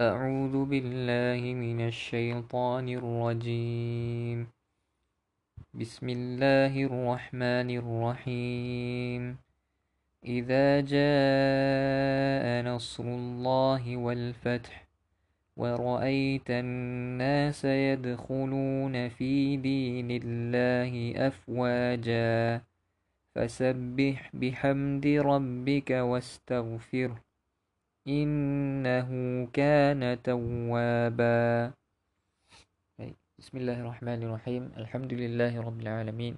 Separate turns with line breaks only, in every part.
أعوذ بالله من الشيطان الرجيم. بسم الله الرحمن الرحيم. إذا جاء نصر الله والفتح ورأيت الناس يدخلون في دين الله أفواجا فسبح بحمد ربك واستغفره. إنه كان توابا. بسم الله الرحمن الرحيم. الحمد لله رب العالمين.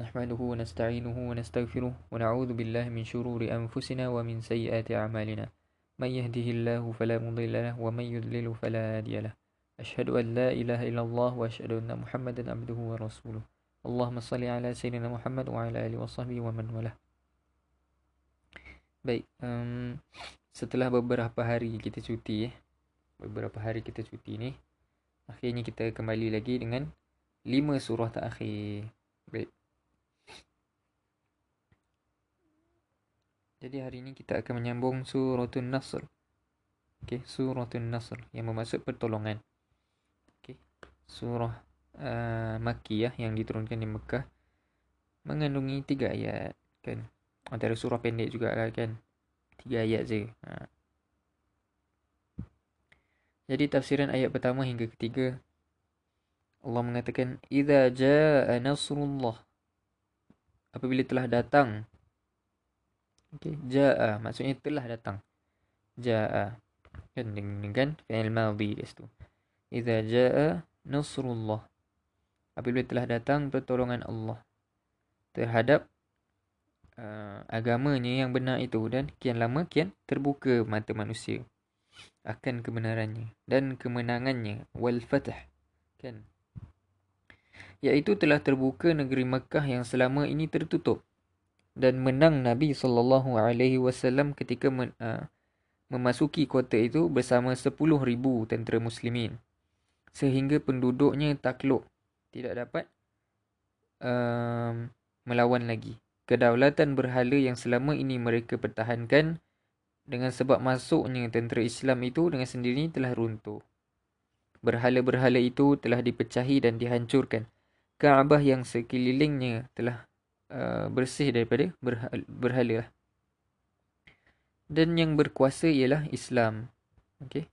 نحمده ونستعينه ونستغفره ونعوذ بالله من شرور أنفسنا ومن سيئات أعمالنا. من يهده الله فلا مضل له ومن يضلل فلا هادي له. أشهد أن لا إله إلا الله وأشهد أن محمدا عبده ورسوله. اللهم صل على سيدنا محمد وعلى آله وصحبه ومن والاه. Baik, um, setelah beberapa hari kita cuti eh, beberapa hari kita cuti ni, akhirnya kita kembali lagi dengan lima surah terakhir. Baik. Jadi hari ini kita akan menyambung suratul Nasr. Okey, suratul Nasr yang bermaksud pertolongan. Okey. Surah uh, Makkiyah yang diturunkan di Mekah mengandungi tiga ayat kan antara surah pendek juga lah kan. Tiga ayat je. Ha. jadi tafsiran ayat pertama hingga ketiga. Allah mengatakan idza jaa nasrullah. Apabila telah datang. Okey jaa. Maksudnya telah datang. Jaa. Kan dengan kan? Fi'il madhi di situ. Idza jaa nasrullah. Apabila telah datang pertolongan Allah terhadap uh, agamanya yang benar itu dan kian lama kian terbuka mata manusia akan kebenarannya dan kemenangannya. Wal fatah kan? Iaitu telah terbuka negeri Mekah yang selama ini tertutup dan menang Nabi sallallahu alaihi wasallam ketika men, uh, memasuki kota itu bersama 10,000 tentera muslimin. Sehingga penduduknya takluk tidak dapat um, melawan lagi kedaulatan berhala yang selama ini mereka pertahankan dengan sebab masuknya tentera Islam itu dengan sendiri telah runtuh. Berhala-berhala itu telah dipecahi dan dihancurkan. Kaabah yang sekelilingnya telah uh, bersih daripada berhala. Dan yang berkuasa ialah Islam. Okey.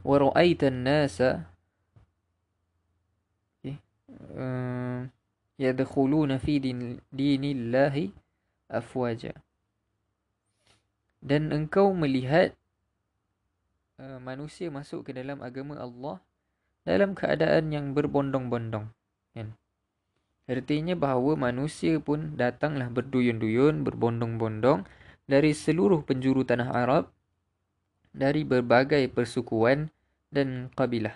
Wa ra'aitan nasa okay. uh, yadkhuluna fi din, dinillahi afwaja. Dan engkau melihat uh, manusia masuk ke dalam agama Allah dalam keadaan yang berbondong-bondong kan? Artinya bahawa manusia pun datanglah berduyun-duyun berbondong-bondong dari seluruh penjuru tanah Arab dari berbagai persukuan dan kabilah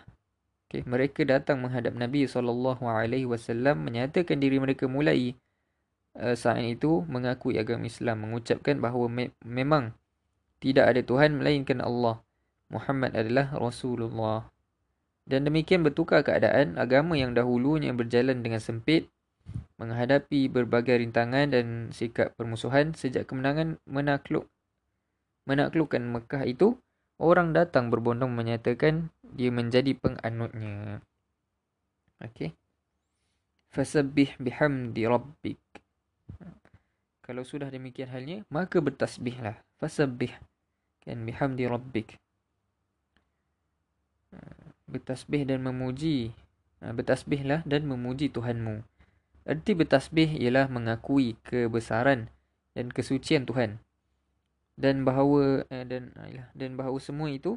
Okay, mereka datang menghadap Nabi SAW menyatakan diri mereka mulai uh, saat itu mengakui agama Islam mengucapkan bahawa me- memang tidak ada Tuhan melainkan Allah. Muhammad adalah Rasulullah. Dan demikian bertukar keadaan agama yang dahulunya berjalan dengan sempit menghadapi berbagai rintangan dan sikap permusuhan sejak kemenangan menakluk menaklukkan Mekah itu orang datang berbondong menyatakan dia menjadi penganutnya. Okey. Fasabbih bihamdi rabbik. Kalau sudah demikian halnya, maka bertasbihlah. Fasabbih kan bihamdi rabbik. Bertasbih dan memuji. Bertasbihlah dan memuji Tuhanmu. Erti bertasbih ialah mengakui kebesaran dan kesucian Tuhan dan bahawa eh, dan ayalah, dan bahawa semua itu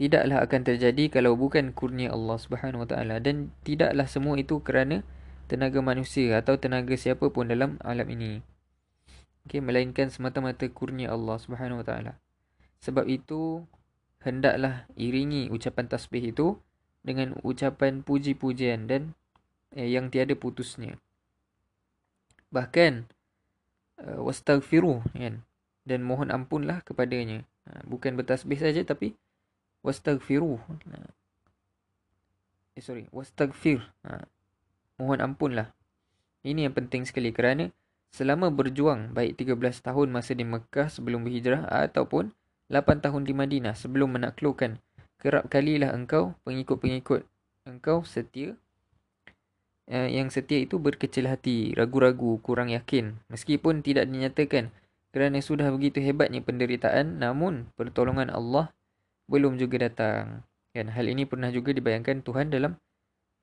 tidaklah akan terjadi kalau bukan kurnia Allah Subhanahu Wa Taala dan tidaklah semua itu kerana tenaga manusia atau tenaga siapa pun dalam alam ini. Okey, melainkan semata-mata kurnia Allah Subhanahu Wa Taala. Sebab itu hendaklah iringi ucapan tasbih itu dengan ucapan puji-pujian dan eh, yang tiada putusnya. Bahkan uh, wastaghfiru kan dan mohon ampunlah kepadanya uh, bukan bertasbih saja tapi wastaghfiru. Uh, eh sorry. Wastaghfir. Uh, mohon ampunlah. Ini yang penting sekali kerana selama berjuang baik 13 tahun masa di Mekah sebelum berhijrah ataupun 8 tahun di Madinah sebelum menaklukkan kerap kalilah engkau pengikut-pengikut engkau setia uh, yang setia itu berkecil hati ragu-ragu kurang yakin. Meskipun tidak dinyatakan kerana sudah begitu hebatnya penderitaan namun pertolongan Allah belum juga datang kan? Hal ini pernah juga dibayangkan Tuhan dalam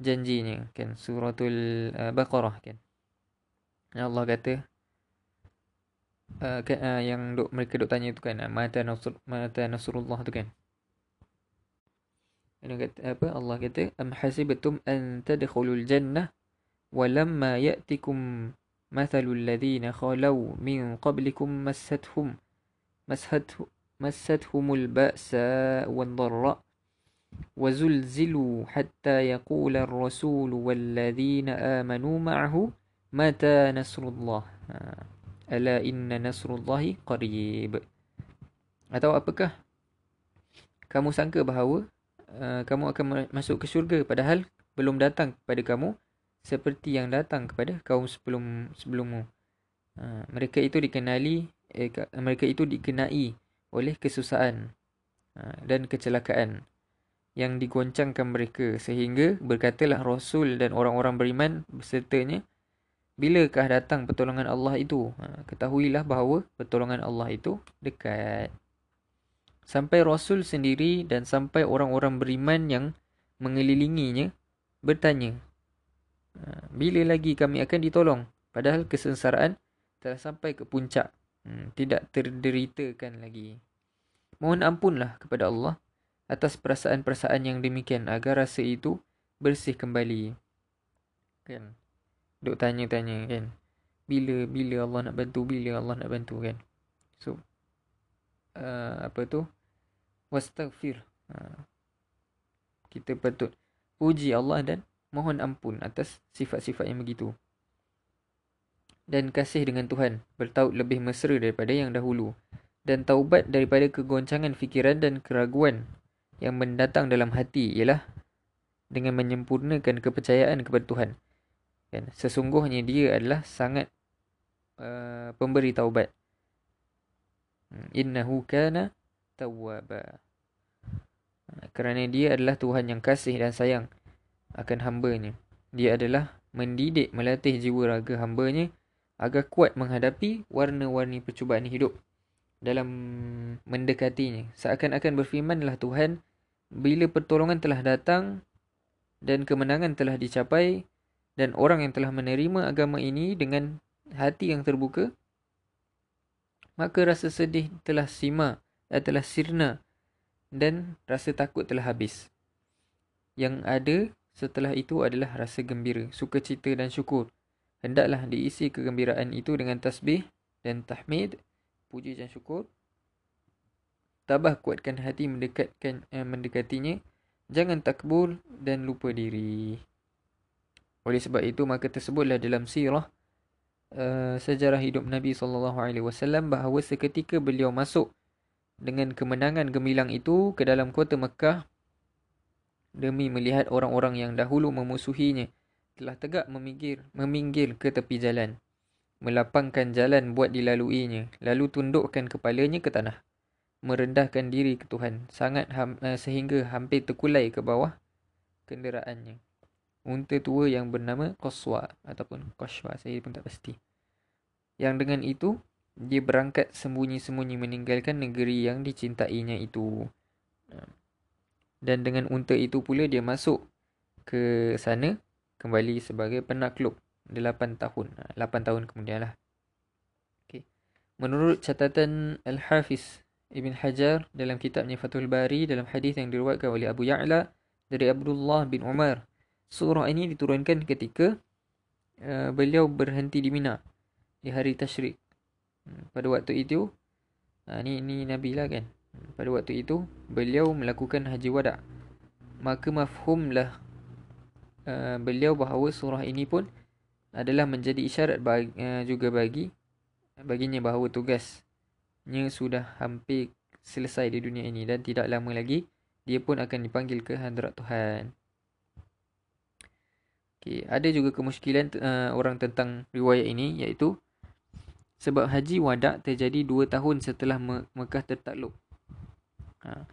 janjinya kan? Suratul uh, baqarah kan? Allah kata uh, kan, uh, yang duk, mereka duk tanya tu kan mata nasr mata nasrullah tu kan? Allah kata apa? Allah kata am hasibtum an tadkhulul jannah walamma ya'tikum mathalul ladzina khalau min qablikum massatuhum مستهم البأساء والضراء وزلزلوا حتى يقول الرسول والذين آمنوا معه Mata Nasrullah ha. Ala inna Nasrullahi qarib Atau apakah Kamu sangka bahawa uh, Kamu akan masuk ke syurga Padahal belum datang kepada kamu Seperti yang datang kepada kaum sebelum sebelummu uh, Mereka itu dikenali eh, Mereka itu dikenai oleh kesusahan uh, Dan kecelakaan Yang digoncangkan mereka Sehingga berkatalah Rasul dan orang-orang beriman Bersertanya Bilakah datang pertolongan Allah itu? Ha, ketahuilah bahawa pertolongan Allah itu dekat. Sampai Rasul sendiri dan sampai orang-orang beriman yang mengelilinginya bertanya. Ha, bila lagi kami akan ditolong? Padahal kesengsaraan telah sampai ke puncak. Hmm, tidak terderitakan lagi. Mohon ampunlah kepada Allah atas perasaan-perasaan yang demikian agar rasa itu bersih kembali. Kan? Duk tanya-tanya kan Bila bila Allah nak bantu Bila Allah nak bantu kan So uh, Apa tu Wastaghfir uh, Kita patut Puji Allah dan Mohon ampun atas sifat-sifat yang begitu Dan kasih dengan Tuhan Bertaut lebih mesra daripada yang dahulu Dan taubat daripada kegoncangan fikiran dan keraguan Yang mendatang dalam hati Ialah Dengan menyempurnakan kepercayaan kepada Tuhan. Kan? Sesungguhnya dia adalah sangat uh, pemberi taubat. Hmm, innahu kana tawwaba. Kerana dia adalah Tuhan yang kasih dan sayang akan hamba-Nya. Dia adalah mendidik melatih jiwa raga hamba-Nya agar kuat menghadapi warna-warni percubaan hidup dalam mendekatinya. Seakan-akan berfirmanlah Tuhan bila pertolongan telah datang dan kemenangan telah dicapai dan orang yang telah menerima agama ini dengan hati yang terbuka maka rasa sedih telah sima dan telah sirna dan rasa takut telah habis. Yang ada setelah itu adalah rasa gembira sukacita dan syukur hendaklah diisi kegembiraan itu dengan tasbih dan tahmid puji dan syukur. Tabah kuatkan hati mendekatkan eh, mendekatinya. Jangan takbur dan lupa diri. Oleh sebab itu maka tersebutlah dalam sirah uh, sejarah hidup Nabi sallallahu alaihi wasallam bahawa seketika beliau masuk dengan kemenangan gemilang itu ke dalam kota Mekah demi melihat orang-orang yang dahulu memusuhinya telah tegak meminggir meminggir ke tepi jalan melapangkan jalan buat dilaluinya lalu tundukkan kepalanya ke tanah merendahkan diri ke Tuhan sangat ham, uh, sehingga hampir terkulai ke bawah kenderaannya unta tua yang bernama Qaswa ataupun Qashwa saya pun tak pasti. Yang dengan itu dia berangkat sembunyi-sembunyi meninggalkan negeri yang dicintainya itu. Dan dengan unta itu pula dia masuk ke sana kembali sebagai penakluk 8 tahun. 8 tahun kemudian lah. Okay. Menurut catatan Al-Hafiz Ibn Hajar dalam kitabnya Fathul Bari dalam hadis yang diriwayatkan oleh Abu Ya'la dari Abdullah bin Umar surah ini diturunkan ketika uh, beliau berhenti di Mina di hari Tashrik. Hmm, pada waktu itu, uh, ni ni Nabi lah kan. Hmm, pada waktu itu, beliau melakukan haji wada. Maka mafhumlah uh, beliau bahawa surah ini pun adalah menjadi isyarat bagi, uh, juga bagi baginya bahawa tugasnya sudah hampir selesai di dunia ini dan tidak lama lagi dia pun akan dipanggil ke hadrat Tuhan. Okay. Ada juga kemusykilan uh, orang tentang riwayat ini iaitu Sebab haji wadak terjadi dua tahun setelah Mekah tertakluk. Ha.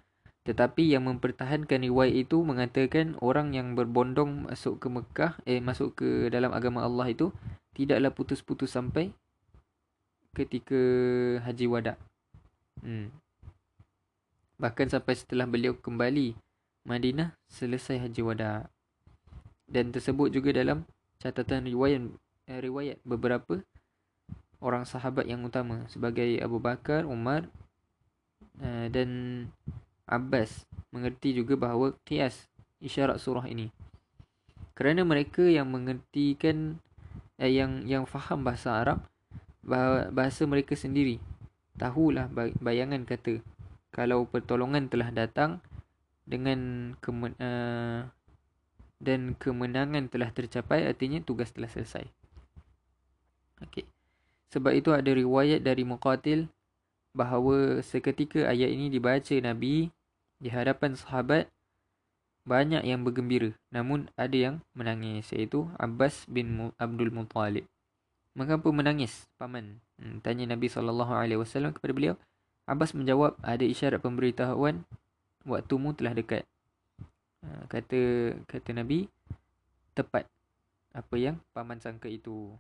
Tetapi yang mempertahankan riwayat itu mengatakan orang yang berbondong masuk ke Mekah, eh masuk ke dalam agama Allah itu tidaklah putus-putus sampai ketika haji wadak. Hmm. Bahkan sampai setelah beliau kembali Madinah selesai haji wadak. Dan tersebut juga dalam catatan riwayat eh, riwayat beberapa orang sahabat yang utama sebagai Abu Bakar, Umar uh, dan Abbas mengerti juga bahawa kias isyarat surah ini. Kerana mereka yang mengertikan eh, yang yang faham bahasa Arab bahasa mereka sendiri tahulah bayangan kata kalau pertolongan telah datang dengan kemen, uh, dan kemenangan telah tercapai artinya tugas telah selesai. Okey. Sebab itu ada riwayat dari Muqatil bahawa seketika ayat ini dibaca Nabi di hadapan sahabat banyak yang bergembira namun ada yang menangis iaitu Abbas bin Abdul Muttalib. Mengapa menangis paman? Hmm, tanya Nabi SAW kepada beliau. Abbas menjawab ada isyarat pemberitahuan waktumu telah dekat. Ha, kata kata Nabi tepat apa yang paman sangka itu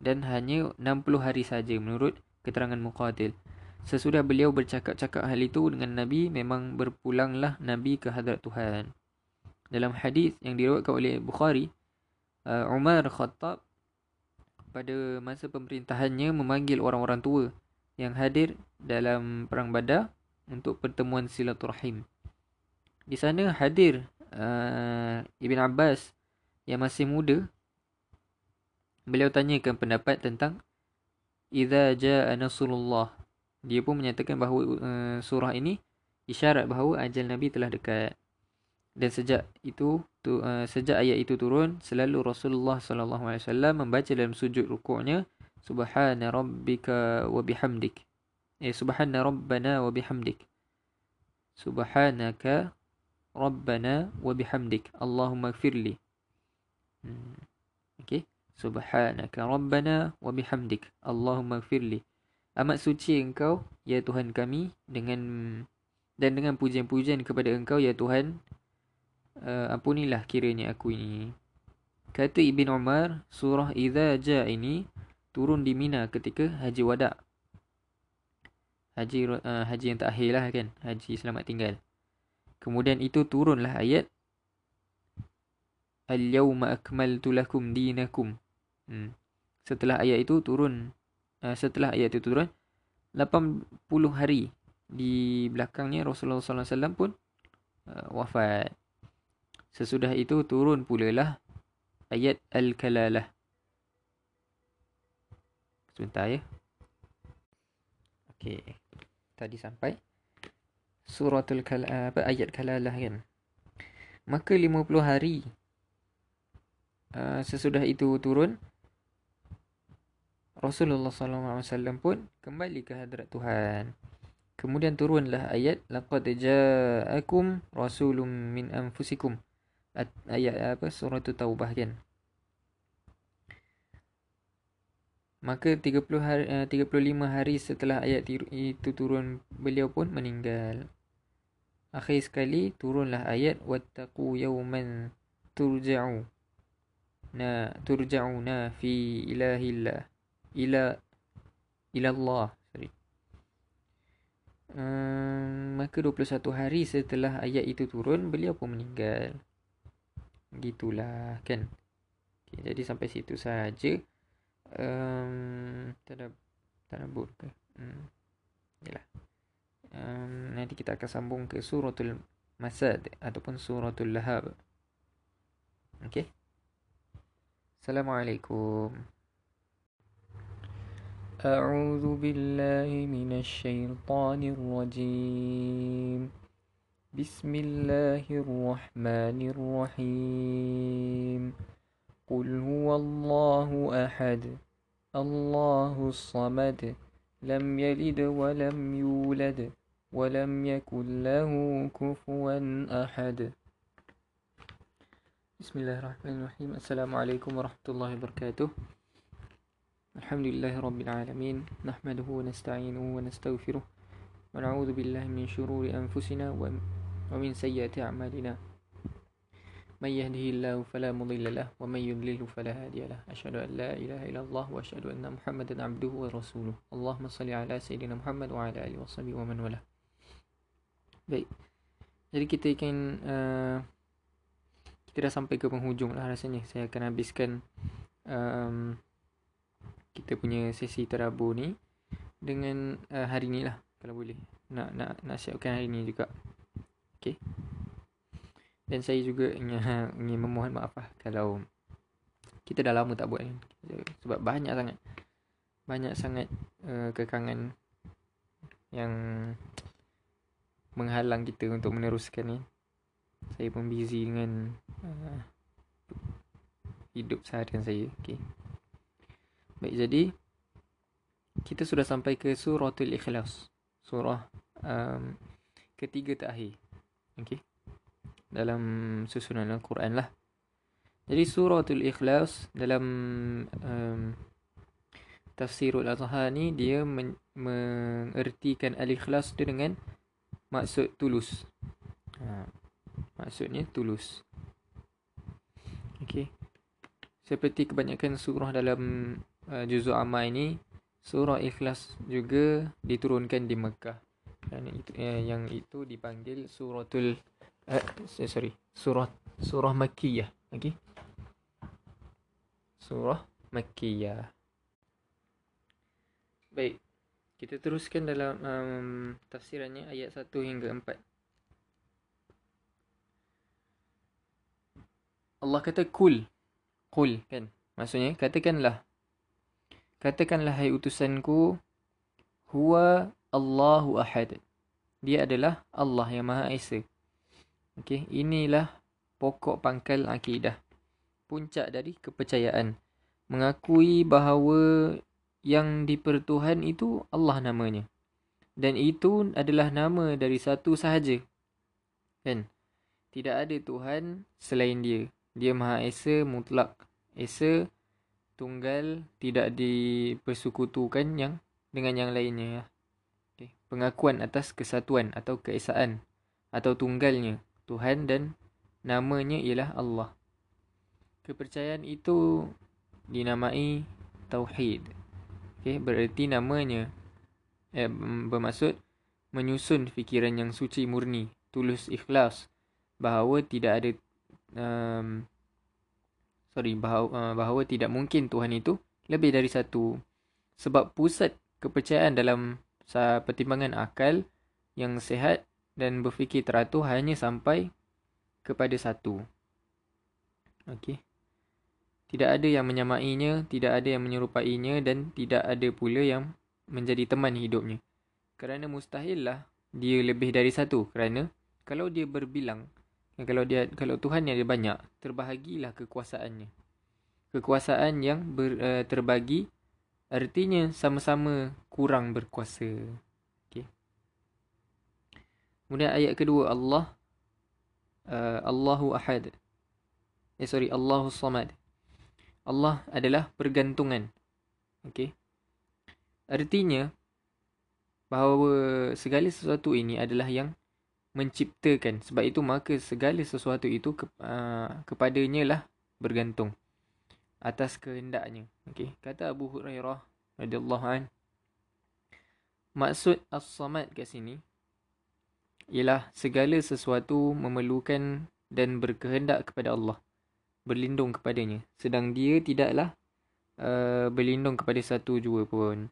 dan hanya 60 hari saja menurut keterangan Muqatil sesudah beliau bercakap-cakap hal itu dengan Nabi memang berpulanglah Nabi ke hadrat Tuhan. Dalam hadis yang diriwayatkan oleh Bukhari uh, Umar Khattab pada masa pemerintahannya memanggil orang-orang tua yang hadir dalam perang Badar untuk pertemuan silaturahim. Di sana hadir uh, Ibn Abbas yang masih muda. Beliau tanyakan pendapat tentang idza jaa nasrullah dia pun menyatakan bahawa uh, surah ini isyarat bahawa ajal nabi telah dekat. Dan sejak itu tu, uh, sejak ayat itu turun selalu Rasulullah sallallahu alaihi wasallam membaca dalam sujud rukuknya subhana rabbika wa bihamdik. Eh subhana rabbana wa bihamdik. Subhanaka rabbana wa bihamdik. Allahumma ighfirli. Hmm. okey. Subhanaka Rabbana wa bihamdik. Allahumma gfirli Amat suci engkau Ya Tuhan kami Dengan Dan dengan pujian-pujian kepada engkau Ya Tuhan uh, Ampunilah kiranya aku ini. Kata Ibn Umar Surah Iza Ja ini Turun di Mina ketika Haji Wadak Haji uh, haji yang terakhir lah kan Haji selamat tinggal. Kemudian itu turunlah ayat Al-yawma akmaltu lakum dinakum. Hmm. Setelah ayat itu turun uh, setelah ayat itu turun 80 hari di belakangnya Rasulullah SAW pun uh, wafat. Sesudah itu turun pula lah ayat Al-Kalalah. Sebentar ya. Okey. Tadi sampai suratul kal apa ayat Kalalah kan. Maka 50 hari uh, sesudah itu turun Rasulullah SAW pun kembali ke hadrat Tuhan. Kemudian turunlah ayat laqad ja'akum rasulun min anfusikum. Ayat apa surah Taubah kan. Maka 30 hari, 35 eh, hari setelah ayat itu turun beliau pun meninggal. Akhir sekali turunlah ayat wattaqu yawman turja'u. Na turja'una fi ilahillah ila ila Allah sorry. Um, maka 21 hari setelah ayat itu turun beliau pun meninggal. Gitulah kan? Okay, jadi sampai situ saja um, tak ada tak ada ke? Hmm. yalah. Um, nanti kita akan sambung ke suratul masad ataupun suratul lahab. Okey? Assalamualaikum. أعوذ بالله من الشيطان الرجيم. بسم الله الرحمن الرحيم. قل هو الله أحد الله الصمد لم يلد ولم يولد ولم يكن له كفوا أحد. بسم الله الرحمن الرحيم. السلام عليكم ورحمة الله وبركاته. الحمد لله رب العالمين نحمده ونستعينه ونستغفره ونعوذ بالله من شرور أنفسنا ومن سيئات أعمالنا من يهده الله فلا مضل له ومن يضلل فلا هادي له أشهد أن لا إله إلا الله وأشهد أن محمدا عبده ورسوله اللهم صل على سيدنا محمد وعلى آله وصحبه ومن والاه Baik. Jadi kita akan uh, kita dah sampai ke penghujung lah rasanya. Saya akan habiskan um, kita punya sesi terabur ni dengan uh, hari ni lah kalau boleh. Nak nak nak siapkan hari ni juga. Okey. Dan saya juga ingin, ingin memohon maaf lah kalau kita dah lama tak buat ni. Sebab banyak sangat banyak sangat uh, kekangan yang menghalang kita untuk meneruskan ni. Saya pun busy dengan uh, hidup seharian saya. Okey Baik, jadi kita sudah sampai ke suratul ikhlas. Surah um, ketiga terakhir. Okey. Dalam susunan Al-Quran lah. Jadi suratul ikhlas dalam um, tafsirul azhar ni dia men- mengertikan al-ikhlas tu dengan maksud tulus. Ha, maksudnya tulus. Okey. Seperti kebanyakan surah dalam juzuk amal ini surah ikhlas juga diturunkan di Mekah. Dan itu uh, yang itu dipanggil suratul uh, sorry surah surah makkiyah. Okey. Surah makkiyah. Baik. Kita teruskan dalam um, tafsirannya ayat 1 hingga 4 Allah kata kul. Kul kan? Maksudnya katakanlah Katakanlah hai utusanku Huwa Allahu Ahad. Dia adalah Allah yang Maha Esa. Okey, inilah pokok pangkal akidah Puncak dari kepercayaan. Mengakui bahawa yang dipertuhan itu Allah namanya. Dan itu adalah nama dari satu sahaja. Kan? Tidak ada Tuhan selain dia. Dia Maha Esa mutlak Esa tunggal tidak dipersekutukan yang dengan yang lainnya. Ya. Okay. Pengakuan atas kesatuan atau keesaan atau tunggalnya Tuhan dan namanya ialah Allah. Kepercayaan itu dinamai tauhid. Okay. Bererti namanya eh, bermaksud menyusun fikiran yang suci murni, tulus ikhlas bahawa tidak ada um, sorry bahawa, uh, bahawa tidak mungkin Tuhan itu lebih dari satu sebab pusat kepercayaan dalam pertimbangan akal yang sehat dan berfikir teratur hanya sampai kepada satu. Okey. Tidak ada yang menyamainya, tidak ada yang menyerupainya dan tidak ada pula yang menjadi teman hidupnya. Kerana mustahillah dia lebih dari satu kerana kalau dia berbilang kalau dia kalau Tuhan yang ada banyak, terbahagilah kekuasaannya. Kekuasaan yang ber, uh, terbagi artinya sama-sama kurang berkuasa. Okey. Kemudian ayat kedua Allah uh, Allahu Ahad. Eh sorry, Allahu Samad. Allah adalah pergantungan. Okey. Artinya bahawa segala sesuatu ini adalah yang menciptakan. Sebab itu maka segala sesuatu itu ke, uh, kepadanya lah bergantung atas kehendaknya. Okey kata Abu Hurairah radhiyallahu an maksud as-samad kat sini ialah segala sesuatu memerlukan dan berkehendak kepada Allah berlindung kepadanya. Sedang dia tidaklah uh, berlindung kepada satu jua pun.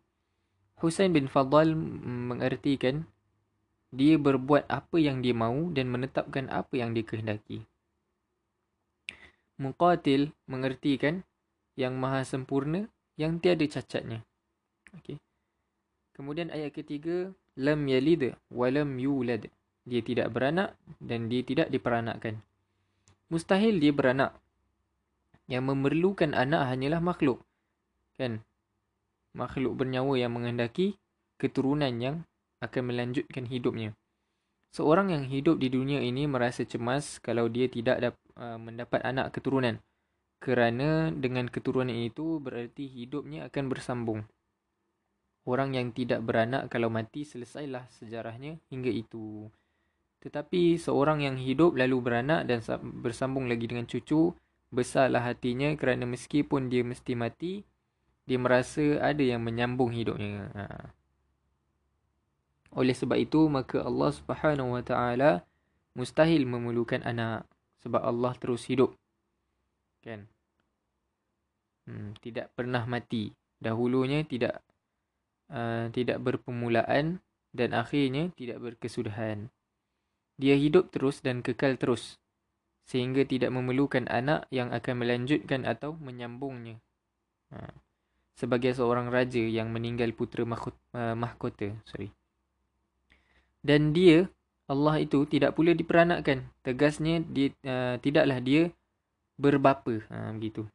Husain bin Fadal mengertikan dia berbuat apa yang dia mahu dan menetapkan apa yang dia kehendaki. Muqatil mengertikan yang maha sempurna yang tiada cacatnya. Okey. Kemudian ayat ketiga, lam yalid wa lam yulad. Dia tidak beranak dan dia tidak diperanakkan. Mustahil dia beranak. Yang memerlukan anak hanyalah makhluk. Kan? Makhluk bernyawa yang menghendaki keturunan yang akan melanjutkan hidupnya. Seorang yang hidup di dunia ini merasa cemas kalau dia tidak dap- uh, mendapat anak keturunan kerana dengan keturunan itu bererti hidupnya akan bersambung. Orang yang tidak beranak kalau mati selesailah sejarahnya hingga itu. Tetapi seorang yang hidup lalu beranak dan bersambung lagi dengan cucu, besarlah hatinya kerana meskipun dia mesti mati, dia merasa ada yang menyambung hidupnya. Ha. Oleh sebab itu, maka Allah Subhanahu Wa Taala mustahil memerlukan anak sebab Allah terus hidup. Kan? Hmm, tidak pernah mati. Dahulunya tidak uh, tidak berpermulaan dan akhirnya tidak berkesudahan. Dia hidup terus dan kekal terus sehingga tidak memerlukan anak yang akan melanjutkan atau menyambungnya. Ha. Sebagai seorang raja yang meninggal putera uh, mahkota. Sorry. Dan dia, Allah itu tidak pula diperanakkan. Tegasnya, dia, uh, tidaklah dia berbapa. Ha, begitu.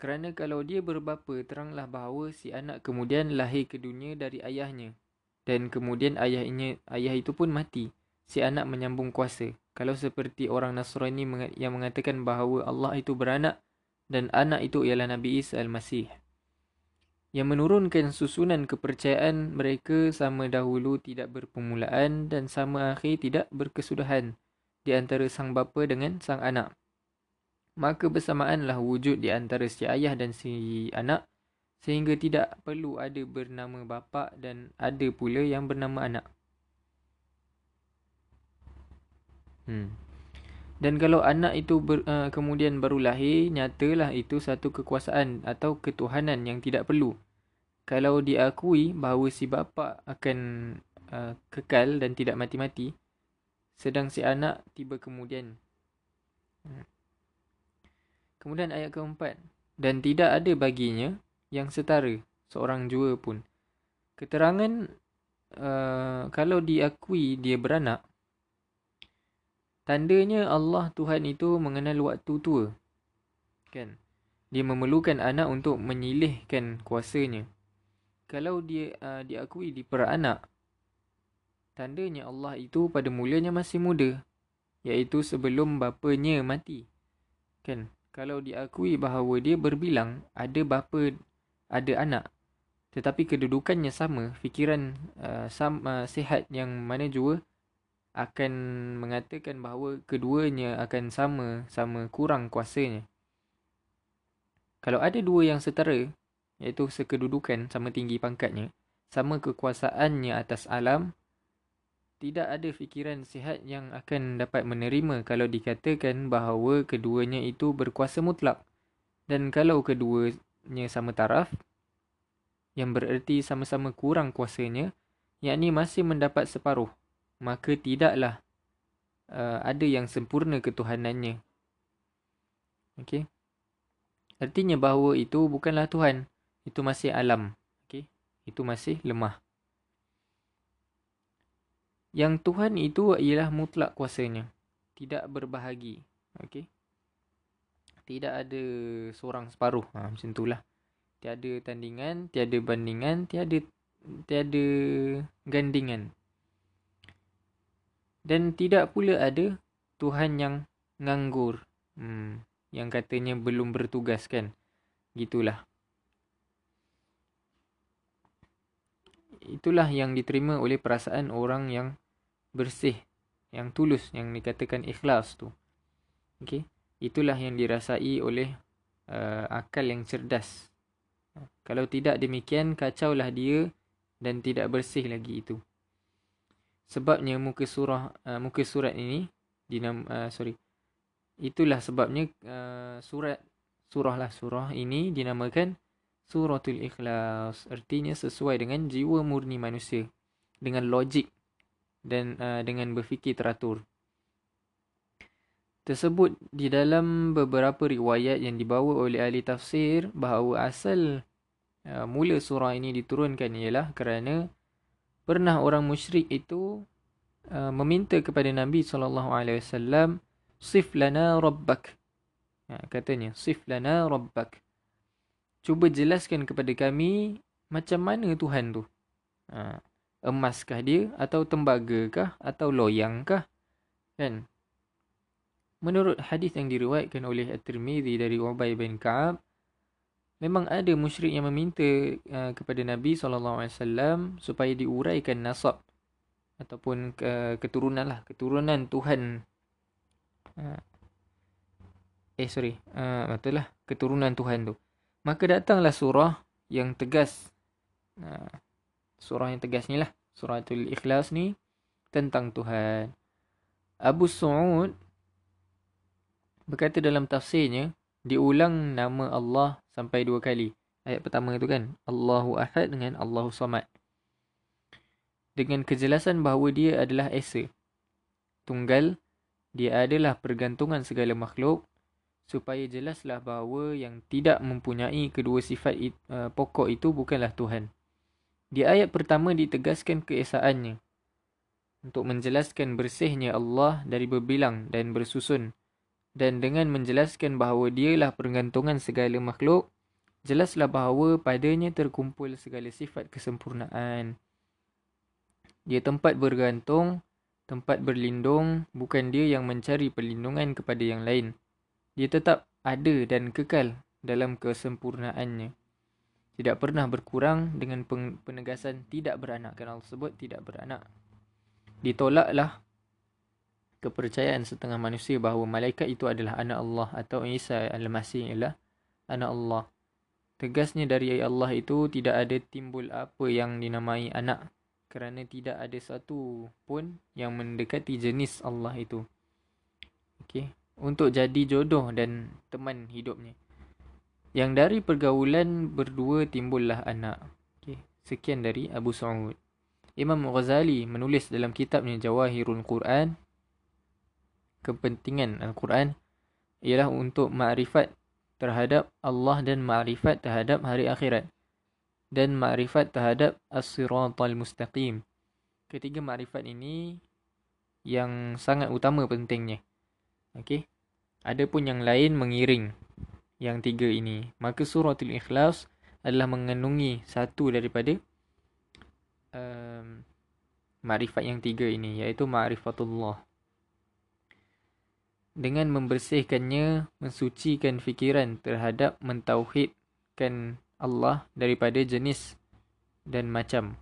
Kerana kalau dia berbapa, teranglah bahawa si anak kemudian lahir ke dunia dari ayahnya. Dan kemudian ayahnya, ayah itu pun mati si anak menyambung kuasa. Kalau seperti orang Nasrani yang mengatakan bahawa Allah itu beranak dan anak itu ialah Nabi Isa Al-Masih. Yang menurunkan susunan kepercayaan mereka sama dahulu tidak berpermulaan dan sama akhir tidak berkesudahan di antara sang bapa dengan sang anak. Maka bersamaanlah wujud di antara si ayah dan si anak sehingga tidak perlu ada bernama bapa dan ada pula yang bernama anak. Hmm. Dan kalau anak itu ber, uh, kemudian baru lahir, nyatalah itu satu kekuasaan atau ketuhanan yang tidak perlu. Kalau diakui bahawa si bapa akan uh, kekal dan tidak mati-mati, sedang si anak tiba kemudian. Hmm. Kemudian ayat keempat. Dan tidak ada baginya yang setara seorang jua pun. Keterangan uh, kalau diakui dia beranak, Tandanya Allah Tuhan itu mengenal waktu tua. Kan? Dia memerlukan anak untuk menyilihkan kuasanya. Kalau dia uh, diakui di peranak, tandanya Allah itu pada mulanya masih muda. Iaitu sebelum bapanya mati. Kan? Kalau diakui bahawa dia berbilang ada bapa, ada anak. Tetapi kedudukannya sama, fikiran uh, sama, uh, sihat yang mana jua akan mengatakan bahawa keduanya akan sama sama kurang kuasanya. Kalau ada dua yang setara, iaitu sekedudukan sama tinggi pangkatnya, sama kekuasaannya atas alam, tidak ada fikiran sihat yang akan dapat menerima kalau dikatakan bahawa keduanya itu berkuasa mutlak. Dan kalau keduanya sama taraf, yang bererti sama-sama kurang kuasanya, yakni masih mendapat separuh maka tidaklah uh, ada yang sempurna ketuhanannya. Okey. Artinya bahawa itu bukanlah Tuhan. Itu masih alam. Okey. Itu masih lemah. Yang Tuhan itu ialah mutlak kuasanya. Tidak berbahagi. Okey. Tidak ada seorang separuh. Ha, macam itulah. Tiada tandingan, tiada bandingan, tiada tiada gandingan. Dan tidak pula ada Tuhan yang nganggur. Hmm, yang katanya belum bertugas kan. Gitulah. Itulah yang diterima oleh perasaan orang yang bersih. Yang tulus. Yang dikatakan ikhlas tu. Okay. Itulah yang dirasai oleh uh, akal yang cerdas. Kalau tidak demikian, kacaulah dia dan tidak bersih lagi itu sebabnya muka surah uh, muka surat ini dinam uh, sorry. Itulah sebabnya uh, surat surah lah surah ini dinamakan suratul ikhlas. Artinya sesuai dengan jiwa murni manusia dengan logik dan uh, dengan berfikir teratur. Tersebut di dalam beberapa riwayat yang dibawa oleh ahli tafsir bahawa asal uh, mula surah ini diturunkan ialah kerana pernah orang musyrik itu uh, meminta kepada Nabi sallallahu alaihi wasallam sif lana rabbak. Ya, katanya sif lana rabbak. Cuba jelaskan kepada kami macam mana Tuhan tu. Ha, emaskah dia atau tembagakah atau loyangkah? Kan? menurut hadis yang diriwayatkan oleh At-Tirmizi dari Ubay bin Ka'ab memang ada musyrik yang meminta uh, kepada Nabi SAW supaya diuraikan nasab ataupun uh, keturunan lah keturunan Tuhan. Uh, eh sorry uh, betul lah keturunan Tuhan tu. Maka datanglah surah yang tegas. Uh, surah yang tegas ni lah suratul ikhlas ni tentang Tuhan. Abu Su'ud berkata dalam tafsirnya diulang nama Allah sampai dua kali. Ayat pertama itu kan Allahu Ahad dengan Allahu Samad. Dengan kejelasan bahawa dia adalah Esa. Tunggal, dia adalah pergantungan segala makhluk supaya jelaslah bahawa yang tidak mempunyai kedua sifat uh, pokok itu bukanlah Tuhan. Di ayat pertama ditegaskan keesaannya untuk menjelaskan bersihnya Allah dari berbilang dan bersusun dan dengan menjelaskan bahawa dialah pergantungan segala makhluk, jelaslah bahawa padanya terkumpul segala sifat kesempurnaan. Dia tempat bergantung, tempat berlindung, bukan dia yang mencari perlindungan kepada yang lain. Dia tetap ada dan kekal dalam kesempurnaannya. Tidak pernah berkurang dengan penegasan tidak beranak. Allah sebut tidak beranak. Ditolaklah kepercayaan setengah manusia bahawa malaikat itu adalah anak Allah atau Isa al-Masih ialah anak Allah. Tegasnya dari Allah itu tidak ada timbul apa yang dinamai anak kerana tidak ada satu pun yang mendekati jenis Allah itu. Okey, untuk jadi jodoh dan teman hidupnya. Yang dari pergaulan berdua timbullah anak. Okey, sekian dari Abu Sa'ud. Imam Ghazali menulis dalam kitabnya Jawahirul Quran kepentingan Al-Quran ialah untuk makrifat terhadap Allah dan makrifat terhadap hari akhirat dan makrifat terhadap as-siratal mustaqim. Ketiga makrifat ini yang sangat utama pentingnya. Okey. Adapun yang lain mengiring yang tiga ini. Maka suratul ikhlas adalah mengandungi satu daripada um, makrifat yang tiga ini iaitu makrifatullah dengan membersihkannya mensucikan fikiran terhadap mentauhidkan Allah daripada jenis dan macam.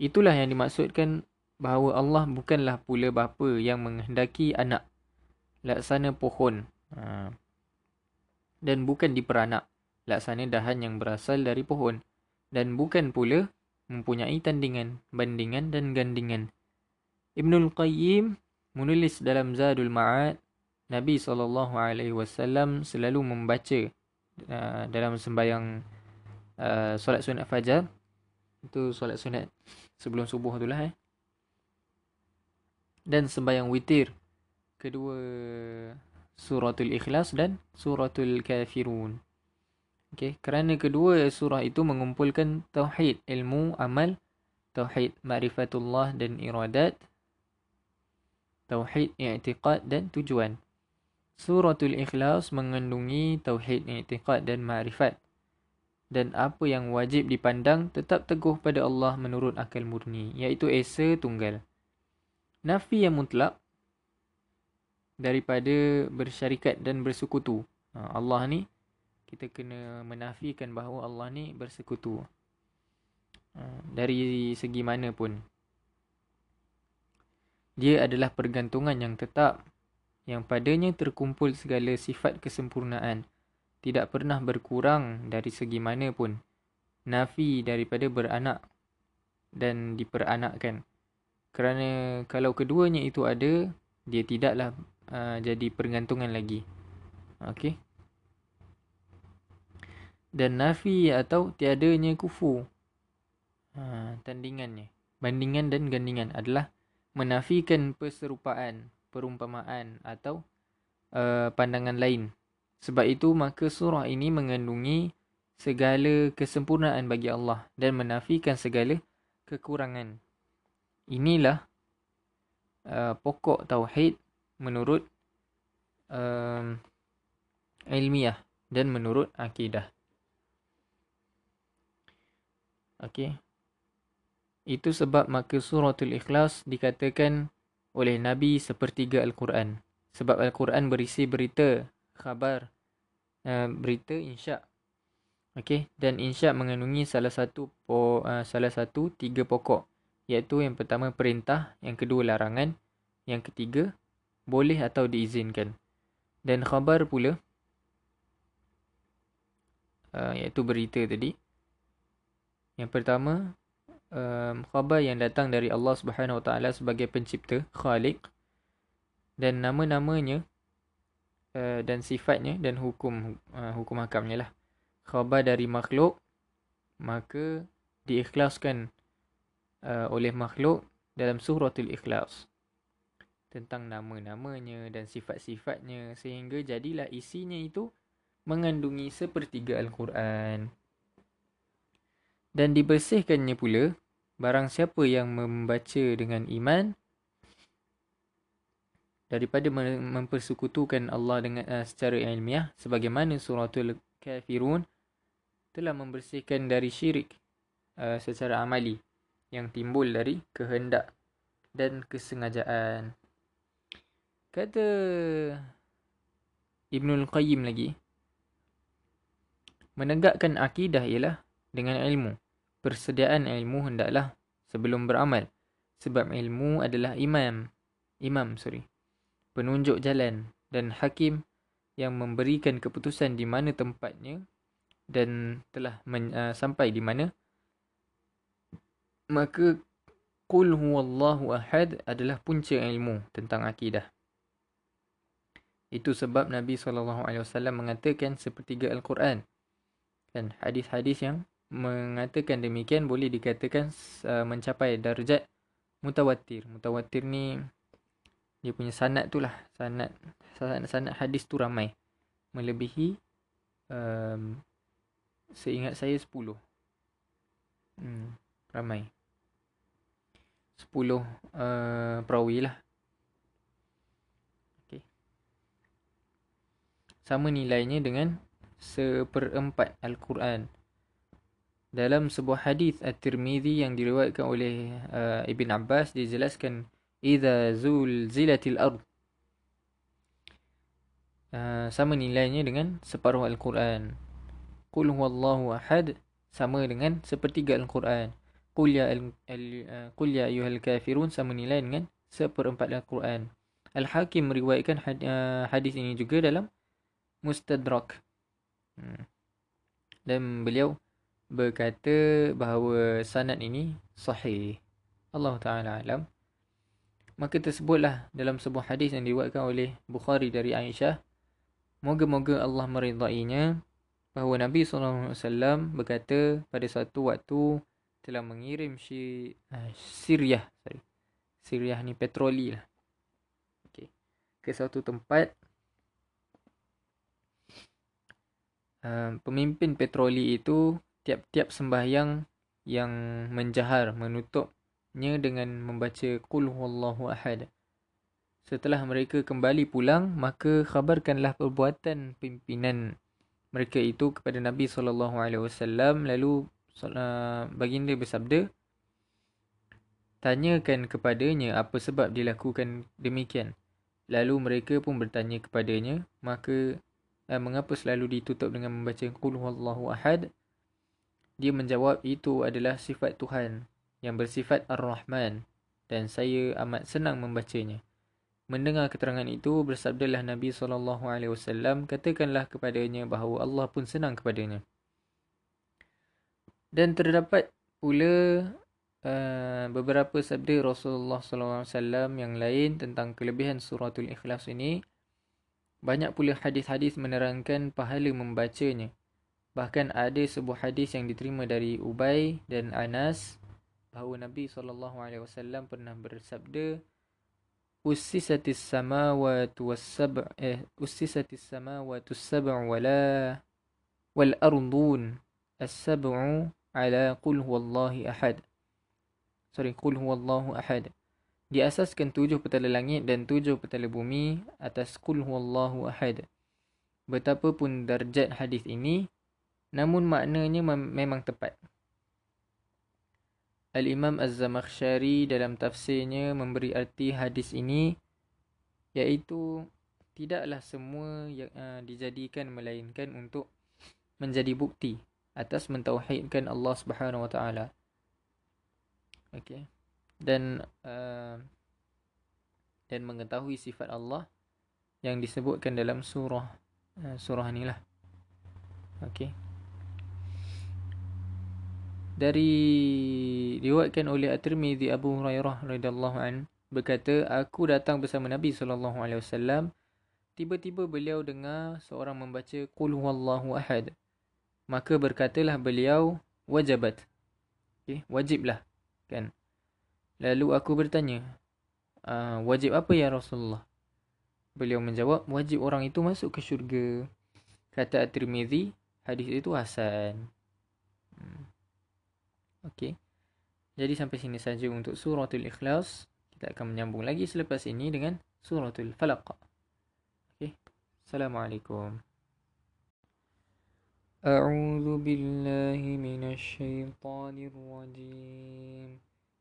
Itulah yang dimaksudkan bahawa Allah bukanlah pula bapa yang menghendaki anak laksana pohon ha. dan bukan diperanak laksana dahan yang berasal dari pohon dan bukan pula mempunyai tandingan, bandingan dan gandingan. Ibnul Qayyim menulis dalam Zadul Ma'ad Nabi SAW selalu membaca uh, dalam sembahyang uh, solat sunat fajar. Itu solat sunat sebelum subuh tu lah. Eh. Dan sembahyang witir. Kedua suratul ikhlas dan suratul kafirun. Okay. Kerana kedua surah itu mengumpulkan tauhid, ilmu, amal, tauhid, ma'rifatullah dan iradat, tauhid, i'tiqad dan tujuan. Suratul Ikhlas mengandungi tauhid i'tiqad dan ma'rifat. Dan apa yang wajib dipandang tetap teguh pada Allah menurut akal murni, iaitu Esa Tunggal. Nafi yang mutlak daripada bersyarikat dan bersekutu. Ha, Allah ni, kita kena menafikan bahawa Allah ni bersekutu. Ha, dari segi mana pun. Dia adalah pergantungan yang tetap yang padanya terkumpul segala sifat kesempurnaan, tidak pernah berkurang dari segi mana pun, nafi daripada beranak dan diperanakkan. Kerana kalau keduanya itu ada, dia tidaklah uh, jadi pergantungan lagi. Okey. Dan nafi atau tiadanya kufu. Ha, tandingannya. Bandingan dan gandingan adalah menafikan perserupaan perumpamaan atau uh, pandangan lain. Sebab itu maka surah ini mengandungi segala kesempurnaan bagi Allah dan menafikan segala kekurangan. Inilah uh, pokok tauhid menurut uh, ilmiah dan menurut akidah. Okey. Itu sebab maka suratul ikhlas dikatakan oleh Nabi sepertiga Al-Quran. Sebab Al-Quran berisi berita, khabar, uh, berita insya. Okey, dan insya mengandungi salah satu po, uh, salah satu tiga pokok iaitu yang pertama perintah, yang kedua larangan, yang ketiga boleh atau diizinkan. Dan khabar pula uh, iaitu berita tadi. Yang pertama um, khabar yang datang dari Allah Subhanahu Wa Taala sebagai pencipta, Khaliq. Dan nama-namanya uh, dan sifatnya dan hukum uh, hukum hakamnya lah. Khabar dari makhluk maka diikhlaskan uh, oleh makhluk dalam suratul ikhlas. Tentang nama-namanya dan sifat-sifatnya sehingga jadilah isinya itu mengandungi sepertiga al-Quran dan dibersihkannya pula barang siapa yang membaca dengan iman daripada mempersekutukan Allah dengan uh, secara ilmiah sebagaimana suratul kafirun telah membersihkan dari syirik uh, secara amali yang timbul dari kehendak dan kesengajaan. Kata Ibnul Qayyim lagi menegakkan akidah ialah dengan ilmu persediaan ilmu hendaklah sebelum beramal sebab ilmu adalah imam imam sorry penunjuk jalan dan hakim yang memberikan keputusan di mana tempatnya dan telah men, uh, sampai di mana. Maka qul huwallahu ahad adalah punca ilmu tentang akidah. Itu sebab Nabi SAW mengatakan sepertiga Al-Quran dan hadis-hadis yang mengatakan demikian boleh dikatakan uh, mencapai darjat mutawatir. Mutawatir ni dia punya sanad tu lah. Sanad sanad, sanad hadis tu ramai. Melebihi um, seingat saya 10 hmm, ramai. 10 uh, perawi lah. Okay. sama nilainya dengan seperempat Al-Quran dalam sebuah hadis At-Tirmizi yang diriwayatkan oleh uh, Ibn Abbas dijelaskan idza zulzilatil ard. Uh, sama nilainya dengan separuh al-Quran. Qul huwallahu ahad sama dengan sepertiga al-Quran. Qul ya al, al uh, qul ya ayyuhal kafirun sama nilai dengan seperempat al-Quran. al-Hakim meriwayatkan had, uh, hadis ini juga dalam Mustadrak. Hmm. dan beliau berkata bahawa sanad ini sahih Allah Taala alam Maka tersebutlah dalam sebuah hadis yang diriwayatkan oleh Bukhari dari Aisyah. Moga-moga Allah meridainya bahawa Nabi SAW berkata pada satu waktu telah mengirim si uh, Syriah. Sorry. Syriah ni petroli lah. Okay. Ke satu tempat. Uh, pemimpin petroli itu tiap-tiap sembahyang yang menjahar menutup nya dengan membaca qul huwallahu ahad. Setelah mereka kembali pulang, maka khabarkanlah perbuatan pimpinan mereka itu kepada Nabi sallallahu alaihi wasallam lalu uh, baginda bersabda tanyakan kepadanya apa sebab dilakukan demikian. Lalu mereka pun bertanya kepadanya, maka uh, mengapa selalu ditutup dengan membaca qul huwallahu ahad? Dia menjawab itu adalah sifat Tuhan yang bersifat Ar-Rahman dan saya amat senang membacanya. Mendengar keterangan itu, bersabdalah Nabi SAW, katakanlah kepadanya bahawa Allah pun senang kepadanya. Dan terdapat pula uh, beberapa sabda Rasulullah SAW yang lain tentang kelebihan suratul ikhlas ini. Banyak pula hadis-hadis menerangkan pahala membacanya. Bahkan ada sebuah hadis yang diterima dari Ubay dan Anas bahawa Nabi SAW pernah bersabda Ussisatis samawati was-sab' eh ussisatis samawati was-sab' wala wal ardun as-sab'u ala qul huwallahi ahad. Sorry qul huwallahu ahad. Diasaskan tujuh petala langit dan tujuh petala bumi atas qul huwallahu ahad. Betapapun darjat hadis ini namun maknanya memang tepat Al-Imam Az-Zamakhsyari dalam tafsirnya memberi arti hadis ini iaitu tidaklah semua yang uh, dijadikan melainkan untuk menjadi bukti atas mentauhidkan Allah Subhanahu Wa Taala. Okey. Dan uh, dan mengetahui sifat Allah yang disebutkan dalam surah uh, surah inilah. Okey. Dari diriwayatkan oleh At-Tirmizi Abu Hurairah radhiyallahu an berkata, aku datang bersama Nabi sallallahu alaihi wasallam. Tiba-tiba beliau dengar seorang membaca Qul huwallahu ahad. Maka berkatalah beliau, wajibat. Okay, wajiblah. Kan? Lalu aku bertanya, uh, wajib apa ya Rasulullah? Beliau menjawab, wajib orang itu masuk ke syurga. Kata At-Tirmizi, hadis itu hasan. Hmm. Okey. Jadi sampai sini saja untuk suratul ikhlas. Kita akan menyambung lagi selepas ini dengan suratul falaq. Okey. Assalamualaikum. أعوذ بالله من الشيطان الرجيم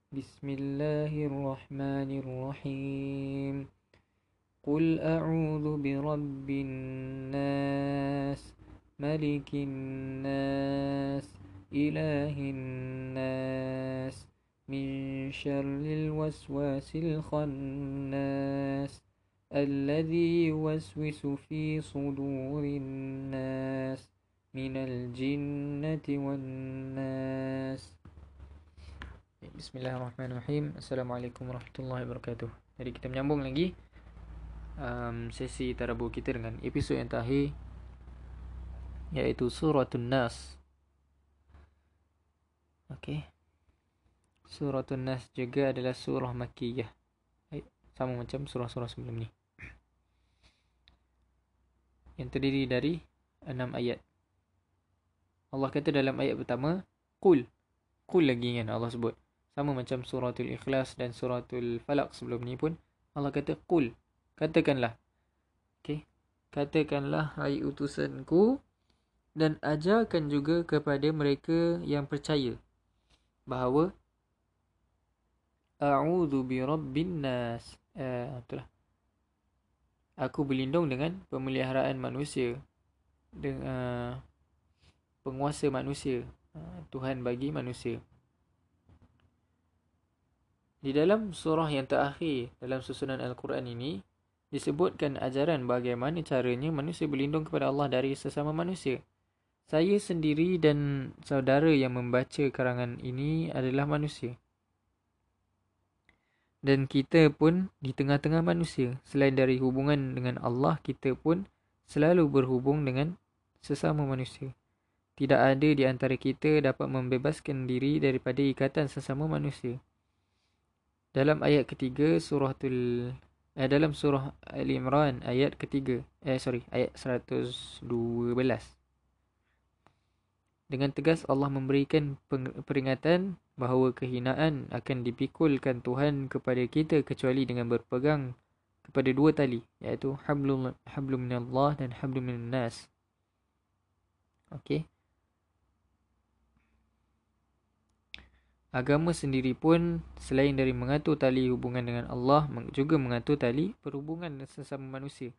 بسم الله الرحمن الرحيم قل أعوذ برب الناس ملك الناس إله الناس من شر الوسواس الخناس الذي يوسوس في صدور الناس من الجنة والناس. بسم الله الرحمن الرحيم. السلام عليكم ورحمة الله وبركاته. Jadi kita menyambung lagi um, sesi tarabu kita dengan episod yang terakhir iaitu Suratun Nas. Okey. Surah An-Nas juga adalah surah Makkiyah. Sama macam surah-surah sebelum ni. Yang terdiri dari enam ayat. Allah kata dalam ayat pertama, Qul. Qul lagi kan Allah sebut. Sama macam suratul ikhlas dan suratul falak sebelum ni pun. Allah kata, Qul. Katakanlah. Okay. Katakanlah, hai utusanku. Dan ajarkan juga kepada mereka yang percaya bahawa a'udzu birabbin nas. Eh itulah aku berlindung dengan pemeliharaan manusia dengan uh, penguasa manusia uh, Tuhan bagi manusia. Di dalam surah yang terakhir dalam susunan al-Quran ini disebutkan ajaran bagaimana caranya manusia berlindung kepada Allah dari sesama manusia saya sendiri dan saudara yang membaca karangan ini adalah manusia. Dan kita pun di tengah-tengah manusia. Selain dari hubungan dengan Allah, kita pun selalu berhubung dengan sesama manusia. Tidak ada di antara kita dapat membebaskan diri daripada ikatan sesama manusia. Dalam ayat ketiga surah tul eh, dalam surah Al-Imran ayat ketiga eh sorry ayat 112 dengan tegas Allah memberikan peringatan bahawa kehinaan akan dipikulkan Tuhan kepada kita kecuali dengan berpegang kepada dua tali iaitu hablum hablum minallah dan hablum minannas. Okey. Agama sendiri pun selain dari mengatur tali hubungan dengan Allah juga mengatur tali perhubungan sesama manusia.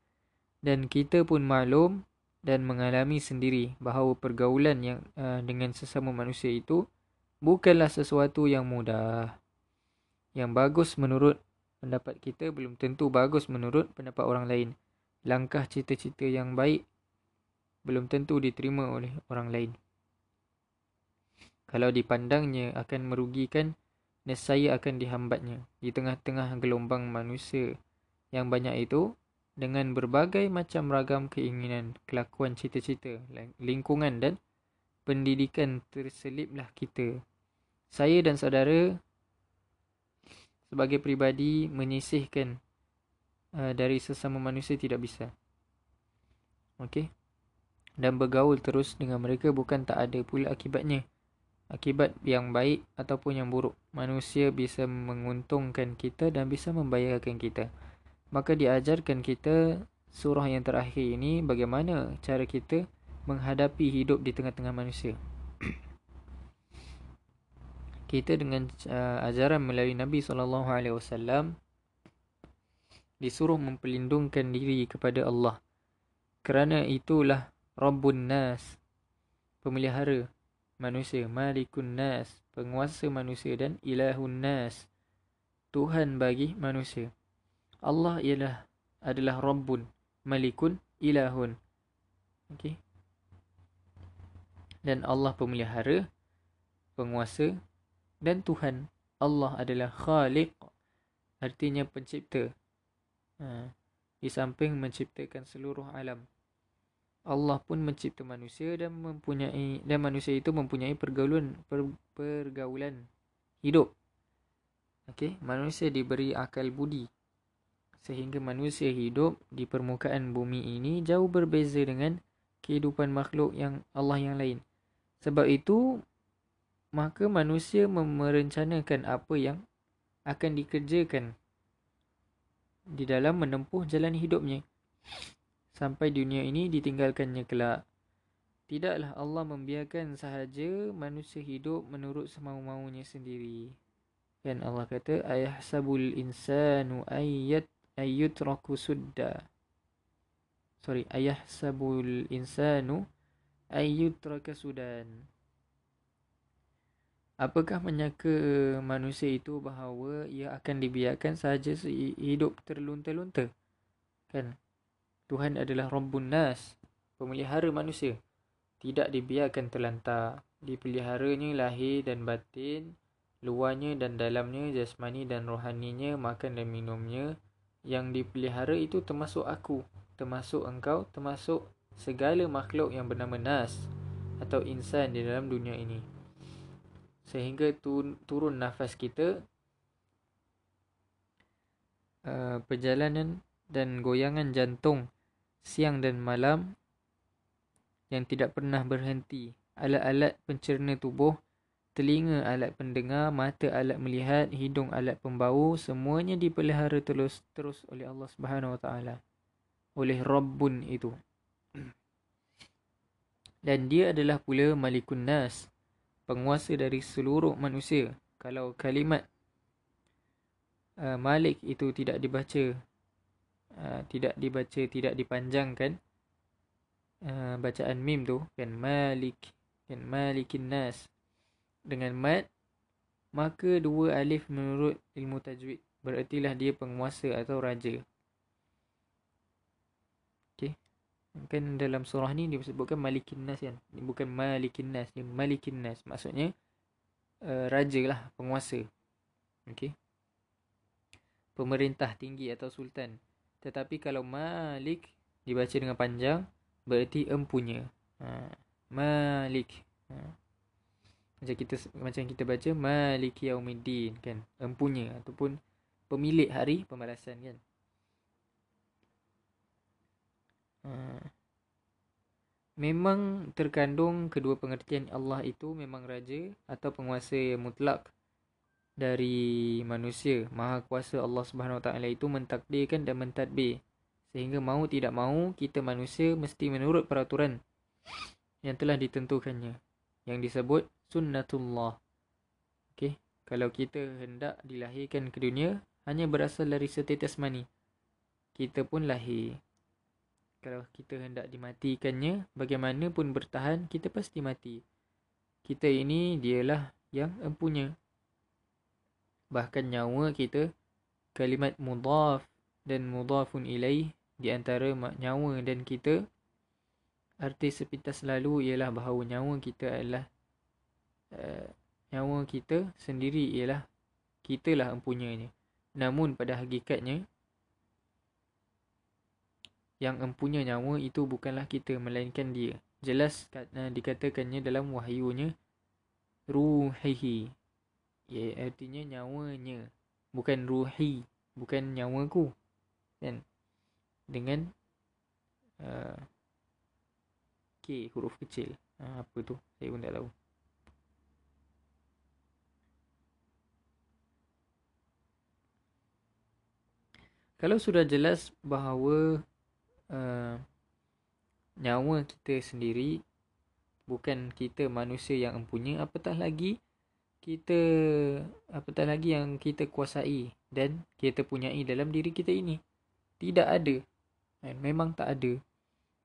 Dan kita pun maklum dan mengalami sendiri bahawa pergaulan yang uh, dengan sesama manusia itu bukanlah sesuatu yang mudah. Yang bagus menurut pendapat kita belum tentu bagus menurut pendapat orang lain. Langkah cita-cita yang baik belum tentu diterima oleh orang lain. Kalau dipandangnya akan merugikan, nescaya akan dihambatnya. Di tengah-tengah gelombang manusia yang banyak itu, dengan berbagai macam ragam keinginan, kelakuan cita-cita, lingkungan dan pendidikan terseliplah kita. Saya dan saudara sebagai pribadi menyisihkan uh, dari sesama manusia tidak bisa. Okey. Dan bergaul terus dengan mereka bukan tak ada pula akibatnya. Akibat yang baik ataupun yang buruk. Manusia bisa menguntungkan kita dan bisa membayarkan kita maka diajarkan kita surah yang terakhir ini bagaimana cara kita menghadapi hidup di tengah-tengah manusia. kita dengan uh, ajaran melalui Nabi sallallahu alaihi wasallam disuruh memperlindungkan diri kepada Allah. Kerana itulah Rabbun Nas, pemelihara manusia, Malikun Nas, penguasa manusia dan Ilahun Nas, Tuhan bagi manusia. Allah ialah adalah Rabbun, Malikun, Ilahun. Okey. Dan Allah pemelihara, penguasa dan Tuhan. Allah adalah Khaliq, artinya pencipta. Ha. Di samping menciptakan seluruh alam. Allah pun mencipta manusia dan mempunyai dan manusia itu mempunyai pergaulan per, pergaulan hidup. Okey, manusia diberi akal budi sehingga manusia hidup di permukaan bumi ini jauh berbeza dengan kehidupan makhluk yang Allah yang lain. Sebab itu maka manusia merencanakan apa yang akan dikerjakan di dalam menempuh jalan hidupnya sampai dunia ini ditinggalkannya kelak. Tidaklah Allah membiarkan sahaja manusia hidup menurut semau-maunya sendiri. Kan Allah kata ayahsabul insanu ayyat ayyutraku sudda. Sorry, ayahsabul insanu ayyutraka sudan. Apakah menyangka manusia itu bahawa ia akan dibiarkan sahaja hidup terlunta-lunta? Kan? Tuhan adalah Rabbun Nas, pemelihara manusia. Tidak dibiarkan terlantar. Dipeliharanya lahir dan batin, luarnya dan dalamnya, jasmani dan rohaninya, makan dan minumnya. Yang dipelihara itu termasuk aku, termasuk engkau, termasuk segala makhluk yang bernama Nas atau insan di dalam dunia ini. Sehingga turun nafas kita, uh, perjalanan dan goyangan jantung siang dan malam yang tidak pernah berhenti. Alat-alat pencerna tubuh, telinga alat pendengar, mata alat melihat, hidung alat pembau, semuanya dipelihara terus terus oleh Allah Subhanahu Wa Taala. Oleh Rabbun itu. Dan dia adalah pula Malikun Nas, penguasa dari seluruh manusia. Kalau kalimat uh, Malik itu tidak dibaca uh, tidak dibaca tidak dipanjangkan uh, bacaan mim tu kan malik kan malikin nas dengan mat maka dua alif menurut ilmu tajwid. Berartilah dia penguasa atau raja. Okey. Kan dalam surah ni dia sebutkan malikin nas kan? Bukan malikin nas dia malikin nas. Maksudnya uh, raja lah penguasa. Okey. Pemerintah tinggi atau sultan. Tetapi kalau Malik dibaca dengan panjang berarti empunya. Ha. Malik. Macam kita macam kita baca Malik Yaumiddin kan. Empunya ataupun pemilik hari pembalasan kan. Ha. Memang terkandung kedua pengertian Allah itu memang raja atau penguasa yang mutlak dari manusia maha kuasa Allah Subhanahu taala itu mentakdirkan dan mentadbir sehingga mau tidak mau kita manusia mesti menurut peraturan yang telah ditentukannya yang disebut sunnatullah. Okey kalau kita hendak dilahirkan ke dunia hanya berasal dari setetes mani. Kita pun lahir. Kalau kita hendak dimatikannya bagaimanapun bertahan kita pasti mati. Kita ini dialah yang empunya. Bahkan nyawa kita kalimat mudaf dan mudafun ilaih di antara nyawa dan kita arti sepintas lalu ialah bahawa nyawa kita adalah uh, nyawa kita sendiri ialah kitalah empunyanya namun pada hakikatnya yang empunya nyawa itu bukanlah kita melainkan dia jelas uh, dikatakannya dalam wahyunya ruhihi Ya, artinya nyawanya. Bukan ruhi. Bukan nyawaku. Kan? Dengan uh, K huruf kecil. Uh, apa tu? Saya pun tak tahu. Kalau sudah jelas bahawa uh, nyawa kita sendiri bukan kita manusia yang empunya, apatah lagi kita apatah lagi yang kita kuasai dan kita punyai dalam diri kita ini tidak ada. Kan? Memang tak ada.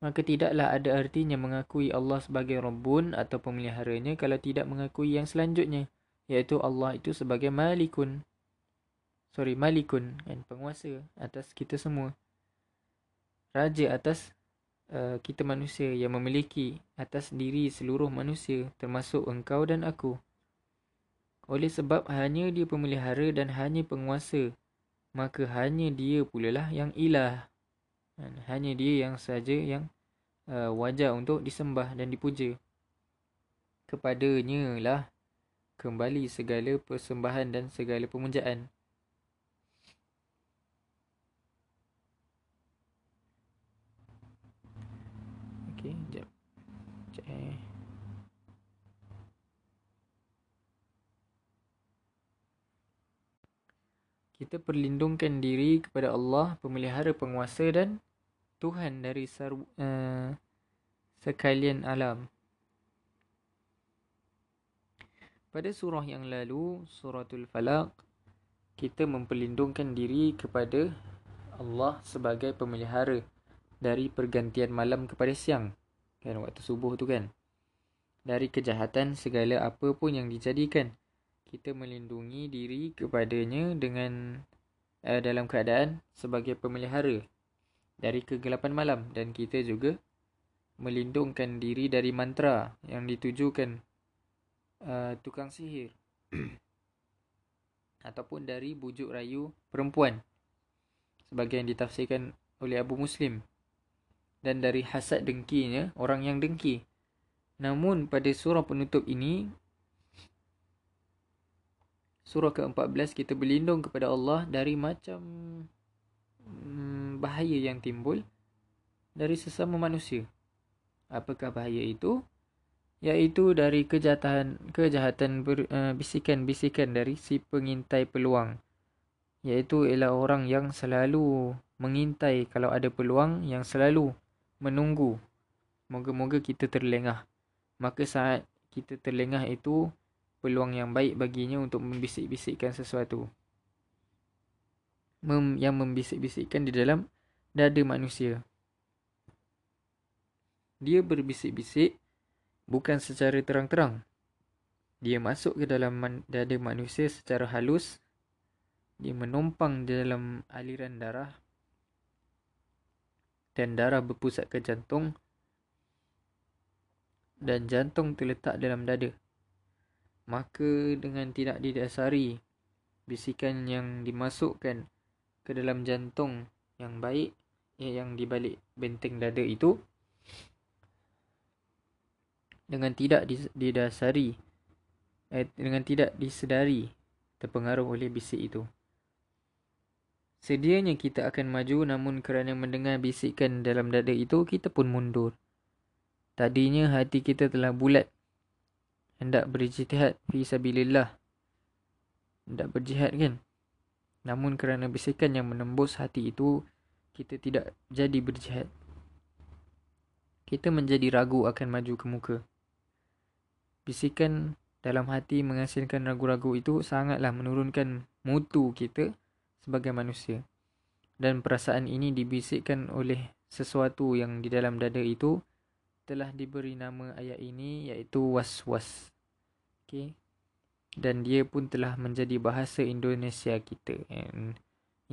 Maka tidaklah ada artinya mengakui Allah sebagai Rabbun atau pemeliharanya kalau tidak mengakui yang selanjutnya. Iaitu Allah itu sebagai Malikun. Sorry, Malikun. Kan? Penguasa atas kita semua. Raja atas uh, kita manusia yang memiliki atas diri seluruh manusia termasuk engkau dan aku. Oleh sebab hanya dia pemelihara dan hanya penguasa maka hanya dia pula lah yang ilah. Hanya dia yang saja yang uh, wajar untuk disembah dan dipuja. Kepadanya lah kembali segala persembahan dan segala pemujaan. Okey, jap. Jap eh. kita perlindungkan diri kepada Allah, pemelihara penguasa dan Tuhan dari sar, uh, sekalian alam. Pada surah yang lalu, suratul Falaq, kita memperlindungkan diri kepada Allah sebagai pemelihara dari pergantian malam kepada siang. Kan waktu subuh tu kan. Dari kejahatan segala apa pun yang dijadikan kita melindungi diri kepadanya dengan uh, dalam keadaan sebagai pemelihara dari kegelapan malam dan kita juga melindungkan diri dari mantra yang ditujukan uh, tukang sihir ataupun dari bujuk rayu perempuan sebagai yang ditafsirkan oleh Abu Muslim dan dari hasad dengkinya orang yang dengki namun pada surah penutup ini surah ke-14 kita berlindung kepada Allah dari macam hmm, bahaya yang timbul dari sesama manusia. Apakah bahaya itu? Iaitu dari kejahatan kejahatan ber, uh, bisikan-bisikan dari si pengintai peluang. Iaitu ialah orang yang selalu mengintai kalau ada peluang yang selalu menunggu. Moga-moga kita terlengah. Maka saat kita terlengah itu peluang yang baik baginya untuk membisik-bisikkan sesuatu. Mem- yang membisik-bisikkan di dalam dada manusia. Dia berbisik-bisik bukan secara terang-terang. Dia masuk ke dalam man- dada manusia secara halus. Dia menumpang di dalam aliran darah. Dan darah berpusat ke jantung. Dan jantung terletak dalam dada maka dengan tidak didasari bisikan yang dimasukkan ke dalam jantung yang baik yang di balik benteng dada itu dengan tidak didasari eh, dengan tidak disedari terpengaruh oleh bisik itu sedianya kita akan maju namun kerana mendengar bisikan dalam dada itu kita pun mundur. Tadinya hati kita telah bulat. Hendak berijtihad fi sabilillah. Hendak berjihad kan? Namun kerana bisikan yang menembus hati itu kita tidak jadi berjihad. Kita menjadi ragu akan maju ke muka. Bisikan dalam hati menghasilkan ragu-ragu itu sangatlah menurunkan mutu kita sebagai manusia dan perasaan ini dibisikkan oleh sesuatu yang di dalam dada itu telah diberi nama ayat ini iaitu was-was. Okay. Dan dia pun telah menjadi bahasa Indonesia kita. And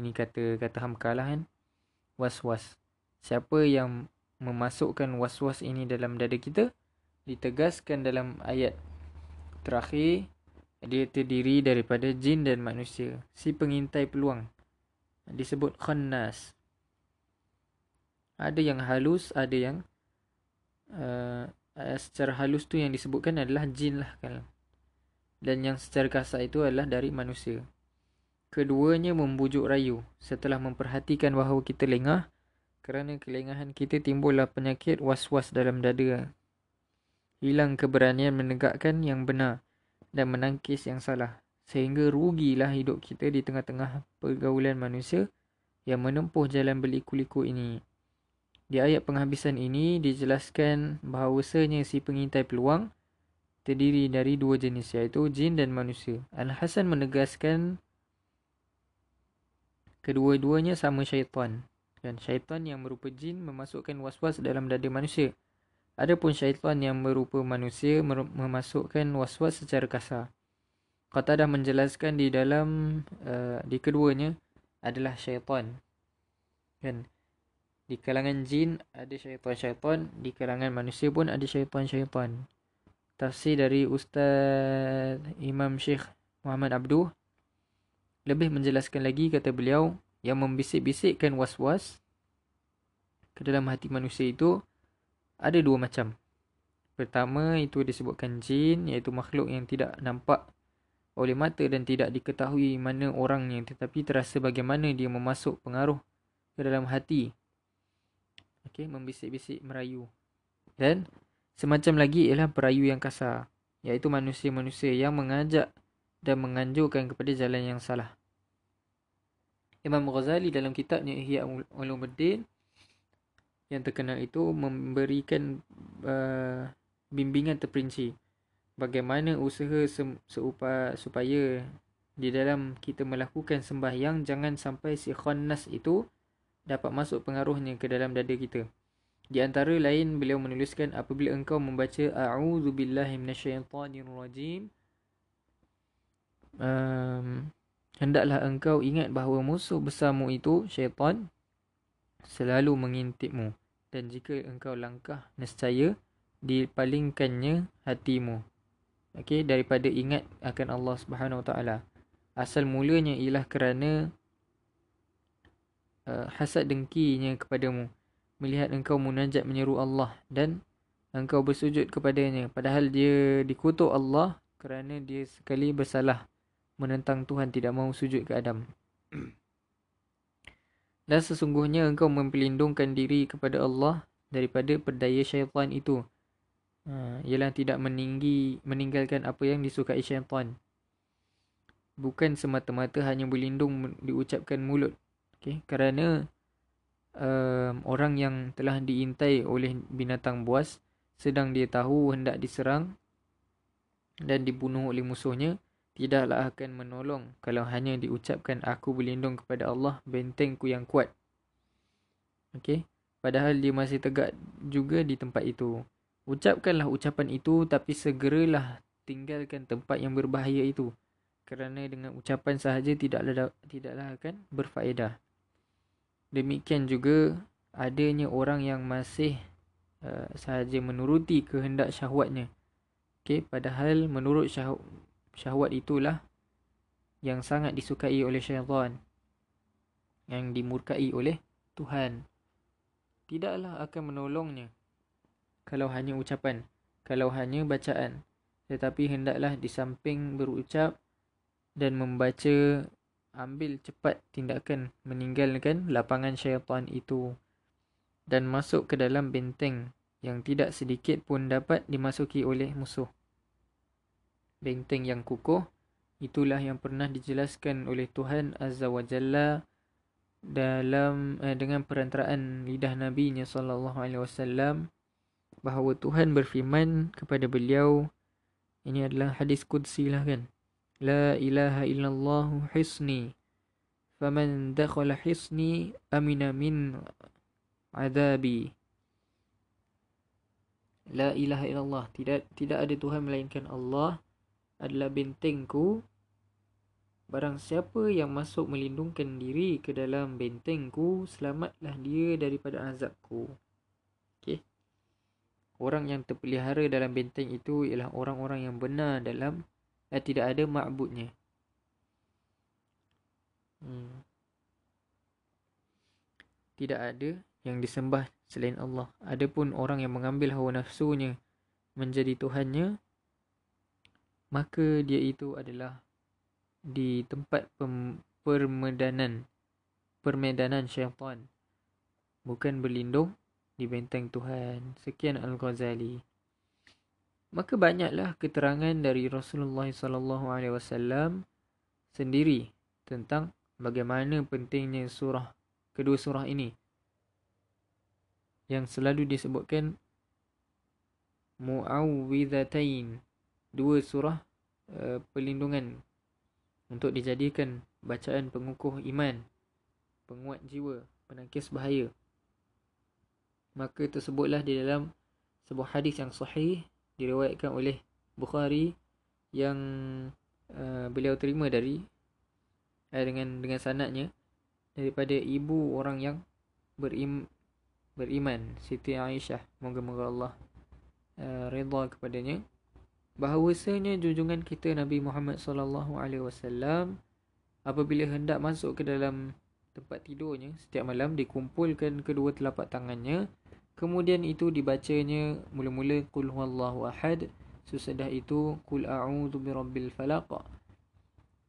ini kata kata hamka lah kan. Was-was. Siapa yang memasukkan was-was ini dalam dada kita. Ditegaskan dalam ayat terakhir. Dia terdiri daripada jin dan manusia. Si pengintai peluang. Disebut khannas. Ada yang halus, ada yang uh, secara halus tu yang disebutkan adalah jin lah kan dan yang secara kasar itu adalah dari manusia. Keduanya membujuk rayu setelah memperhatikan bahawa kita lengah kerana kelengahan kita timbullah penyakit was-was dalam dada. Hilang keberanian menegakkan yang benar dan menangkis yang salah sehingga rugilah hidup kita di tengah-tengah pergaulan manusia yang menempuh jalan berliku-liku ini. Di ayat penghabisan ini dijelaskan bahawasanya si pengintai peluang terdiri dari dua jenis iaitu jin dan manusia. Al-Hasan menegaskan kedua-duanya sama syaitan Dan syaitan yang berupa jin memasukkan was-was dalam dada manusia. Adapun syaitan yang berupa manusia memasukkan was-was secara kasar. Qatadah menjelaskan di dalam uh, di keduanya adalah syaitan. Kan? Di kalangan jin ada syaitan-syaitan, di kalangan manusia pun ada syaitan-syaitan. Tafsir dari Ustaz Imam Syekh Muhammad Abduh lebih menjelaskan lagi kata beliau yang membisik-bisikkan was-was ke dalam hati manusia itu ada dua macam. Pertama itu disebutkan jin iaitu makhluk yang tidak nampak oleh mata dan tidak diketahui mana orangnya tetapi terasa bagaimana dia memasuk pengaruh ke dalam hati. Okey, membisik-bisik merayu. Dan semacam lagi ialah perayu yang kasar, iaitu manusia-manusia yang mengajak dan menganjurkan kepada jalan yang salah. Imam Ghazali dalam kitabnya Ihya Ulumuddin yang terkenal itu memberikan uh, bimbingan terperinci bagaimana usaha seupa supaya di dalam kita melakukan sembahyang jangan sampai si khannas itu dapat masuk pengaruhnya ke dalam dada kita. Di antara lain beliau menuliskan apabila engkau membaca a'udzu billahi minasyaitonir rajim um, hendaklah engkau ingat bahawa musuh besarmu itu syaitan selalu mengintipmu. Dan jika engkau langkah nescaya dipalingkannya hatimu. Okey daripada ingat akan Allah Subhanahu taala. Asal mulanya ialah kerana uh, hasad dengkinya kepadamu. Melihat engkau munajat menyeru Allah dan engkau bersujud kepadanya. Padahal dia dikutuk Allah kerana dia sekali bersalah menentang Tuhan tidak mahu sujud ke Adam dan sesungguhnya engkau memperlindungkan diri kepada Allah daripada perdaya syaitan itu Ha, ialah tidak meninggi meninggalkan apa yang disukai syaitan. Bukan semata-mata hanya berlindung diucapkan mulut. Okay? Kerana um, orang yang telah diintai oleh binatang buas sedang dia tahu hendak diserang dan dibunuh oleh musuhnya tidaklah akan menolong kalau hanya diucapkan aku berlindung kepada Allah bentengku yang kuat. Okay? Padahal dia masih tegak juga di tempat itu. Ucapkanlah ucapan itu tapi segeralah tinggalkan tempat yang berbahaya itu. Kerana dengan ucapan sahaja tidaklah tidaklah akan berfaedah. Demikian juga adanya orang yang masih uh, sahaja menuruti kehendak syahwatnya. Okey, padahal menurut syah- syahwat itulah yang sangat disukai oleh syaitan. Yang dimurkai oleh Tuhan. Tidaklah akan menolongnya kalau hanya ucapan, kalau hanya bacaan. Tetapi hendaklah di samping berucap dan membaca, ambil cepat tindakan meninggalkan lapangan syaitan itu dan masuk ke dalam benteng yang tidak sedikit pun dapat dimasuki oleh musuh. Benteng yang kukuh. Itulah yang pernah dijelaskan oleh Tuhan Azza wa Jalla dalam eh, dengan perantaraan lidah Nabi-Nya sallallahu alaihi wasallam bahawa Tuhan berfirman kepada beliau ini adalah hadis qudsi lah kan la ilaha illallah hisni faman dakhala hisni amina min adabi la ilaha illallah tidak tidak ada tuhan melainkan Allah adalah bentengku barang siapa yang masuk melindungkan diri ke dalam bentengku selamatlah dia daripada azabku okey orang yang terpelihara dalam benteng itu ialah orang-orang yang benar dalam dan tidak ada makbudnya. Hmm. Tidak ada yang disembah selain Allah. Adapun orang yang mengambil hawa nafsunya menjadi Tuhannya, maka dia itu adalah di tempat permedanan permedanan syaitan. Bukan berlindung di benteng Tuhan. Sekian Al-Ghazali. Maka banyaklah keterangan dari Rasulullah sallallahu alaihi wasallam sendiri tentang bagaimana pentingnya surah kedua surah ini yang selalu disebutkan muawwidhatain dua surah uh, perlindungan untuk dijadikan bacaan pengukuh iman penguat jiwa penangkis bahaya. Maka tersebutlah di dalam sebuah hadis yang sahih diriwayatkan oleh Bukhari yang uh, beliau terima dari uh, dengan dengan sanadnya daripada ibu orang yang berim, beriman Siti Aisyah moga-moga Allah uh, redha kepadanya bahawasanya junjungan kita Nabi Muhammad sallallahu alaihi wasallam apabila hendak masuk ke dalam tempat tidurnya setiap malam dikumpulkan kedua telapak tangannya. Kemudian itu dibacanya mula-mula qul huwallahu ahad. Sesudah itu qul a'udzu birabbil falaq.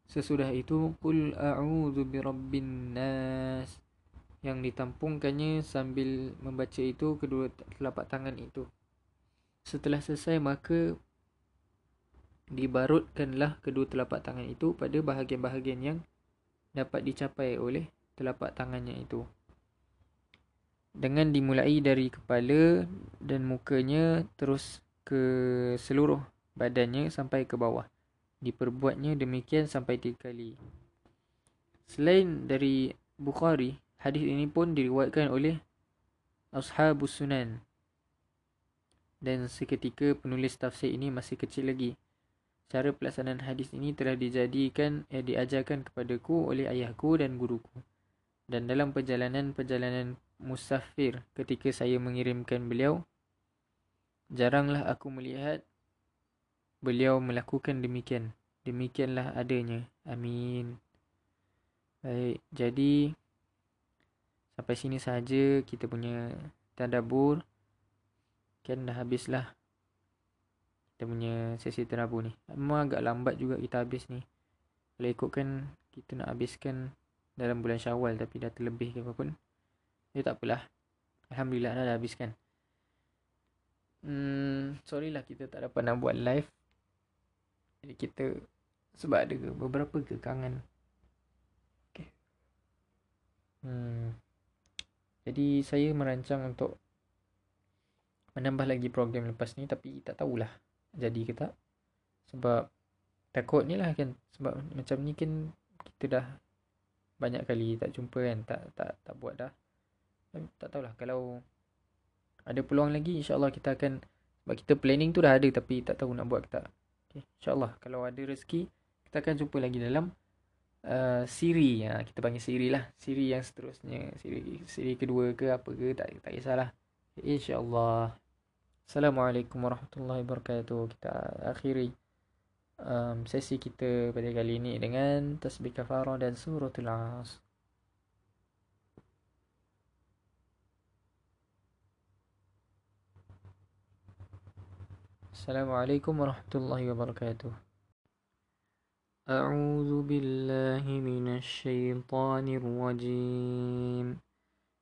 Sesudah itu qul a'udzu birabbin nas. Yang ditampungkannya sambil membaca itu kedua telapak tangan itu. Setelah selesai maka dibarutkanlah kedua telapak tangan itu pada bahagian-bahagian yang dapat dicapai oleh telapak tangannya itu. Dengan dimulai dari kepala dan mukanya terus ke seluruh badannya sampai ke bawah. Diperbuatnya demikian sampai tiga kali. Selain dari Bukhari, hadis ini pun diriwayatkan oleh Ashabus Sunan. Dan seketika penulis tafsir ini masih kecil lagi. Cara pelaksanaan hadis ini telah dijadikan eh, diajarkan kepadaku oleh ayahku dan guruku. Dan dalam perjalanan-perjalanan musafir ketika saya mengirimkan beliau, jaranglah aku melihat beliau melakukan demikian. Demikianlah adanya. Amin. Baik, jadi sampai sini saja kita punya tadabbur. Kan dah habislah kita punya sesi terabu ni. Memang agak lambat juga kita habis ni. Kalau ikutkan kita nak habiskan dalam bulan syawal Tapi dah terlebih ke apa pun. Ya tak apalah. Alhamdulillah dah, dah habiskan. Hmm, sorry lah kita tak dapat nak buat live. Jadi kita Sebab ada beberapa kekangan. Okay. hmm. Jadi saya merancang untuk Menambah lagi program lepas ni Tapi tak tahulah jadi ke tak sebab takut ni lah kan. Sebab macam ni kan kita dah banyak kali tak jumpa kan. Tak tak tak buat dah. Tak tahulah kalau ada peluang lagi insyaallah kita akan sebab kita planning tu dah ada tapi tak tahu nak buat ke tak. Okay, insyaallah kalau ada rezeki kita akan jumpa lagi dalam uh, siri. Ya kita panggil siri lah. Siri yang seterusnya. Siri siri kedua ke apa ke tak tak kisahlah. Insyaallah Assalamualaikum warahmatullahi wabarakatuh. Kita akhiri um, sesi kita pada kali ini dengan tasbih kafarah dan suratul as. Assalamualaikum warahmatullahi wabarakatuh. أعوذ بالله من الشيطان الرجيم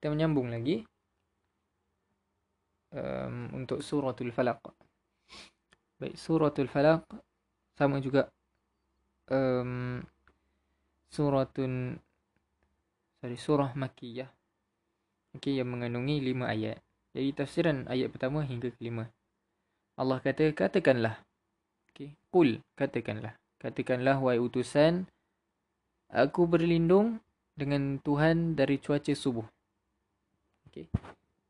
kita menyambung lagi um, untuk suratul falaq. Baik suratul falaq sama juga um, suratun sorry surah makkiyah. Okay, yang mengandungi lima ayat. Jadi tafsiran ayat pertama hingga kelima. Allah kata katakanlah. Okey qul katakanlah. Katakanlah wahai utusan aku berlindung dengan Tuhan dari cuaca subuh Okey.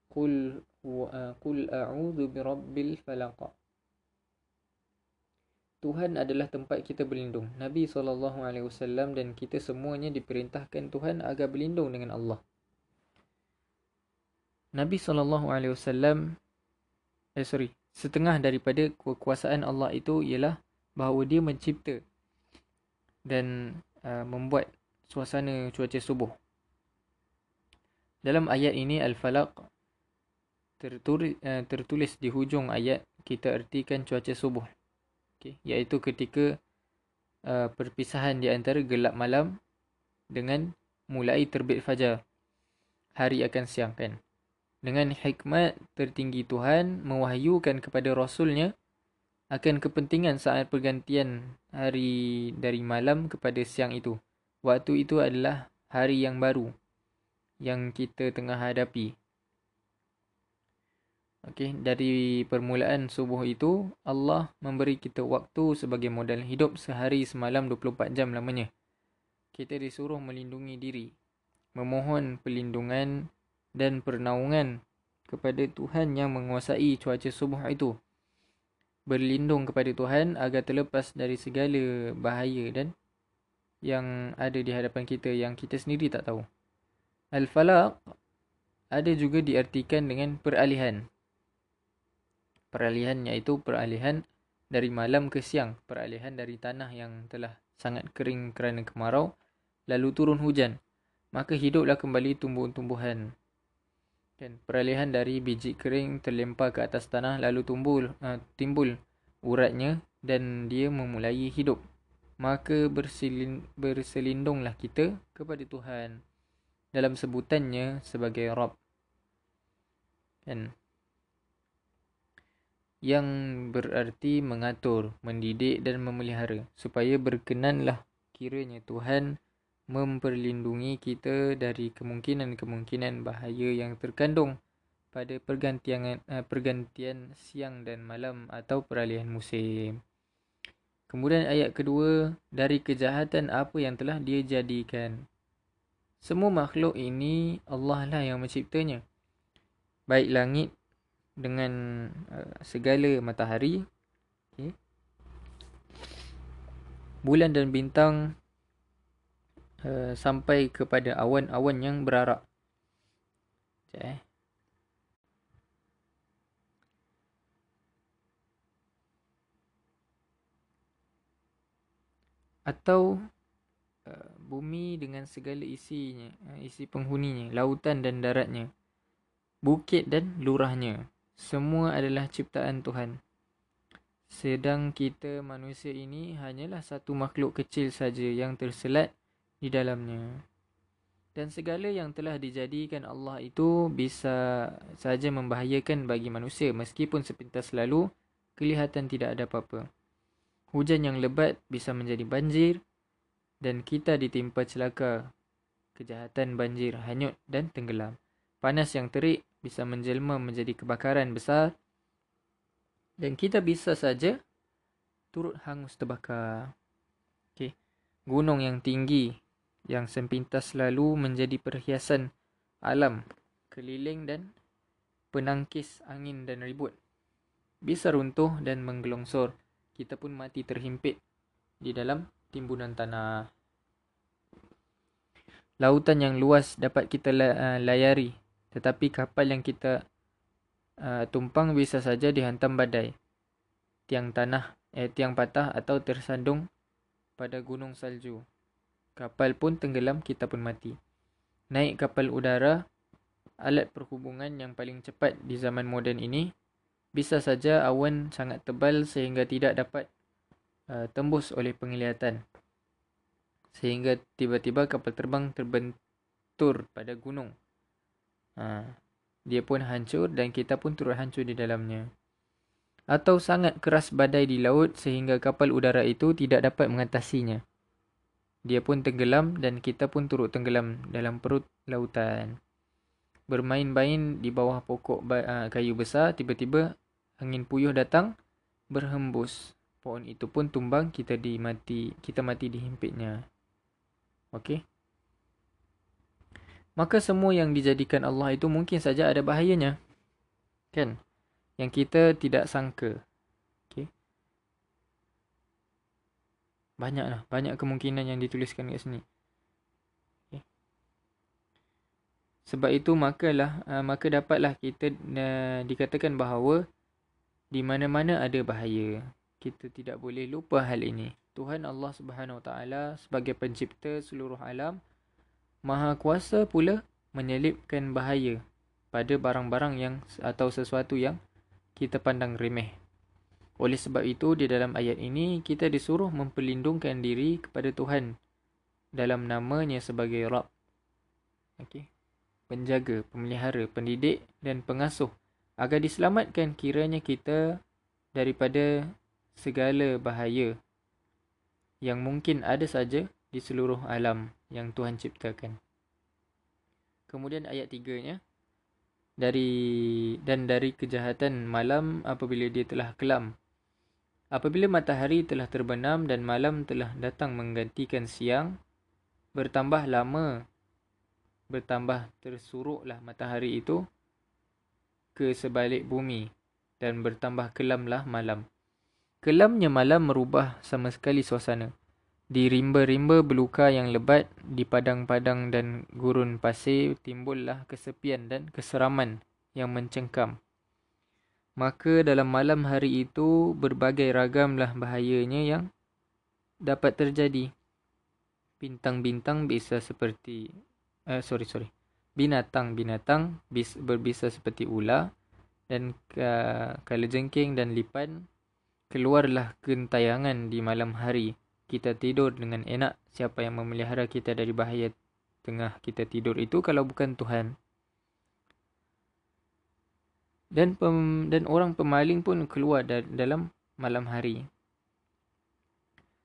Qul wa qul a'udzu birabbil falaq. Tuhan adalah tempat kita berlindung. Nabi SAW dan kita semuanya diperintahkan Tuhan agar berlindung dengan Allah. Nabi SAW, eh sorry, setengah daripada kekuasaan Allah itu ialah bahawa dia mencipta dan uh, membuat suasana cuaca subuh. Dalam ayat ini Al-Falaq tertulis, uh, tertulis di hujung ayat kita ertikan cuaca subuh. Okay. Iaitu ketika uh, perpisahan di antara gelap malam dengan mulai terbit fajar. hari akan siang kan. Dengan hikmat tertinggi Tuhan mewahyukan kepada Rasulnya akan kepentingan saat pergantian hari dari malam kepada siang itu. Waktu itu adalah hari yang baru yang kita tengah hadapi. Okey, dari permulaan subuh itu Allah memberi kita waktu sebagai modal hidup sehari semalam 24 jam lamanya. Kita disuruh melindungi diri, memohon perlindungan dan pernaungan kepada Tuhan yang menguasai cuaca subuh itu. Berlindung kepada Tuhan agar terlepas dari segala bahaya dan yang ada di hadapan kita yang kita sendiri tak tahu. Al-Falaq ada juga diartikan dengan peralihan peralihan iaitu peralihan dari malam ke siang, peralihan dari tanah yang telah sangat kering kerana kemarau lalu turun hujan, maka hiduplah kembali tumbuh-tumbuhan. Dan peralihan dari biji kering terlempar ke atas tanah lalu tumbuh uh, timbul uratnya dan dia memulai hidup. Maka berselin, berselindunglah kita kepada Tuhan dalam sebutannya sebagai Rabb. Kan? yang berarti mengatur, mendidik dan memelihara supaya berkenanlah kiranya Tuhan memperlindungi kita dari kemungkinan-kemungkinan bahaya yang terkandung pada pergantian uh, pergantian siang dan malam atau peralihan musim. Kemudian ayat kedua dari kejahatan apa yang telah dia jadikan. Semua makhluk ini Allah lah yang menciptanya. Baik langit dengan uh, segala matahari okay. bulan dan bintang uh, sampai kepada awan-awan yang berarak okay. Eh. atau bumi dengan segala isinya uh, isi penghuninya lautan dan daratnya bukit dan lurahnya semua adalah ciptaan Tuhan. Sedang kita manusia ini hanyalah satu makhluk kecil saja yang terselat di dalamnya. Dan segala yang telah dijadikan Allah itu bisa saja membahayakan bagi manusia meskipun sepintas lalu kelihatan tidak ada apa-apa. Hujan yang lebat bisa menjadi banjir dan kita ditimpa celaka. Kejahatan banjir hanyut dan tenggelam. Panas yang terik bisa menjelma menjadi kebakaran besar dan kita bisa saja turut hangus terbakar. Okey. Gunung yang tinggi yang sempintas lalu menjadi perhiasan alam keliling dan penangkis angin dan ribut. Bisa runtuh dan menggelongsor. Kita pun mati terhimpit di dalam timbunan tanah. Lautan yang luas dapat kita layari tetapi kapal yang kita uh, tumpang bisa saja dihantam badai, tiang tanah, eh, tiang patah atau tersandung pada gunung salju. Kapal pun tenggelam, kita pun mati. Naik kapal udara, alat perhubungan yang paling cepat di zaman moden ini, bisa saja awan sangat tebal sehingga tidak dapat uh, tembus oleh penglihatan. Sehingga tiba-tiba kapal terbang terbentur pada gunung ha, dia pun hancur dan kita pun turut hancur di dalamnya. Atau sangat keras badai di laut sehingga kapal udara itu tidak dapat mengatasinya. Dia pun tenggelam dan kita pun turut tenggelam dalam perut lautan. Bermain-main di bawah pokok ha, kayu besar, tiba-tiba angin puyuh datang berhembus. Pohon itu pun tumbang, kita dimati, kita mati dihimpitnya. Okey maka semua yang dijadikan Allah itu mungkin saja ada bahayanya. Kan? Yang kita tidak sangka. Okay. Banyaklah. Banyak kemungkinan yang dituliskan kat sini. Okay. Sebab itu makalah, uh, maka dapatlah kita uh, dikatakan bahawa di mana-mana ada bahaya. Kita tidak boleh lupa hal ini. Tuhan Allah Subhanahu Wa Taala sebagai pencipta seluruh alam Maha Kuasa pula menyelipkan bahaya pada barang-barang yang atau sesuatu yang kita pandang remeh. Oleh sebab itu di dalam ayat ini kita disuruh memperlindungkan diri kepada Tuhan dalam namanya sebagai Rabb. Okey. penjaga, pemelihara, pendidik dan pengasuh agar diselamatkan kiranya kita daripada segala bahaya yang mungkin ada saja di seluruh alam yang Tuhan ciptakan. Kemudian ayat tiganya dari dan dari kejahatan malam apabila dia telah kelam. Apabila matahari telah terbenam dan malam telah datang menggantikan siang, bertambah lama bertambah tersuruklah matahari itu ke sebalik bumi dan bertambah kelamlah malam. Kelamnya malam merubah sama sekali suasana. Di rimba-rimba beluka yang lebat, di padang-padang dan gurun pasir, timbullah kesepian dan keseraman yang mencengkam. Maka dalam malam hari itu, berbagai ragamlah bahayanya yang dapat terjadi. Bintang-bintang bisa seperti... Uh, sorry, sorry. Binatang-binatang berbisa seperti ular dan kala jengking dan lipan keluarlah kentayangan di malam hari. Kita tidur dengan enak. Siapa yang memelihara kita dari bahaya tengah kita tidur itu kalau bukan Tuhan. Dan pem, dan orang pemaling pun keluar da, dalam malam hari.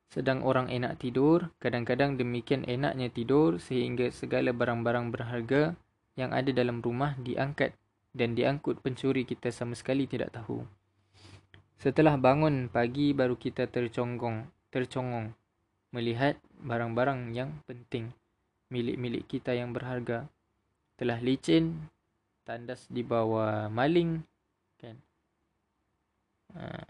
Sedang orang enak tidur kadang-kadang demikian enaknya tidur sehingga segala barang-barang berharga yang ada dalam rumah diangkat dan diangkut pencuri kita sama sekali tidak tahu setelah bangun pagi baru kita tercongkong tercongong melihat barang-barang yang penting milik-milik kita yang berharga telah licin tandas di bawah maling kan ha.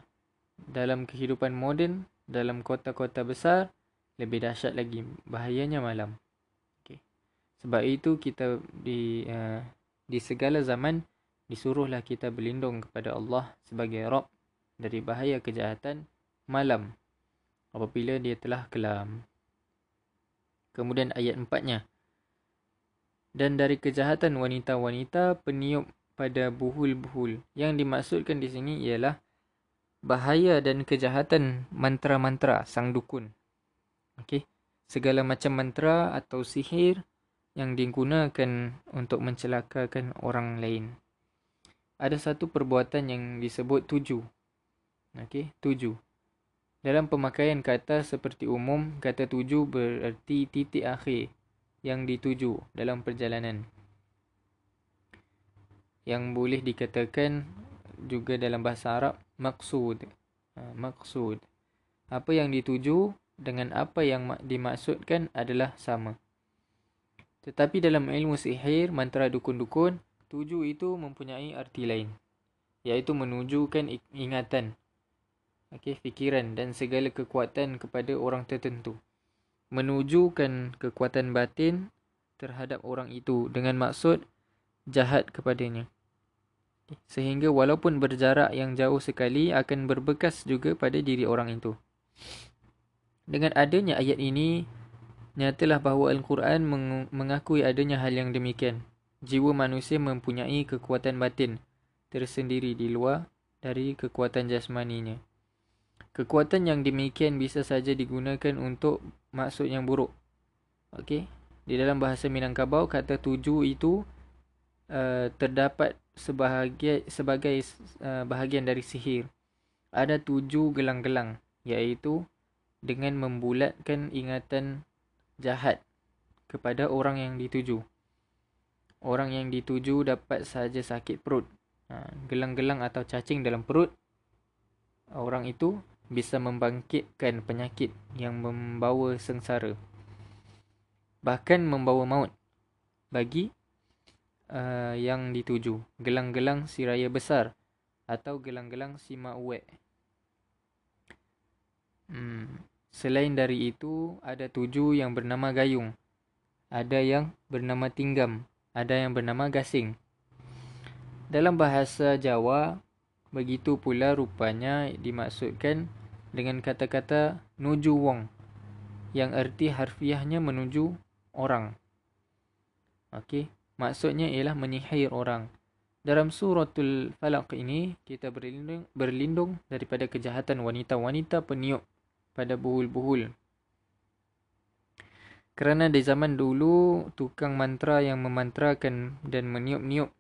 dalam kehidupan moden dalam kota-kota besar lebih dahsyat lagi bahayanya malam okay. sebab itu kita di uh, di segala zaman disuruhlah kita berlindung kepada Allah sebagai Rabb dari bahaya kejahatan malam apabila dia telah kelam. Kemudian ayat empatnya. Dan dari kejahatan wanita-wanita peniup pada buhul-buhul. Yang dimaksudkan di sini ialah bahaya dan kejahatan mantra-mantra sang dukun. Okey. Segala macam mantra atau sihir yang digunakan untuk mencelakakan orang lain. Ada satu perbuatan yang disebut tujuh Okey, tuju. Dalam pemakaian kata seperti umum, kata tuju bererti titik akhir yang dituju dalam perjalanan. Yang boleh dikatakan juga dalam bahasa Arab maksud. Ha, maksud. Apa yang dituju dengan apa yang dimaksudkan adalah sama. Tetapi dalam ilmu sihir, mantra dukun-dukun, tuju itu mempunyai arti lain. Iaitu menunjukkan ingatan okay, fikiran dan segala kekuatan kepada orang tertentu. Menujukan kekuatan batin terhadap orang itu dengan maksud jahat kepadanya. Sehingga walaupun berjarak yang jauh sekali akan berbekas juga pada diri orang itu. Dengan adanya ayat ini, nyatalah bahawa Al-Quran mengakui adanya hal yang demikian. Jiwa manusia mempunyai kekuatan batin tersendiri di luar dari kekuatan jasmaninya. Kekuatan yang demikian bisa saja digunakan untuk maksud yang buruk. Okey. Di dalam bahasa Minangkabau kata tuju itu uh, terdapat sebahagian sebagai uh, bahagian dari sihir. Ada tuju gelang-gelang iaitu dengan membulatkan ingatan jahat kepada orang yang dituju. Orang yang dituju dapat saja sakit perut. Ha, gelang-gelang atau cacing dalam perut orang itu bisa membangkitkan penyakit yang membawa sengsara bahkan membawa maut bagi uh, yang dituju gelang-gelang si raya besar atau gelang-gelang si ma'uwe hmm. selain dari itu ada tuju yang bernama gayung ada yang bernama tinggam ada yang bernama gasing dalam bahasa Jawa Begitu pula rupanya dimaksudkan dengan kata-kata nuju wong yang erti harfiahnya menuju orang. Okey, maksudnya ialah menyihir orang. Dalam suratul falaq ini kita berlindung, berlindung daripada kejahatan wanita-wanita peniup pada buhul-buhul. Kerana di zaman dulu tukang mantra yang memantrakan dan meniup-niup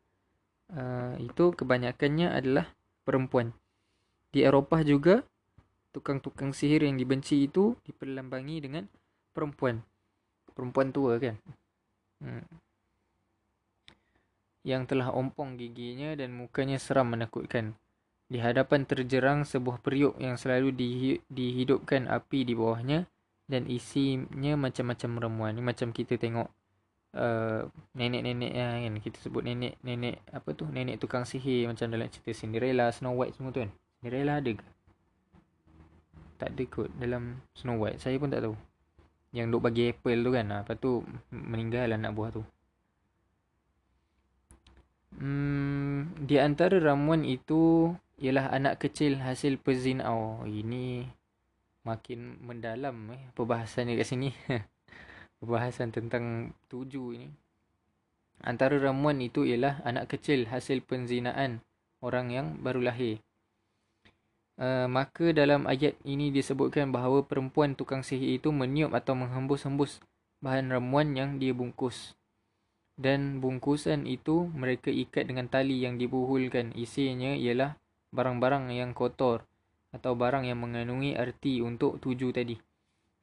uh, itu kebanyakannya adalah perempuan. Di Eropah juga tukang-tukang sihir yang dibenci itu diperlambangi dengan perempuan. Perempuan tua kan. Hmm. Yang telah ompong giginya dan mukanya seram menakutkan. Di hadapan terjerang sebuah periuk yang selalu dihidupkan api di bawahnya dan isinya macam-macam ramuan. Ni macam kita tengok uh, nenek-nenek uh, kan kita sebut nenek-nenek apa tu nenek tukang sihir macam dalam cerita Cinderella, Snow White semua tu kan. Cinderella ada ke? Tak ada kot dalam Snow White. Saya pun tak tahu. Yang duk bagi apple tu kan. Ah, lepas tu meninggal anak buah tu. Hmm, di antara ramuan itu ialah anak kecil hasil pezinau. Oh, ini makin mendalam eh perbahasan dekat sini. perbahasan tentang tuju ini. Antara ramuan itu ialah anak kecil hasil penzinaan orang yang baru lahir. Uh, maka dalam ayat ini disebutkan bahawa perempuan tukang sihir itu meniup atau menghembus-hembus bahan ramuan yang dia bungkus. Dan bungkusan itu mereka ikat dengan tali yang dibuhulkan. Isinya ialah barang-barang yang kotor atau barang yang mengandungi arti untuk tuju tadi.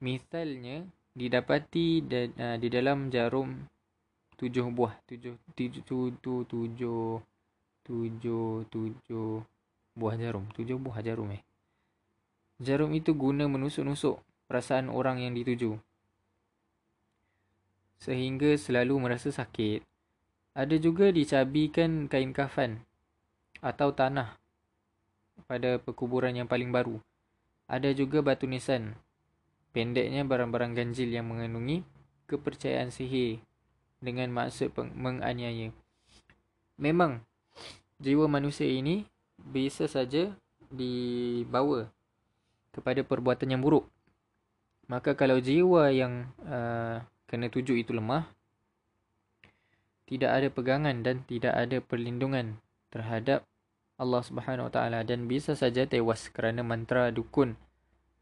Misalnya didapati da, uh, di dalam jarum tujuh buah. Tujuh tujuh tujuh tujuh tujuh tujuh buah jarum. Tujuh buah jarum eh. Jarum itu guna menusuk-nusuk perasaan orang yang dituju. Sehingga selalu merasa sakit. Ada juga dicabikan kain kafan atau tanah pada perkuburan yang paling baru. Ada juga batu nisan. Pendeknya barang-barang ganjil yang mengandungi kepercayaan sihir dengan maksud menganiaya. Memang jiwa manusia ini bisa saja dibawa kepada perbuatan yang buruk. Maka kalau jiwa yang uh, kena tuju itu lemah, tidak ada pegangan dan tidak ada perlindungan terhadap Allah Subhanahu Wa Taala dan bisa saja tewas kerana mantra dukun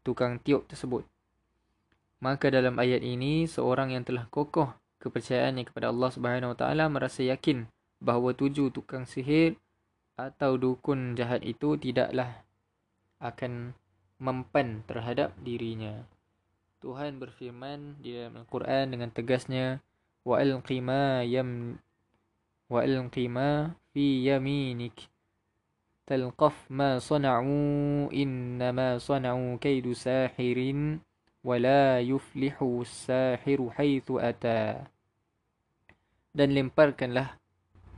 tukang tiup tersebut. Maka dalam ayat ini seorang yang telah kokoh kepercayaannya kepada Allah Subhanahu Wa Taala merasa yakin bahawa tujuh tukang sihir atau dukun jahat itu tidaklah akan mempan terhadap dirinya. Tuhan berfirman di dalam Al-Quran dengan tegasnya wa alqima yam wa alqima fi yaminik talqaf ma sana'u inna ma sana'u kaidu sahirin wala yuflihu sahiru حيث ata dan lemparkanlah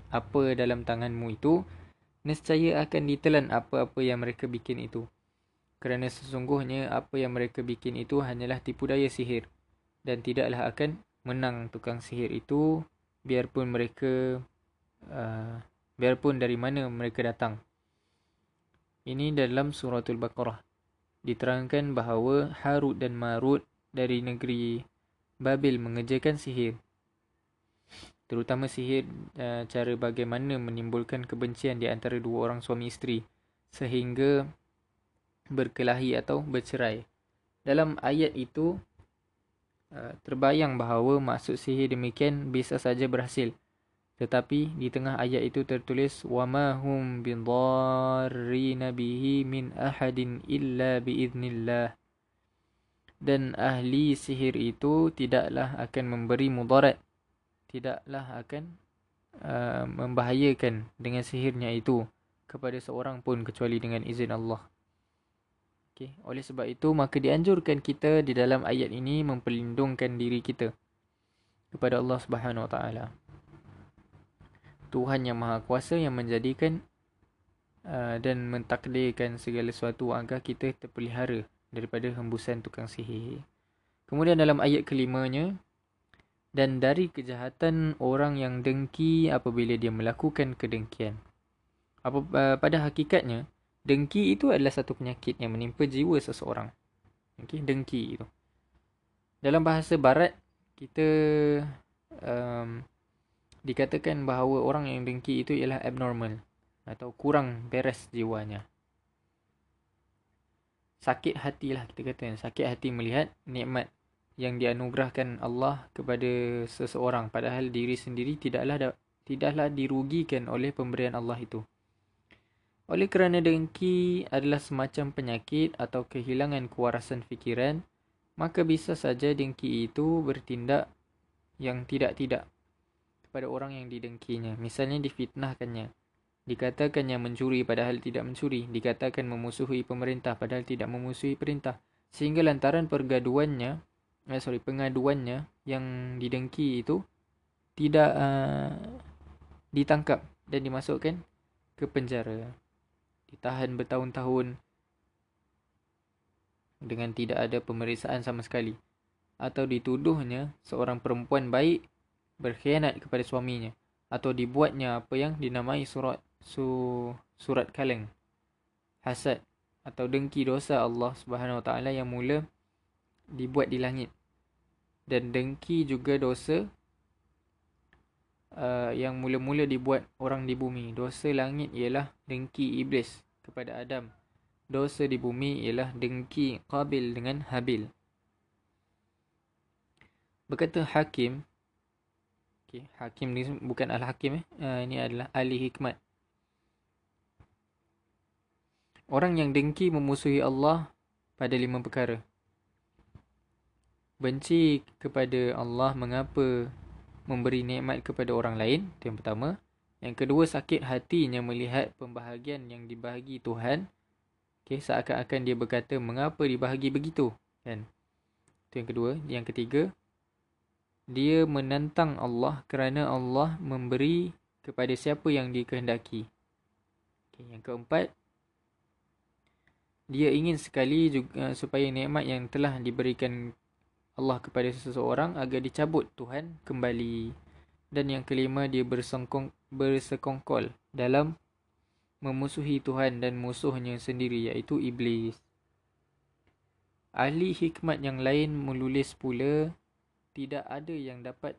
apa dalam tanganmu itu nescaya akan ditelan apa-apa yang mereka bikin itu. Kerana sesungguhnya apa yang mereka bikin itu hanyalah tipu daya sihir dan tidaklah akan menang tukang sihir itu biarpun mereka uh, biarpun dari mana mereka datang. Ini dalam suratul baqarah. Diterangkan bahawa Harut dan Marut dari negeri Babil mengerjakan sihir. Terutama sihir uh, cara bagaimana menimbulkan kebencian di antara dua orang suami isteri sehingga berkelahi atau bercerai. Dalam ayat itu uh, terbayang bahawa maksud sihir demikian bisa saja berhasil. Tetapi di tengah ayat itu tertulis wama hum bidarrina bihi min ahadin illa biiznillah. Dan ahli sihir itu tidaklah akan memberi mudarat. Tidaklah akan uh, membahayakan dengan sihirnya itu kepada seorang pun kecuali dengan izin Allah. Okay. Oleh sebab itu maka dianjurkan kita di dalam ayat ini memperlindungkan diri kita kepada Allah Subhanahu Wa Taala. Tuhan yang Maha Kuasa yang menjadikan uh, dan mentakdirkan segala sesuatu agar kita terpelihara daripada hembusan tukang sihir. Kemudian dalam ayat kelimanya, dan dari kejahatan orang yang dengki apabila dia melakukan kedengkian. Apa, uh, pada hakikatnya, dengki itu adalah satu penyakit yang menimpa jiwa seseorang. Okay, dengki itu. Dalam bahasa barat, kita um, dikatakan bahawa orang yang dengki itu ialah abnormal atau kurang beres jiwanya. Sakit hati lah kita kata. Sakit hati melihat nikmat yang dianugerahkan Allah kepada seseorang padahal diri sendiri tidaklah tidaklah dirugikan oleh pemberian Allah itu. Oleh kerana dengki adalah semacam penyakit atau kehilangan kewarasan fikiran, maka bisa saja dengki itu bertindak yang tidak-tidak kepada orang yang didengkinya. Misalnya difitnahkannya. Dikatakannya mencuri padahal tidak mencuri. Dikatakan memusuhi pemerintah padahal tidak memusuhi perintah. Sehingga lantaran pergaduannya, eh, sorry, pengaduannya yang didengki itu tidak uh, ditangkap dan dimasukkan ke penjara. Ditahan bertahun-tahun dengan tidak ada pemeriksaan sama sekali. Atau dituduhnya seorang perempuan baik berkhianat kepada suaminya. Atau dibuatnya apa yang dinamai surat su surat kaleng. Hasad atau dengki dosa Allah Subhanahu Wa Taala yang mula dibuat di langit. Dan dengki juga dosa uh, yang mula-mula dibuat orang di bumi. Dosa langit ialah dengki iblis kepada Adam. Dosa di bumi ialah dengki Qabil dengan Habil. Berkata Hakim okay, Hakim ni bukan Al-Hakim eh uh, ini adalah ahli hikmat Orang yang dengki memusuhi Allah pada lima perkara. Benci kepada Allah mengapa memberi nikmat kepada orang lain. Itu yang pertama. Yang kedua, sakit hatinya melihat pembahagian yang dibahagi Tuhan. Okay, seakan-akan dia berkata, mengapa dibahagi begitu? Kan? Itu yang kedua. Yang ketiga, dia menentang Allah kerana Allah memberi kepada siapa yang dikehendaki. Okay, yang keempat, dia ingin sekali juga uh, supaya nikmat yang telah diberikan Allah kepada seseorang agar dicabut Tuhan kembali. Dan yang kelima dia bersengkong, bersekongkol dalam memusuhi Tuhan dan musuhnya sendiri iaitu iblis. Ahli hikmat yang lain menulis pula tidak ada yang dapat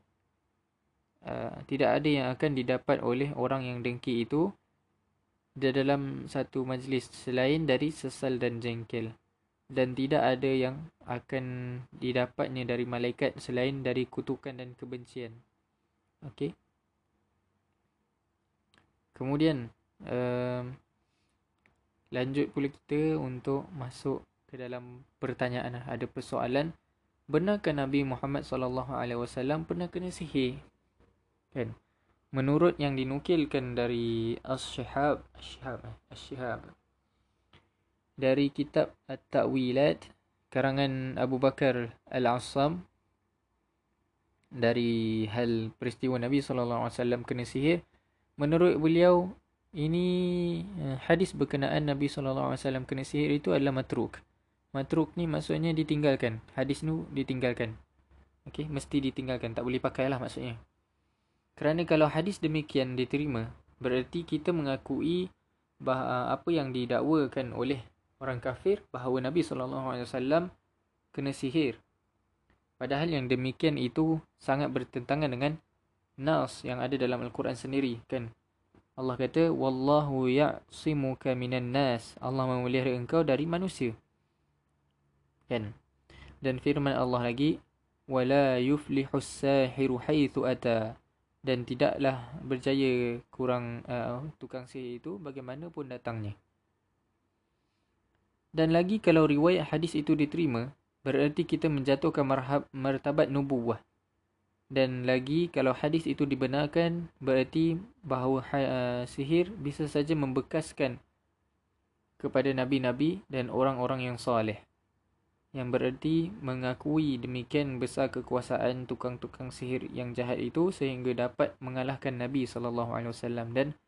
uh, tidak ada yang akan didapat oleh orang yang dengki itu di dalam satu majlis selain dari sesal dan jengkel dan tidak ada yang akan didapatnya dari malaikat selain dari kutukan dan kebencian. Okey. Kemudian um, lanjut pula kita untuk masuk ke dalam pertanyaan ada persoalan benarkah Nabi Muhammad sallallahu alaihi wasallam pernah kena sihir? Kan? menurut yang dinukilkan dari As-Shihab As-Shihab As-Shihab dari kitab At-Ta'wilat karangan Abu Bakar Al-Assam dari hal peristiwa Nabi sallallahu alaihi wasallam kena sihir menurut beliau ini eh, hadis berkenaan Nabi sallallahu alaihi wasallam kena sihir itu adalah matruk matruk ni maksudnya ditinggalkan hadis ni ditinggalkan okey mesti ditinggalkan tak boleh pakailah maksudnya kerana kalau hadis demikian diterima, bererti kita mengakui bahawa apa yang didakwakan oleh orang kafir bahawa Nabi SAW kena sihir. Padahal yang demikian itu sangat bertentangan dengan nas yang ada dalam Al-Quran sendiri. kan? Allah kata, Wallahu ya'simuka minan nas. Allah memelihara engkau dari manusia. Kan? Dan firman Allah lagi, Wala yuflihu sahiru haythu ata dan tidaklah berjaya kurang uh, tukang sihir itu bagaimanapun datangnya. Dan lagi kalau riwayat hadis itu diterima, bererti kita menjatuhkan marhab, martabat nubuwah. Dan lagi kalau hadis itu dibenarkan, bererti bahawa uh, sihir bisa saja membekaskan kepada nabi-nabi dan orang-orang yang soleh yang bererti mengakui demikian besar kekuasaan tukang-tukang sihir yang jahat itu sehingga dapat mengalahkan Nabi sallallahu alaihi wasallam dan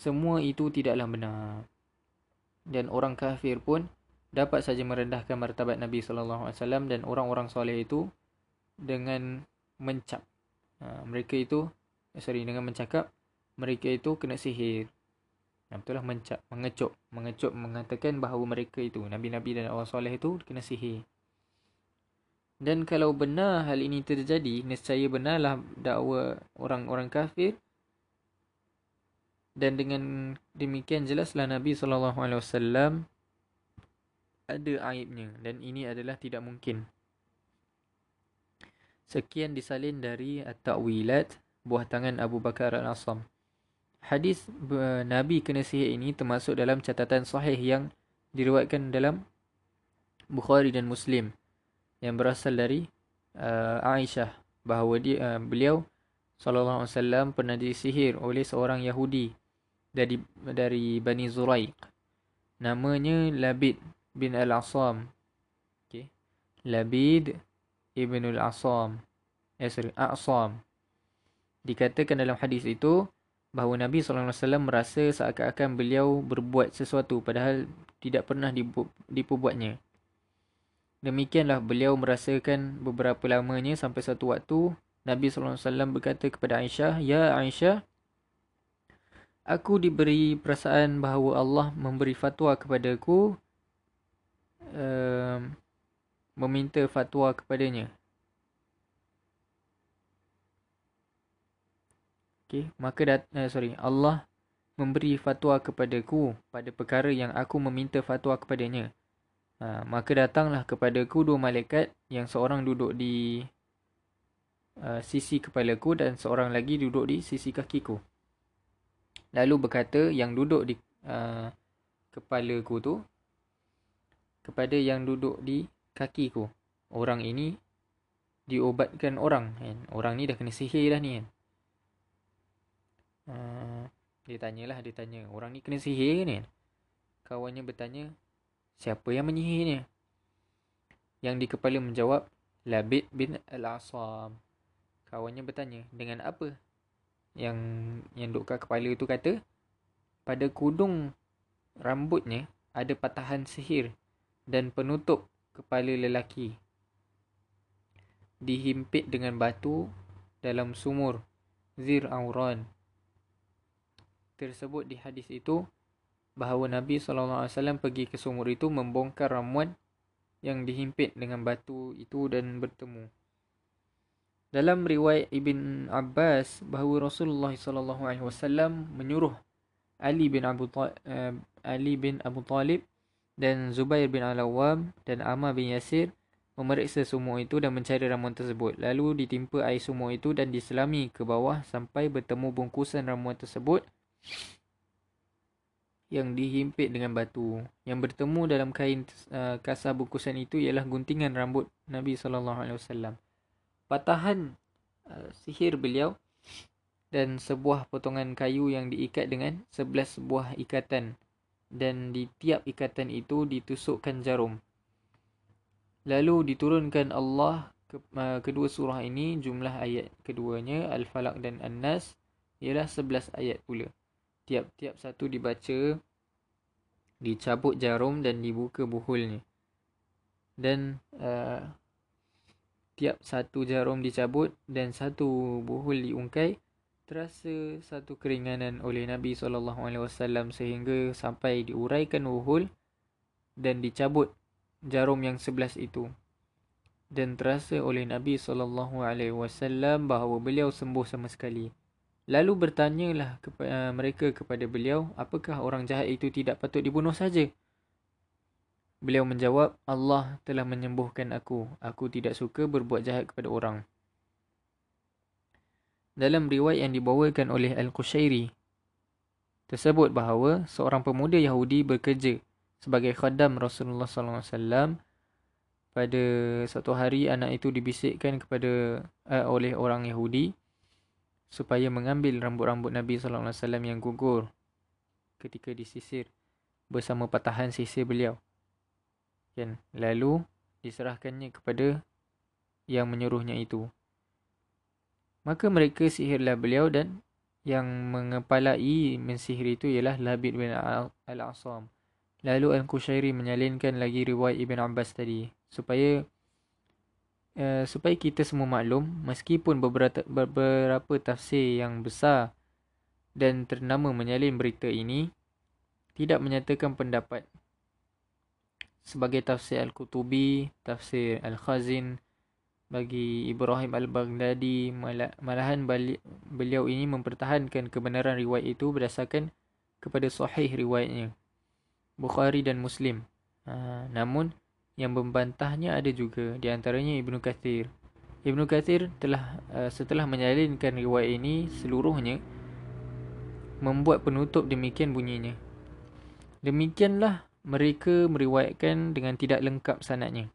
semua itu tidaklah benar. Dan orang kafir pun dapat saja merendahkan martabat Nabi sallallahu alaihi wasallam dan orang-orang soleh itu dengan mencap. Ha, mereka itu eh, sorry dengan mencakap mereka itu kena sihir. Ya, betul lah mencap, mengecup. Mengecup mengatakan bahawa mereka itu, Nabi-Nabi dan orang soleh itu kena sihir. Dan kalau benar hal ini terjadi, nescaya benarlah dakwa orang-orang kafir. Dan dengan demikian jelaslah Nabi SAW ada aibnya. Dan ini adalah tidak mungkin. Sekian disalin dari At-Ta'wilat buah tangan Abu Bakar Al-Asam. Hadis Nabi kena sihir ini termasuk dalam catatan sahih yang diriwayatkan dalam Bukhari dan Muslim yang berasal dari uh, Aisyah bahawa dia uh, beliau sallallahu alaihi wasallam pernah disihir oleh seorang Yahudi dari dari Bani Zuraiq. Namanya Labid bin Al-Asam. Okey. Labid ibn al-Asam. Eh, sorry, Asam. Dikatakan dalam hadis itu bahawa Nabi SAW merasa seakan-akan beliau berbuat sesuatu padahal tidak pernah diperbuatnya. Demikianlah beliau merasakan beberapa lamanya sampai satu waktu Nabi SAW berkata kepada Aisyah, Ya Aisyah, aku diberi perasaan bahawa Allah memberi fatwa kepadaku um, meminta fatwa kepadanya. Okay, maka dat, uh, sorry, Allah memberi fatwa kepadaku pada perkara yang aku meminta fatwa kepadanya. Ha, maka datanglah kepadaku dua malaikat yang seorang duduk di uh, sisi kepalaku dan seorang lagi duduk di sisi kakiku. Lalu berkata yang duduk di uh, kepalaku tu kepada yang duduk di kakiku. Orang ini diobatkan orang. Kan? Orang ni dah kena sihir dah ni. Kan? Uh, dia tanyalah, dia tanya. Orang ni kena sihir ni. Kan? Kawannya bertanya, siapa yang menyihirnya? Yang di kepala menjawab, Labid bin Al-Asam. Kawannya bertanya, dengan apa? Yang yang kat kepala tu kata, pada kudung rambutnya ada patahan sihir dan penutup kepala lelaki dihimpit dengan batu dalam sumur Zir Auran. Tersebut di hadis itu bahawa Nabi SAW pergi ke sumur itu membongkar ramuan yang dihimpit dengan batu itu dan bertemu. Dalam riwayat Ibn Abbas bahawa Rasulullah SAW menyuruh Ali bin Abu uh, Ali bin Abu Talib dan Zubair bin Al-Awwam dan Ammar bin Yasir memeriksa sumur itu dan mencari ramuan tersebut. Lalu ditimpa air sumur itu dan diselami ke bawah sampai bertemu bungkusan ramuan tersebut yang dihimpit dengan batu. Yang bertemu dalam kain uh, kasar bungkusan itu ialah guntingan rambut Nabi SAW. Patahan uh, sihir beliau dan sebuah potongan kayu yang diikat dengan sebelas buah ikatan dan di tiap ikatan itu ditusukkan jarum. Lalu diturunkan Allah ke, uh, kedua surah ini jumlah ayat keduanya Al-Falaq dan An-Nas ialah 11 ayat pula. Tiap-tiap satu dibaca dicabut jarum dan dibuka buhulnya. Dan uh, tiap satu jarum dicabut dan satu buhul diungkai terasa satu keringanan oleh Nabi SAW sehingga sampai diuraikan wuhul dan dicabut jarum yang sebelas itu. Dan terasa oleh Nabi SAW bahawa beliau sembuh sama sekali. Lalu bertanyalah kepada mereka kepada beliau, apakah orang jahat itu tidak patut dibunuh saja? Beliau menjawab, Allah telah menyembuhkan aku. Aku tidak suka berbuat jahat kepada orang dalam riwayat yang dibawakan oleh Al-Qushairi tersebut bahawa seorang pemuda Yahudi bekerja sebagai khadam Rasulullah wasallam pada satu hari anak itu dibisikkan kepada uh, oleh orang Yahudi supaya mengambil rambut-rambut Nabi sallallahu alaihi wasallam yang gugur ketika disisir bersama patahan sisir beliau. Kan? Lalu diserahkannya kepada yang menyuruhnya itu. Maka mereka sihirlah beliau dan yang mengepalai mensihir itu ialah Labid bin Al-Asam. Lalu Al-Qushairi menyalinkan lagi riwayat Ibn Abbas tadi supaya uh, supaya kita semua maklum meskipun beberapa, beberapa tafsir yang besar dan ternama menyalin berita ini tidak menyatakan pendapat sebagai tafsir Al-Qutubi, tafsir Al-Khazin, bagi Ibrahim Al-Baghdadi malahan beliau ini mempertahankan kebenaran riwayat itu berdasarkan kepada sahih riwayatnya Bukhari dan Muslim. Ha, namun yang membantahnya ada juga di antaranya Ibnu Kathir Ibnu Kathir telah uh, setelah menyalinkan riwayat ini seluruhnya membuat penutup demikian bunyinya. Demikianlah mereka meriwayatkan dengan tidak lengkap sanadnya.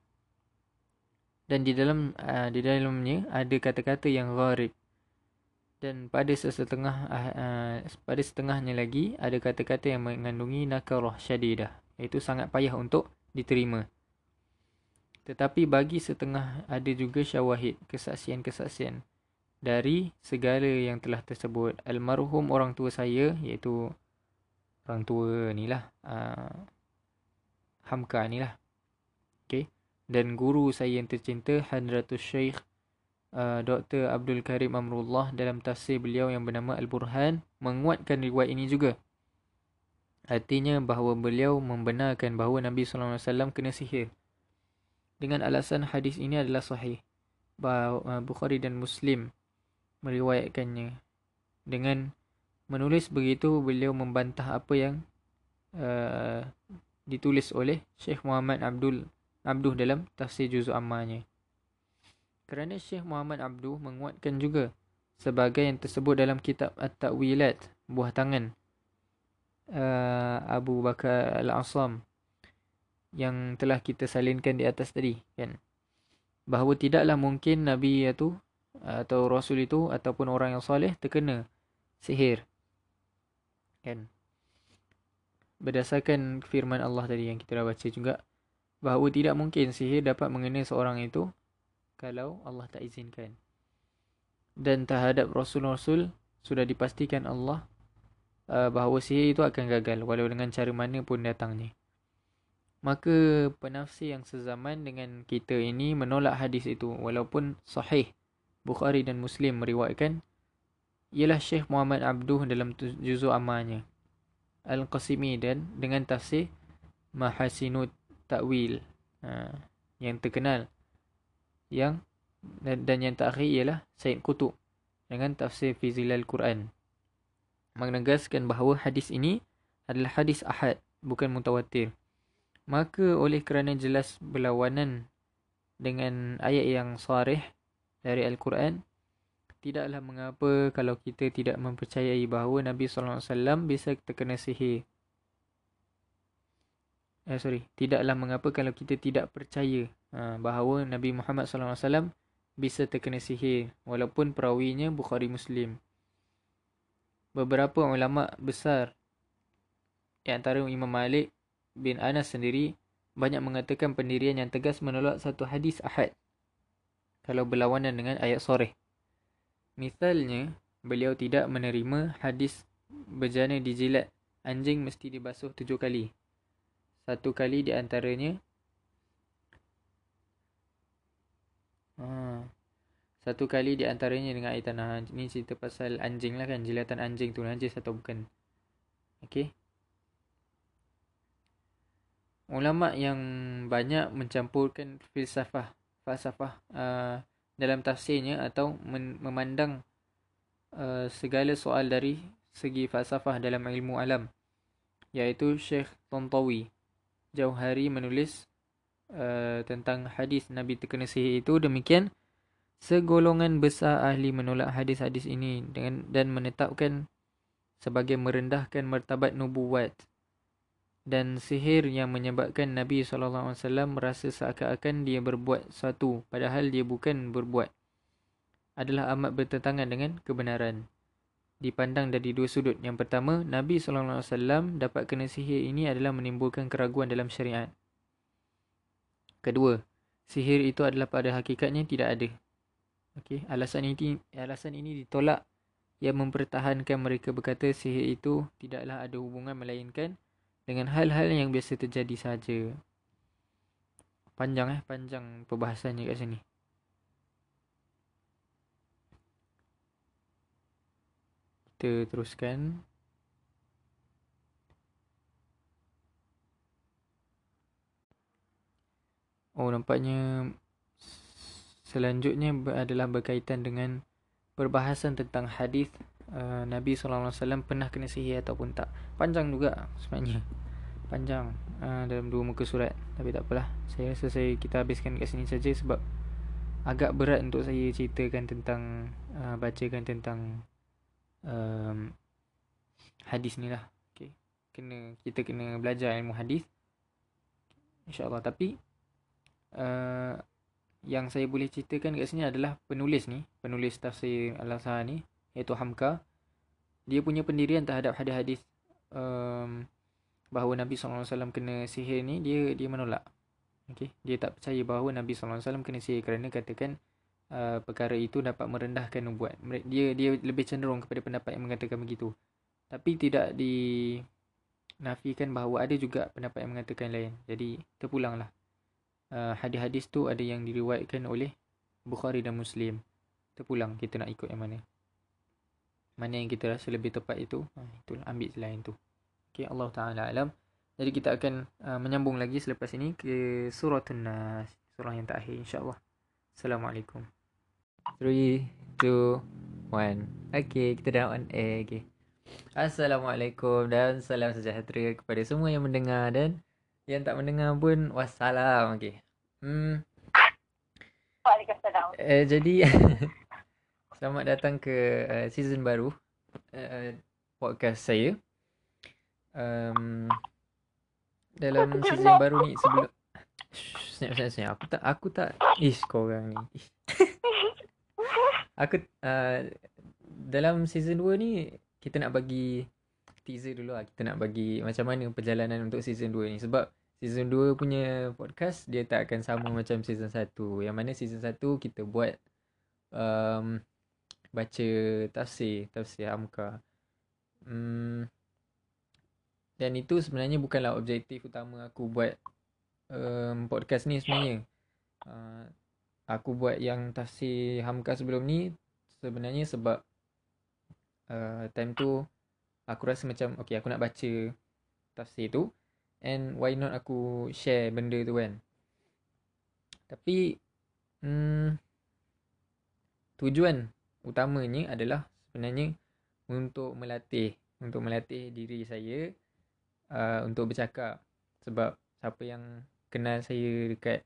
Dan di dalam uh, di dalamnya ada kata-kata yang gharib. Dan pada setengah uh, pada setengahnya lagi ada kata-kata yang mengandungi nakarah syadidah. Itu sangat payah untuk diterima. Tetapi bagi setengah ada juga syawahid, kesaksian-kesaksian dari segala yang telah tersebut. Almarhum orang tua saya iaitu orang tua ni lah. Uh, Hamka ni lah. Okay. Dan guru saya yang tercinta Hadratus Syekh uh, Dr. Abdul Karim Amrullah dalam tafsir beliau yang bernama Al-Burhan menguatkan riwayat ini juga. Artinya bahawa beliau membenarkan bahawa Nabi SAW kena sihir dengan alasan hadis ini adalah sahih. Uh, Bukhari dan Muslim meriwayatkannya. Dengan menulis begitu, beliau membantah apa yang uh, ditulis oleh Syekh Muhammad Abdul Abduh dalam tafsir juzul ammanya. Kerana Syekh Muhammad Abduh menguatkan juga sebagai yang tersebut dalam kitab At-Ta'wilat, buah tangan uh, Abu Bakar Al-Asam yang telah kita salinkan di atas tadi kan? Bahawa tidaklah mungkin nabi itu atau rasul itu ataupun orang yang soleh terkena sihir kan? Berdasarkan firman Allah tadi yang kita dah baca juga bahawa tidak mungkin sihir dapat mengenai seorang itu kalau Allah tak izinkan. Dan terhadap rasul-rasul sudah dipastikan Allah uh, bahawa sihir itu akan gagal walau dengan cara mana pun datangnya maka penafsir yang sezaman dengan kita ini menolak hadis itu. Walaupun sahih. Bukhari dan Muslim meriwayatkan ialah Syekh Muhammad Abduh dalam juzuk amalnya. Al-Qasimi dan dengan tafsir Mahasinut Ta'wil. Ha, yang terkenal. Yang dan, dan yang terakhir ialah Said Qutub dengan tafsir Fizilal Quran. Menegaskan bahawa hadis ini adalah hadis ahad bukan mutawatir maka oleh kerana jelas berlawanan dengan ayat yang sarih dari Al-Quran tidaklah mengapa kalau kita tidak mempercayai bahawa Nabi wasallam bisa terkena sihir. Eh sorry tidaklah mengapa kalau kita tidak percaya ha, bahawa Nabi Muhammad wasallam bisa terkena sihir walaupun perawinya Bukhari Muslim. Beberapa ulama besar di antara Imam Malik bin Anas sendiri banyak mengatakan pendirian yang tegas menolak satu hadis ahad kalau berlawanan dengan ayat soreh. Misalnya, beliau tidak menerima hadis berjana dijilat anjing mesti dibasuh tujuh kali. Satu kali di antaranya Ha. Satu kali di antaranya dengan air tanah. Ini cerita pasal anjing lah kan. Jilatan anjing tu najis atau bukan. Okay ulama yang banyak mencampurkan filsafah falsafah uh, dalam tafsirnya atau memandang uh, segala soal dari segi falsafah dalam ilmu alam iaitu Syekh Tontawi jauh hari menulis uh, tentang hadis Nabi terkena sihir itu. Demikian segolongan besar ahli menolak hadis-hadis ini dengan dan menetapkan sebagai merendahkan martabat nubuat dan sihir yang menyebabkan Nabi SAW merasa seakan-akan dia berbuat sesuatu padahal dia bukan berbuat adalah amat bertentangan dengan kebenaran. Dipandang dari dua sudut. Yang pertama, Nabi SAW dapat kena sihir ini adalah menimbulkan keraguan dalam syariat. Kedua, sihir itu adalah pada hakikatnya tidak ada. Okay. Alasan ini alasan ini ditolak yang mempertahankan mereka berkata sihir itu tidaklah ada hubungan melainkan dengan hal-hal yang biasa terjadi saja. Panjang eh, panjang perbahasannya kat sini. Kita teruskan. Oh, nampaknya selanjutnya adalah berkaitan dengan perbahasan tentang hadis uh, Nabi SAW pernah kena sihir ataupun tak Panjang juga sebenarnya Panjang uh, dalam dua muka surat Tapi tak apalah Saya rasa saya kita habiskan kat sini saja Sebab agak berat untuk saya ceritakan tentang uh, bacakan tentang um, hadis ni lah. Okay. Kena, kita kena belajar ilmu hadis. InsyaAllah. Tapi uh, yang saya boleh ceritakan kat sini adalah penulis ni. Penulis tafsir Al-Azhar ni. Iaitu Hamka. Dia punya pendirian terhadap hadis-hadis um, bahawa Nabi SAW kena sihir ni. Dia dia menolak. Okay. Dia tak percaya bahawa Nabi SAW kena sihir kerana katakan uh, perkara itu dapat merendahkan nubuat. Dia dia lebih cenderung kepada pendapat yang mengatakan begitu. Tapi tidak dinafikan bahawa ada juga pendapat yang mengatakan lain. Jadi terpulanglah. Uh, hadis-hadis tu ada yang diriwayatkan oleh Bukhari dan Muslim. Terpulang kita nak ikut yang mana. Mana yang kita rasa lebih tepat itu. Uh, itulah ambil selain tu. Okay, Allah Ta'ala alam. Jadi kita akan uh, menyambung lagi selepas ini ke surah An-Nas, surah yang terakhir insya-Allah. Assalamualaikum. 3 2 1. Okay, kita dah on air. Okay. Assalamualaikum dan salam sejahtera kepada semua yang mendengar dan yang tak mendengar pun wassalam. Okay. Hmm.
Waalaikumsalam.
Eh, jadi selamat datang ke uh, season baru uh, podcast saya. Um, dalam season baru ni sebelum Senyap senyap senyap Aku tak Aku tak Ish korang ni. Aku uh, Dalam season 2 ni Kita nak bagi Teaser dulu lah. Kita nak bagi Macam mana perjalanan Untuk season 2 ni. Sebab Season 2 punya podcast Dia tak akan sama Macam season 1 Yang mana season 1 Kita buat um, Baca Tafsir Tafsir Hamka Hmm dan itu sebenarnya bukanlah objektif utama aku buat um, podcast ni sebenarnya. Uh, aku buat yang tafsir Hamka sebelum ni sebenarnya sebab uh, time tu aku rasa macam okay aku nak baca tafsir tu and why not aku share benda tu kan. Tapi hmm, tujuan utamanya adalah sebenarnya untuk melatih untuk melatih diri saya uh, untuk bercakap sebab siapa yang kenal saya dekat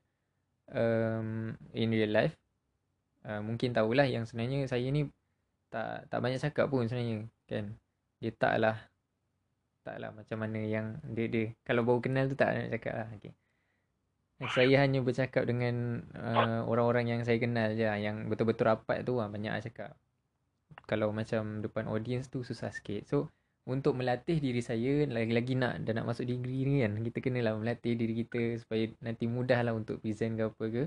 um, in real life uh, mungkin tahulah yang sebenarnya saya ni tak tak banyak cakap pun sebenarnya kan dia taklah taklah macam mana yang dia dia kalau baru kenal tu tak nak cakap lah okay. Saya hanya bercakap dengan uh, orang-orang yang saya kenal je lah, yang betul-betul rapat tu lah, banyak cakap. Kalau macam depan audience tu susah sikit. So untuk melatih diri saya lagi-lagi nak dan nak masuk degree ni kan kita kenalah melatih diri kita supaya nanti mudah lah untuk present ke apa ke.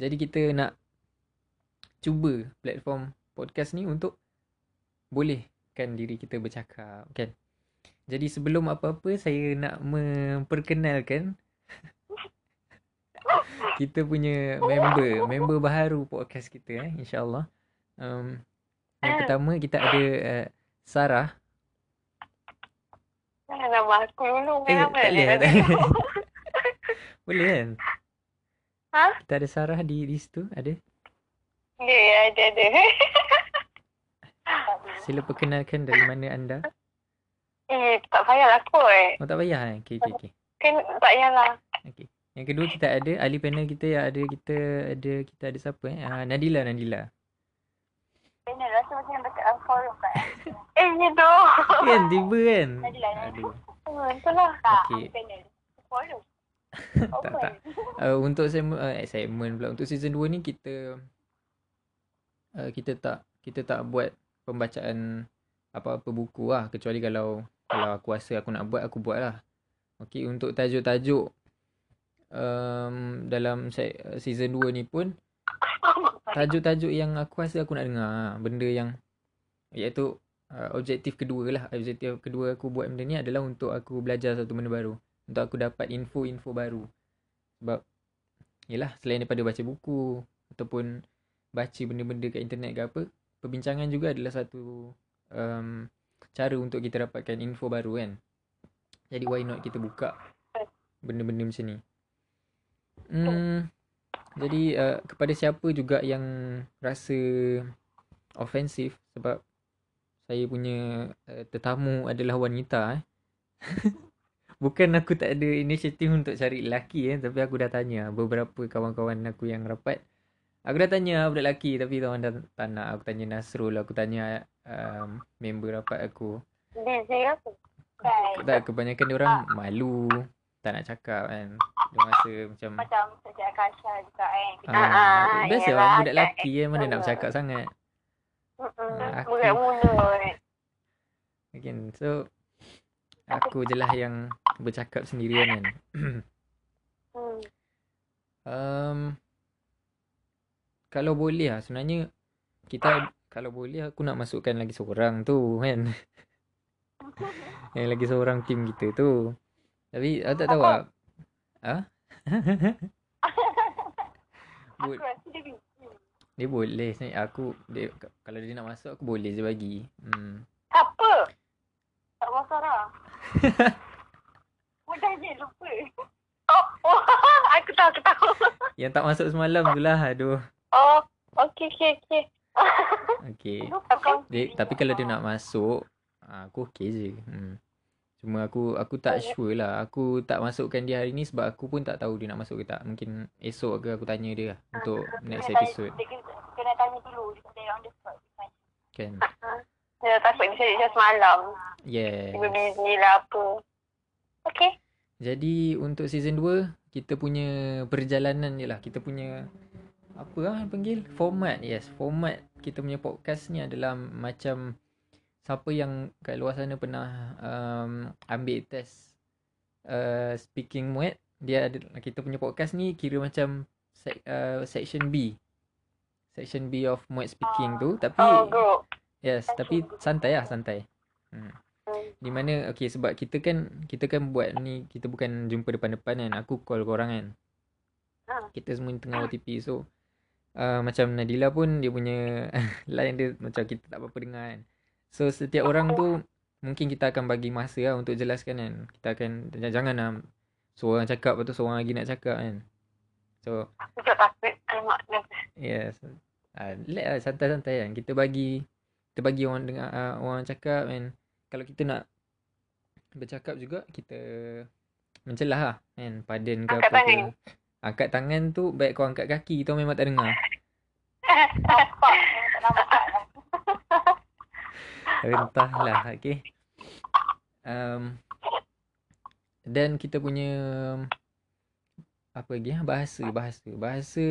Jadi kita nak cuba platform podcast ni untuk bolehkan diri kita bercakap kan? Jadi sebelum apa-apa saya nak memperkenalkan kita punya member member baru podcast kita eh insyaallah um, yang pertama kita ada uh, Sarah
Nama aku dulu
Eh, tak boleh tak boleh. kan?
Ha?
Kita ada Sarah di, di situ, ada?
Ya, ya, ada, ada.
Sila perkenalkan dari mana anda.
eh, tak payahlah kot.
Oh, tak payah kan? Okay, okay, okay.
Kan tak payahlah.
okay. Yang kedua kita ada ahli panel kita yang ada kita ada kita ada siapa eh? Ah, Nadila Nadila.
Ini rasa macam dekat forum kan? eh, ni tu.
Kan tiba kan?
Nadila, Nadila.
Aduh.
Hmm, itulah. Tak,
Okey.
panel. Forum.
tak tak. Uh, untuk segmen uh, segmen pula untuk season 2 ni kita uh, kita tak kita tak buat pembacaan apa-apa buku lah kecuali kalau kalau aku rasa aku nak buat aku buat lah. Okey untuk tajuk-tajuk um, dalam se- season 2 ni pun tajuk-tajuk yang aku rasa aku nak dengar ha. benda yang iaitu uh, objektif kedua lah. Objektif kedua aku buat benda ni adalah untuk aku belajar satu benda baru. Untuk aku dapat info-info baru. Sebab yelah selain daripada baca buku ataupun baca benda-benda kat internet ke apa perbincangan juga adalah satu um, cara untuk kita dapatkan info baru kan. Jadi why not kita buka benda-benda macam ni hmm, jadi uh, kepada siapa juga yang rasa ofensif sebab saya punya uh, tetamu adalah wanita eh. Bukan aku tak ada inisiatif untuk cari lelaki eh tapi aku dah tanya beberapa kawan-kawan aku yang rapat Aku dah tanya budak lelaki tapi tuan dah tak nak. Aku tanya Nasrul, aku tanya um, member rapat aku.
Busy apa? Baik.
Tak, kebanyakan dia orang malu. Tak nak cakap kan. Dia rasa macam...
Macam sejak Kasha juga kan.
Ah,
Ah,
biasa
yelah,
lah budak
kat
lelaki kan mana nak bercakap sangat.
Mm-mm.
Ah, aku-
Budak mulut.
Kan? So, aku je lah yang bercakap sendirian kan.
Hmm.
um, kalau boleh lah sebenarnya kita kalau boleh aku nak masukkan lagi seorang tu kan. yang lagi seorang tim kita tu. Tapi aku tak tahu lah. Ha?
Aku rasa dia busy.
Dia boleh sebenarnya aku dia, kalau dia nak masuk aku boleh je bagi. Hmm.
Apa? Tak masalah. Mudah je lupa. Oh, oh, aku tahu, aku tahu.
Yang tak masuk semalam tu lah aduh.
Oh, okey, okey, okey.
Okay.
Aku
Dia, tapi kalau dia nak masuk, ah, aku okey je. Hmm. Cuma aku aku tak sure lah. Aku tak masukkan dia hari ni sebab aku pun tak tahu dia nak masuk ke tak. Mungkin esok ke aku tanya dia lah untuk next
kena tanya-
episode.
Dia kena, kena tanya dulu. Dia kena on the spot.
Kan?
Dia takut dia cari semalam.
Yes.
Tiba busy lah apa. Okey.
Jadi untuk season 2, kita punya perjalanan je lah. Kita punya apa lah panggil? Format. Yes, format kita punya podcast ni adalah macam siapa yang kat luar sana pernah um, ambil test uh, speaking muat, dia ada kita punya podcast ni kira macam sek, uh, section B. Section B of muat speaking tu tapi
Oh,
yes, tapi santai lah, santai. Hmm. Di mana okay sebab kita kan kita kan buat ni kita bukan jumpa depan-depan kan. Aku call korang kan.
Ha.
Kita semua tengah OTP so uh, macam Nadila pun dia punya line dia macam kita tak apa-apa dengar kan. So setiap orang tu mungkin kita akan bagi masa lah untuk jelaskan kan. Kita akan jangan lah seorang cakap lepas tu seorang lagi nak cakap kan. So
Aku tak takut. Alamak. nervous.
Yes. Uh, let lah santai-santai kan. Kita bagi kita bagi orang dengar uh, orang cakap and kalau kita nak bercakap juga kita mencelah lah kan padan ke
Angkat
apa
tangan.
ke. Angkat tangan tu baik kau angkat kaki kita memang tak dengar.
Nampak. Tak nampak lah.
Entahlah okay. Um, dan kita punya apa lagi ah bahasa bahasa bahasa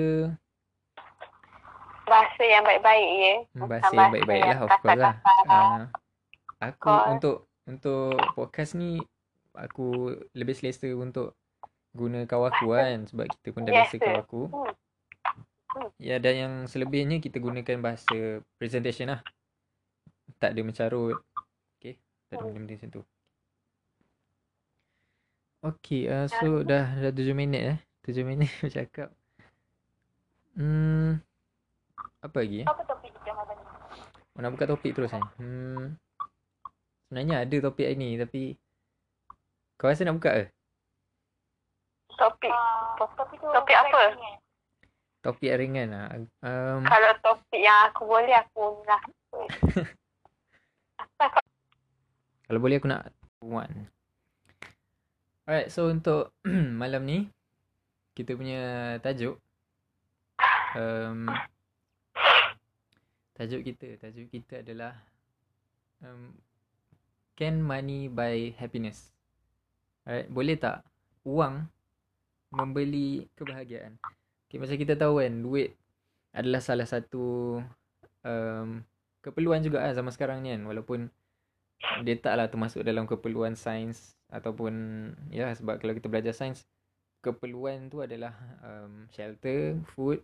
Bahasa yang baik-baik ya.
Hmm, bahasa yang baik-baik lah of course lah. Uh, aku
course.
untuk untuk podcast ni aku lebih selesa untuk guna kawaku kan sebab kita pun dah
Yes,
biasa
sir.
kawaku.
Hmm. Hmm.
Ya dan yang selebihnya kita gunakan bahasa presentation lah. Tak ada mencarut. Okay. Tak ada
Hmm.
benda-benda macam tu. Okay, uh, so dah dah 7 minit eh. 7 minit bercakap. Hmm. Apa lagi eh?
Apa topik kita malam ni?
Oh, nak buka topik terus kan? Hmm. Sebenarnya ada topik hari ni tapi kau rasa nak buka ke?
Topik.
topik tu
Topik apa?
Topik yang ringan lah. Um,
Kalau topik yang aku boleh aku lah.
kalau boleh aku nak one. Alright, so untuk malam ni kita punya tajuk um, tajuk kita, tajuk kita adalah um, can money buy happiness? Alright, boleh tak wang membeli kebahagiaan? Okay, macam kita tahu kan, duit adalah salah satu um, keperluan juga lah zaman sekarang ni kan. Walaupun dia taklah termasuk dalam keperluan sains ataupun ya sebab kalau kita belajar sains keperluan tu adalah um, shelter, food,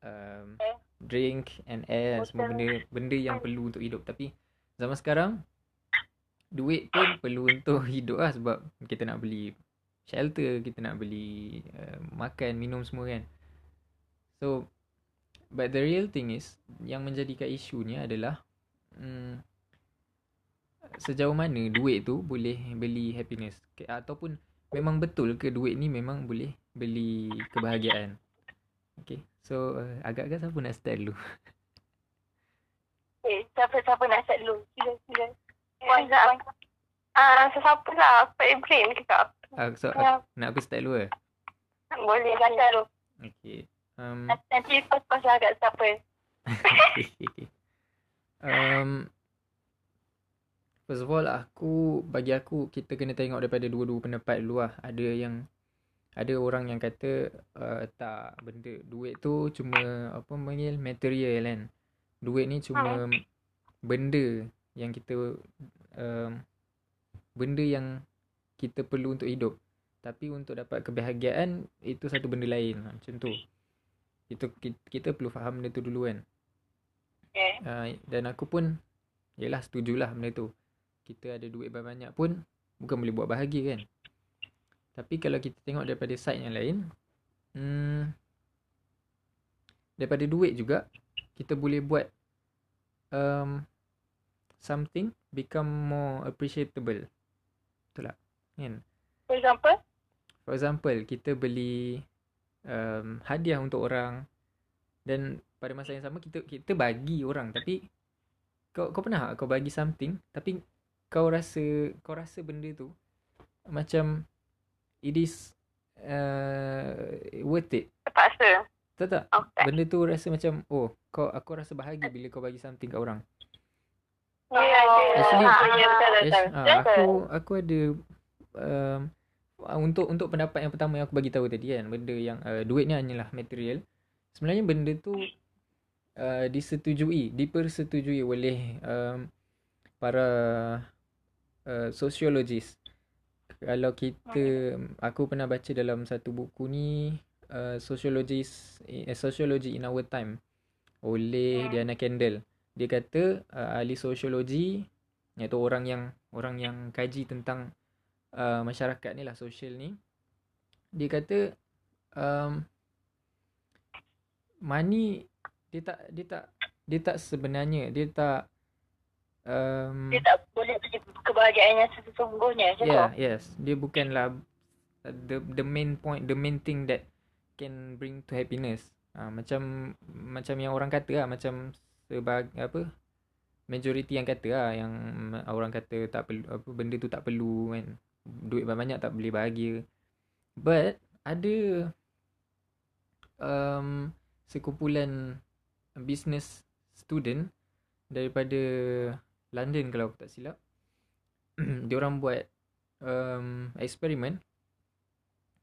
um, drink and air semua benda benda yang perlu untuk hidup tapi zaman sekarang duit pun perlu untuk hidup lah sebab kita nak beli shelter, kita nak beli uh, makan, minum semua kan. So but the real thing is yang menjadikan isu ni adalah hmm, sejauh mana duit tu boleh beli happiness ke, ataupun memang betul ke duit ni memang boleh beli kebahagiaan. Okay. So uh, agak-agak siapa nak start dulu?
Eh, siapa-siapa nak start dulu? Sila, sila. Puan nak. Ah, sesiapa lah. Pak Ibrahim ke kak?
Uh, so
Ya.
nak aku start dulu ke?
Boleh baca dulu.
Okay. Um,
Nanti kos-kos lah kat siapa.
um, first of all aku bagi aku kita kena tengok daripada dua-dua pendapat dulu lah. Ada yang ada orang yang kata uh, tak benda duit tu cuma apa panggil material kan. Duit ni cuma benda yang kita um, benda yang kita perlu untuk hidup. Tapi untuk dapat kebahagiaan itu satu benda lain lah. macam tu. Itu kita, kita perlu faham benda tu dulu kan.
Okay.
Uh, dan aku pun Yelah setujulah benda tu Kita ada duit banyak pun Bukan boleh buat bahagia kan Tapi kalau kita tengok daripada side yang lain hmm, Daripada duit juga Kita boleh buat um, Something Become more appreciable Betul tak? Kan?
For example?
For example Kita beli um, Hadiah untuk orang Dan pada masa yang sama kita kita bagi orang tapi kau kau pernah tak kau bagi something tapi kau rasa kau rasa benda tu macam it is uh, worth it.
Terpaksa.
Tahu tak?
Okay.
Benda tu rasa macam oh kau aku rasa bahagia bila kau bagi something kat orang.
Ya, ya.
Actually-
Ah, ya, betul, betul.
ah,
Betul.
aku aku ada um, untuk untuk pendapat yang pertama yang aku bagi tahu tadi kan benda yang uh, duit ni hanyalah material. Sebenarnya benda tu uh, disetujui, dipersetujui oleh um, para uh, sosiologis. Kalau kita aku pernah baca dalam satu buku ni uh, sociologist uh, sociology in our time oleh Diana Kendall. Dia kata uh, ahli sosiologi iaitu orang yang orang yang kaji tentang uh, masyarakat ni lah sosial ni. Dia kata um, money dia tak dia tak dia tak sebenarnya dia tak um,
Dia tak boleh beli kebahagiaan yang sesungguhnya. Macam
yeah
tu.
yes dia bukanlah the the main point the main thing that can bring to happiness ha, macam macam yang orang kata lah macam sebag apa majority yang kata lah yang orang kata tak perlu apa benda tu tak perlu kan duit banyak tak boleh bahagia but ada um, sekumpulan business student daripada London kalau aku tak silap. Dia orang buat um, eksperimen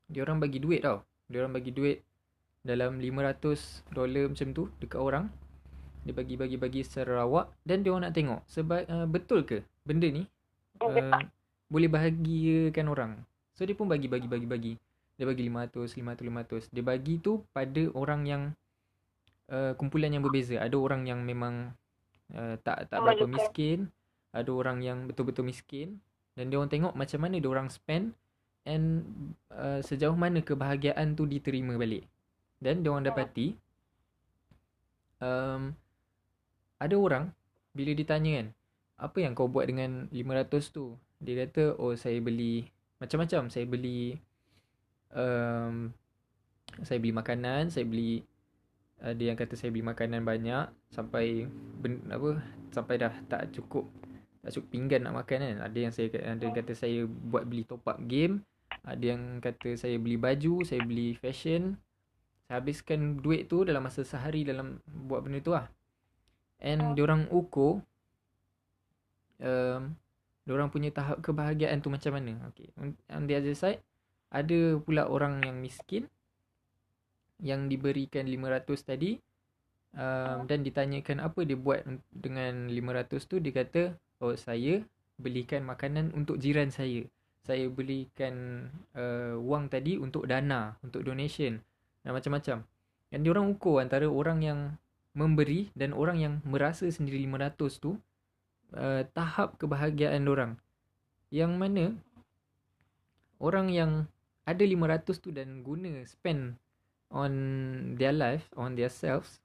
dia orang bagi duit tau. Dia orang bagi duit dalam 500 dolar macam tu dekat orang. Dia bagi bagi bagi secara rawak dan dia orang nak tengok. Sebab uh, betul ke benda ni? Uh, boleh bahagiakan orang. So dia pun bagi bagi bagi bagi. Dia bagi 500 500 500 dia bagi tu pada orang yang uh, kumpulan yang berbeza. Ada orang yang memang uh, tak tak berapa
Memerlukan.
miskin. Ada orang yang betul-betul miskin. Dan dia orang tengok macam mana dia orang spend. And uh, sejauh mana kebahagiaan tu diterima balik. Dan dia orang dapati um, ada orang bila ditanya kan apa yang kau buat dengan 500 tu dia kata oh saya beli macam-macam. Saya beli um, saya beli makanan saya beli ada yang kata saya beli makanan banyak sampai ben, apa sampai dah tak cukup tak cukup pinggan nak makan kan. Ada yang saya ada yang kata saya buat beli top up game. Ada yang kata saya beli baju saya beli fashion. Saya habiskan duit tu dalam masa sehari dalam buat benda tu lah. And diorang ukur um, diorang punya tahap kebahagiaan tu macam mana? Okay. on, on the other side ada pula orang yang miskin yang diberikan 500 tadi um, dan ditanyakan apa dia buat dengan 500 tu dia kata oh saya belikan makanan untuk jiran saya. Saya belikan uh, wang tadi untuk dana untuk donation. Dan macam-macam. Dan diorang ukur antara orang yang memberi dan orang yang merasa sendiri 500 tu uh, tahap kebahagiaan orang yang mana orang yang ada 500 tu dan guna spend on their life on their selves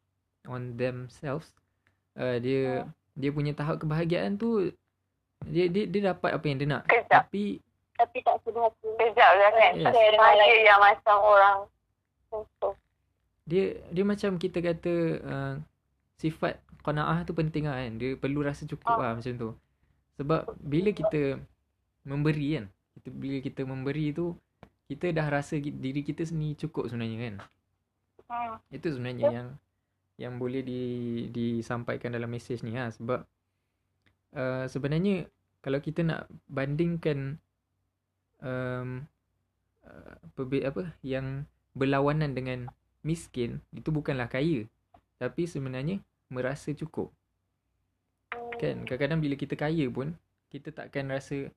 on themselves uh, dia dia punya tahap kebahagiaan tu dia dia dia dapat apa yang dia nak
Kejap.
tapi
Tapi tak sedih hati. Kejap lah kan.
Yes.
Saya yang macam orang.
Dia dia macam kita kata uh, sifat qanaah tu penting lah kan. Dia perlu rasa cukup
Ah.
lah macam tu. Sebab bila kita memberi kan kita bila kita memberi tu kita dah rasa diri kita sendiri cukup sebenarnya kan.
Hmm.
Itu sebenarnya yang yang boleh di disampaikan dalam mesej ni ha sebab uh, sebenarnya kalau kita nak bandingkan um, uh, perbe- apa yang berlawanan dengan miskin itu bukanlah kaya tapi sebenarnya merasa cukup. Kan kadang-kadang bila kita kaya pun kita takkan rasa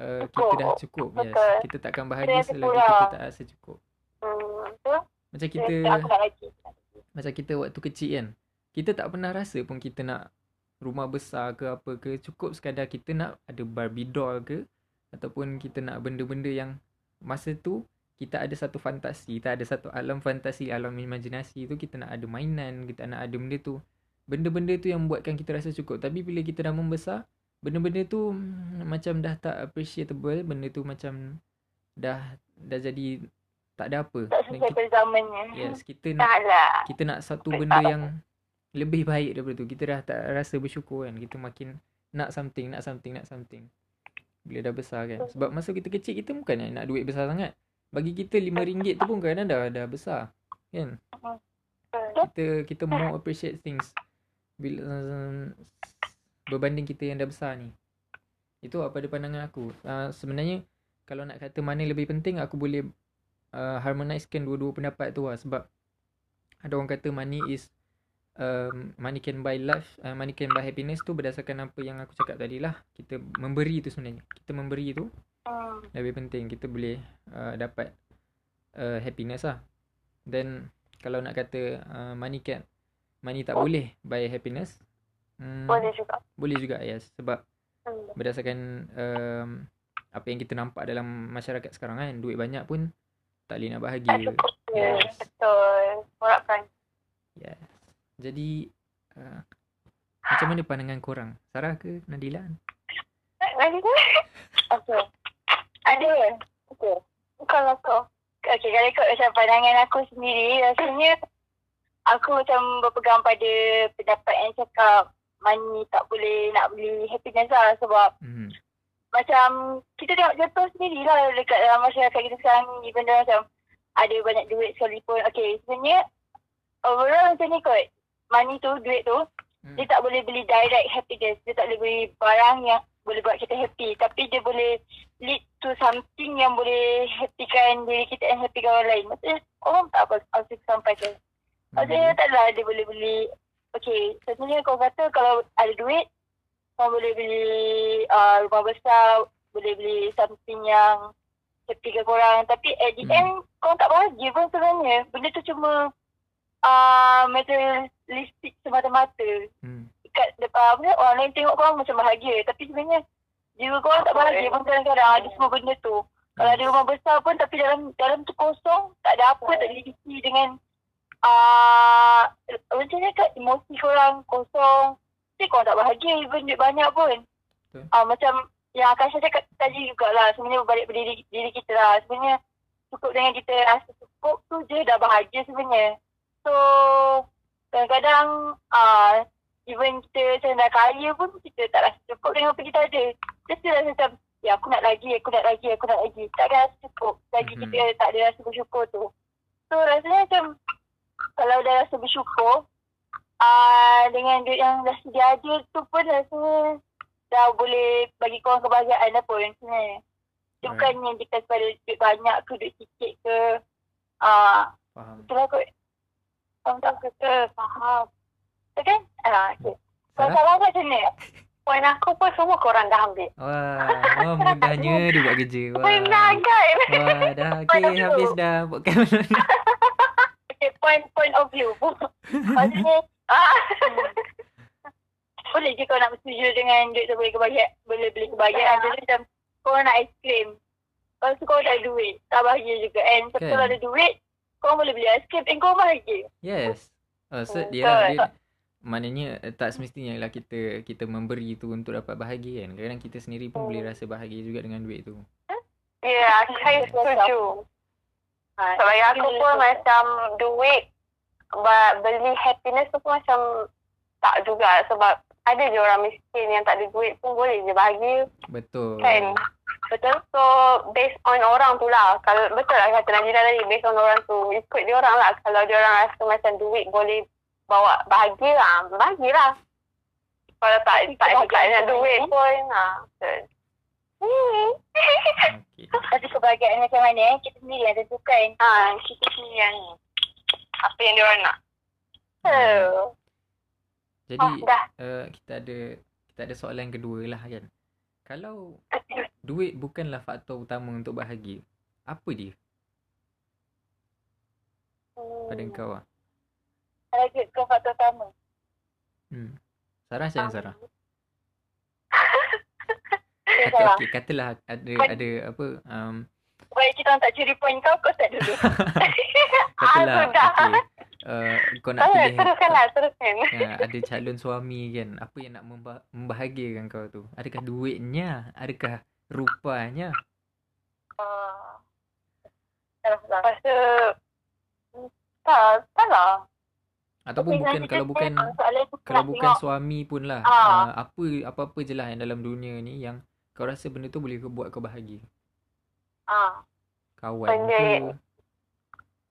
uh, kita dah cukup. Yes.
Betul.
Kita takkan bahagia
Kita
selagi kita tak rasa cukup.
Hmm. Betul?
Macam
Kita,
macam kita waktu kecil kan kita tak pernah rasa pun kita nak rumah besar ke apa ke cukup sekadar kita nak ada Barbie doll ke ataupun kita nak benda-benda yang masa tu kita ada satu fantasi kita ada satu alam fantasi alam imajinasi tu kita nak ada mainan kita nak ada benda tu benda-benda tu yang buatkan kita rasa cukup tapi bila kita dah membesar benda-benda tu hmm, macam dah tak appreciable benda tu macam dah dah jadi tak ada apa
Tak sesuai
kita,
zamannya.
yes kita nak
lah.
kita nak satu benda yang lebih baik daripada tu. Kita dah tak rasa bersyukur kan. Kita makin nak something, nak something, nak something. Bila dah besar kan. Sebab masa kita kecil kita bukan nak duit besar sangat. Bagi kita RM5 tu pun kadang dah dah besar. Kan? Kita kita more appreciate things bila uh, berbanding kita yang dah besar ni. Itu apa pada pandangan aku. Uh, sebenarnya kalau nak kata mana lebih penting aku boleh uh, harmonizekan dua-dua pendapat tu lah sebab ada orang kata money is um, money can buy life uh, money can buy happiness tu berdasarkan apa yang aku cakap tadi lah kita memberi tu sebenarnya kita memberi tu
Hmm.
lebih penting kita boleh uh, dapat uh, happiness lah then kalau nak kata uh, money can money tak boleh buy happiness hmm,
Boleh juga.
boleh juga yes sebab
Hmm.
berdasarkan um, apa yang kita nampak dalam masyarakat sekarang kan duit banyak pun tak boleh nak bahagia.
Ya,
Yes.
betul. Harapkan.
yes jadi uh, macam mana pandangan korang Sarah ke Nadila
Lagi tu? Ada. Okey. Kalau kau. Okey, kalau ikut macam pandangan aku sendiri, rasanya aku macam berpegang pada pendapat yang cakap money tak boleh nak beli happiness lah sebab
hmm.
macam kita tengok contoh sendiri lah dekat dalam masyarakat kita sekarang ni even dah macam ada banyak duit sekalipun. Okay, sebenarnya overall macam ni kot. Money tu, duit tu,
Hmm.
dia tak boleh beli direct happiness. Dia tak boleh beli barang yang boleh buat kita happy. Tapi dia boleh lead to something yang boleh happykan diri kita and happykan orang lain. Maksudnya orang tak apa aku sampai ke. Maksudnya
Hmm.
taklah dia boleh beli. Okay, sebenarnya kau kata kalau ada duit, kau boleh beli uh, rumah besar, boleh beli something yang happykan korang. Tapi at the
Hmm.
end, kau tak bahagia pun sebenarnya. Benda tu cuma uh, materialistik semata-mata.
Hmm.
Dekat depan apa, orang lain tengok korang macam bahagia. Tapi sebenarnya, jiwa korang tak bahagia pun kadang-kadang ada semua benda tu. Kalau ada rumah besar pun tapi dalam dalam tu kosong, tak ada apa, tak isi dengan uh, macam ni kat emosi korang kosong. Tapi korang tak bahagia even duit banyak pun. Uh, macam yang Akasha cakap tadi jugalah sebenarnya berbalik pada diri, diri kita lah. Sebenarnya cukup dengan kita rasa cukup tu je dah bahagia sebenarnya. So kadang-kadang uh, even kita macam dah kaya pun kita tak rasa cukup dengan apa kita ada. Kita still rasa macam ya aku nak lagi, aku nak lagi, aku nak lagi. Takkan rasa cukup lagi
Mhm.
kita tak ada rasa bersyukur tu. So rasanya macam kalau dah rasa bersyukur uh, dengan duit yang dah sedia ada tu pun rasanya dah boleh bagi korang kebahagiaan dah pun sebenarnya. Dia
Right.
bukannya kita pada duit banyak ke duit sikit ke. Uh,
Faham.
Betul lah kot. Faham tak kata? Faham. Kan? Ah, okay. Kalau salah macam ni? Poin aku pun semua korang dah ambil.
Wah, wah mudahnya dia buat kerja. Wah.
Benar kan?
Wah, dah okey
Point of view.
habis dah podcast.
Okay, point, point of view. Maksudnya, ah. boleh je kau nak bersetuju dengan duit tu boleh kebahagiaan, boleh beli kebahagiaan. Jadi macam kau nak aiskrim. Lepas tu kau tak ada duit. Tak bahagia juga. And kalau ada duit, kau boleh beli aiskrim and kau bahagia.
Yes. Oh, so
Hmm,
dia,
betul.
dia maknanya eh, tak semestinya lah kita kita memberi tu untuk dapat bahagia kan. Kadang-kadang kita sendiri pun
Hmm.
boleh rasa bahagia juga dengan duit tu.
Ya, saya setuju.
Ha, Sebab bagi aku pun macam duit ba- beli happiness tu pun macam tak juga sebab ada je orang miskin yang tak ada duit pun boleh je bahagia
Betul.
kan.
Betul?
So based on orang tu lah. Kalau betul lah kata Najila tadi based on orang tu. Ikut dia orang lah. Kalau dia orang rasa macam duit boleh bawa bahagia lah. Bahagilah. Kalau tak
Tapi
tak tak
kebahagiaan
nak
tu
duit
kan?
pun. Ha. Hmm.
Tapi kebahagiaan macam mana eh? Kita sendiri yang tentukan.
Ha, kita sendiri yang ni. Apa yang dia orang nak.
Hmm. Jadi
oh, dah.
uh, kita ada kita ada soalan kedua lah kan. Kalau duit bukanlah faktor utama untuk bahagia, apa dia pada
Hmm.
kau ah?
Bukan faktor utama.
Hmm. Sarah macam mana Sarah? Kata, okay, katalah ada ada apa um,
Baik kita orang tak curi point kau, kau start dulu.
katalah
Ah,
okay, uh, kau nak pilih
teruskanlah, teruskan.
uh, ada calon suami kan apa yang nak memba- membahagiakan kau tu adakah duitnya adakah rupanya
Ah. Salah.
Lepas tu, hmm, tak, tak lah.
Ataupun
Tapi
bukan kalau
kita
bukan kalau bukan
tengok.
suami pun lah
Ah.
uh, apa apa-apa je lah yang dalam dunia ni yang kau rasa benda tu boleh buat kau bahagia
Ah.
kawan
Benda
ke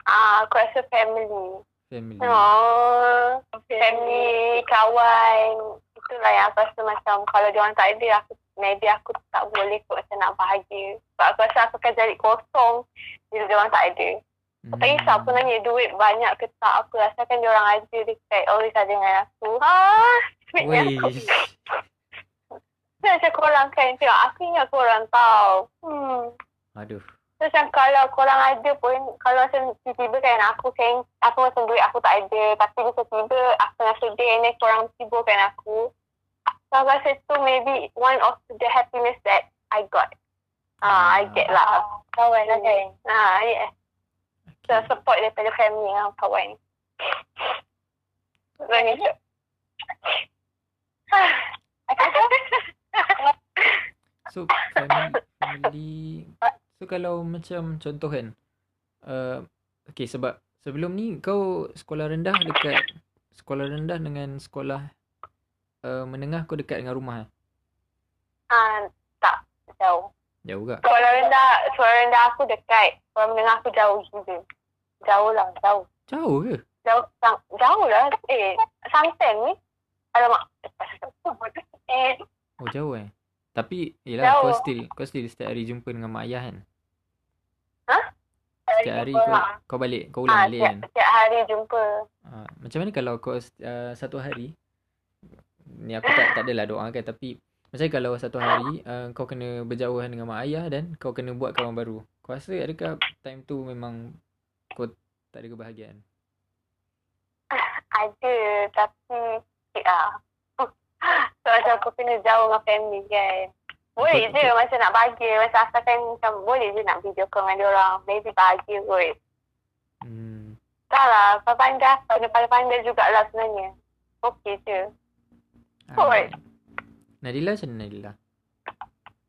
Ah, aku rasa family.
family
Oh, family, kawan. Itulah yang aku rasa macam kalau dia orang tak ada, aku maybe aku tak boleh kot macam nak bahagia. Sebab aku rasa aku akan jadi kosong bila dia orang tak ada.
Hmm.
Tak kisah apa nanya duit banyak ke tak apa. Asalkan dia orang ada dekat always ada dengan aku. Ah, sweetnya aku.
Wih.
Saya macam korang kan tengok aku ingat korang tahu. Hmm.
aduh
So, macam kalau korang ada pun, kalau macam tiba-tiba kan aku kan, aku macam duit aku tak ada. Tapi bisa tiba aku tengah sedih ni korang tiburkan aku. So, aku rasa tu maybe one of the happiness that I got. Ah, I get lah.
Kawan lah kan.
Ah, yeah. So, support daripada family dengan kawan. So,
family, family So kalau macam contoh kan uh, Okay sebab sebelum ni kau sekolah rendah dekat Sekolah rendah dengan sekolah uh, menengah kau dekat dengan rumah eh?
Ah, tak, jauh.
Jauh ke?
Sekolah rendah, sekolah rendah aku dekat. Sekolah menengah aku jauh juga. Jauh lah, jauh.
Jauh ke?
Jauh, sang, jauh lah. Eh, Santen ni. Alamak. Eh,
Oh jauh eh Tapi Yelah kau
Jauh.
still Kau still setiap hari jumpa dengan mak ayah kan
Ha?
Setiap hari kau, kau balik Kau ulang
ah,
balik
tiap,
kan
tiap hari jumpa.
uh, Macam mana kalau kau uh, Satu hari Ni aku tak, tak adalah doa kan Tapi Macam kalau satu hari uh, Kau kena berjauhan dengan mak ayah Dan kau kena buat kawan baru Kau rasa adakah Time tu memang Kau tak ada kebahagiaan
Ada, tapi sikit lah. so, macam aku kena jauh dengan family kan. Boleh
Betul,
je macam nak bahagia. Macam asalkan macam boleh je nak video call dengan dia orang. Maybe bahagia kot.
hmm.
Tak lah, pandai. Kena pandai-pandai jugalah sebenarnya. Okey je.
Ah,
Oi.
Nadila macam mana Nadila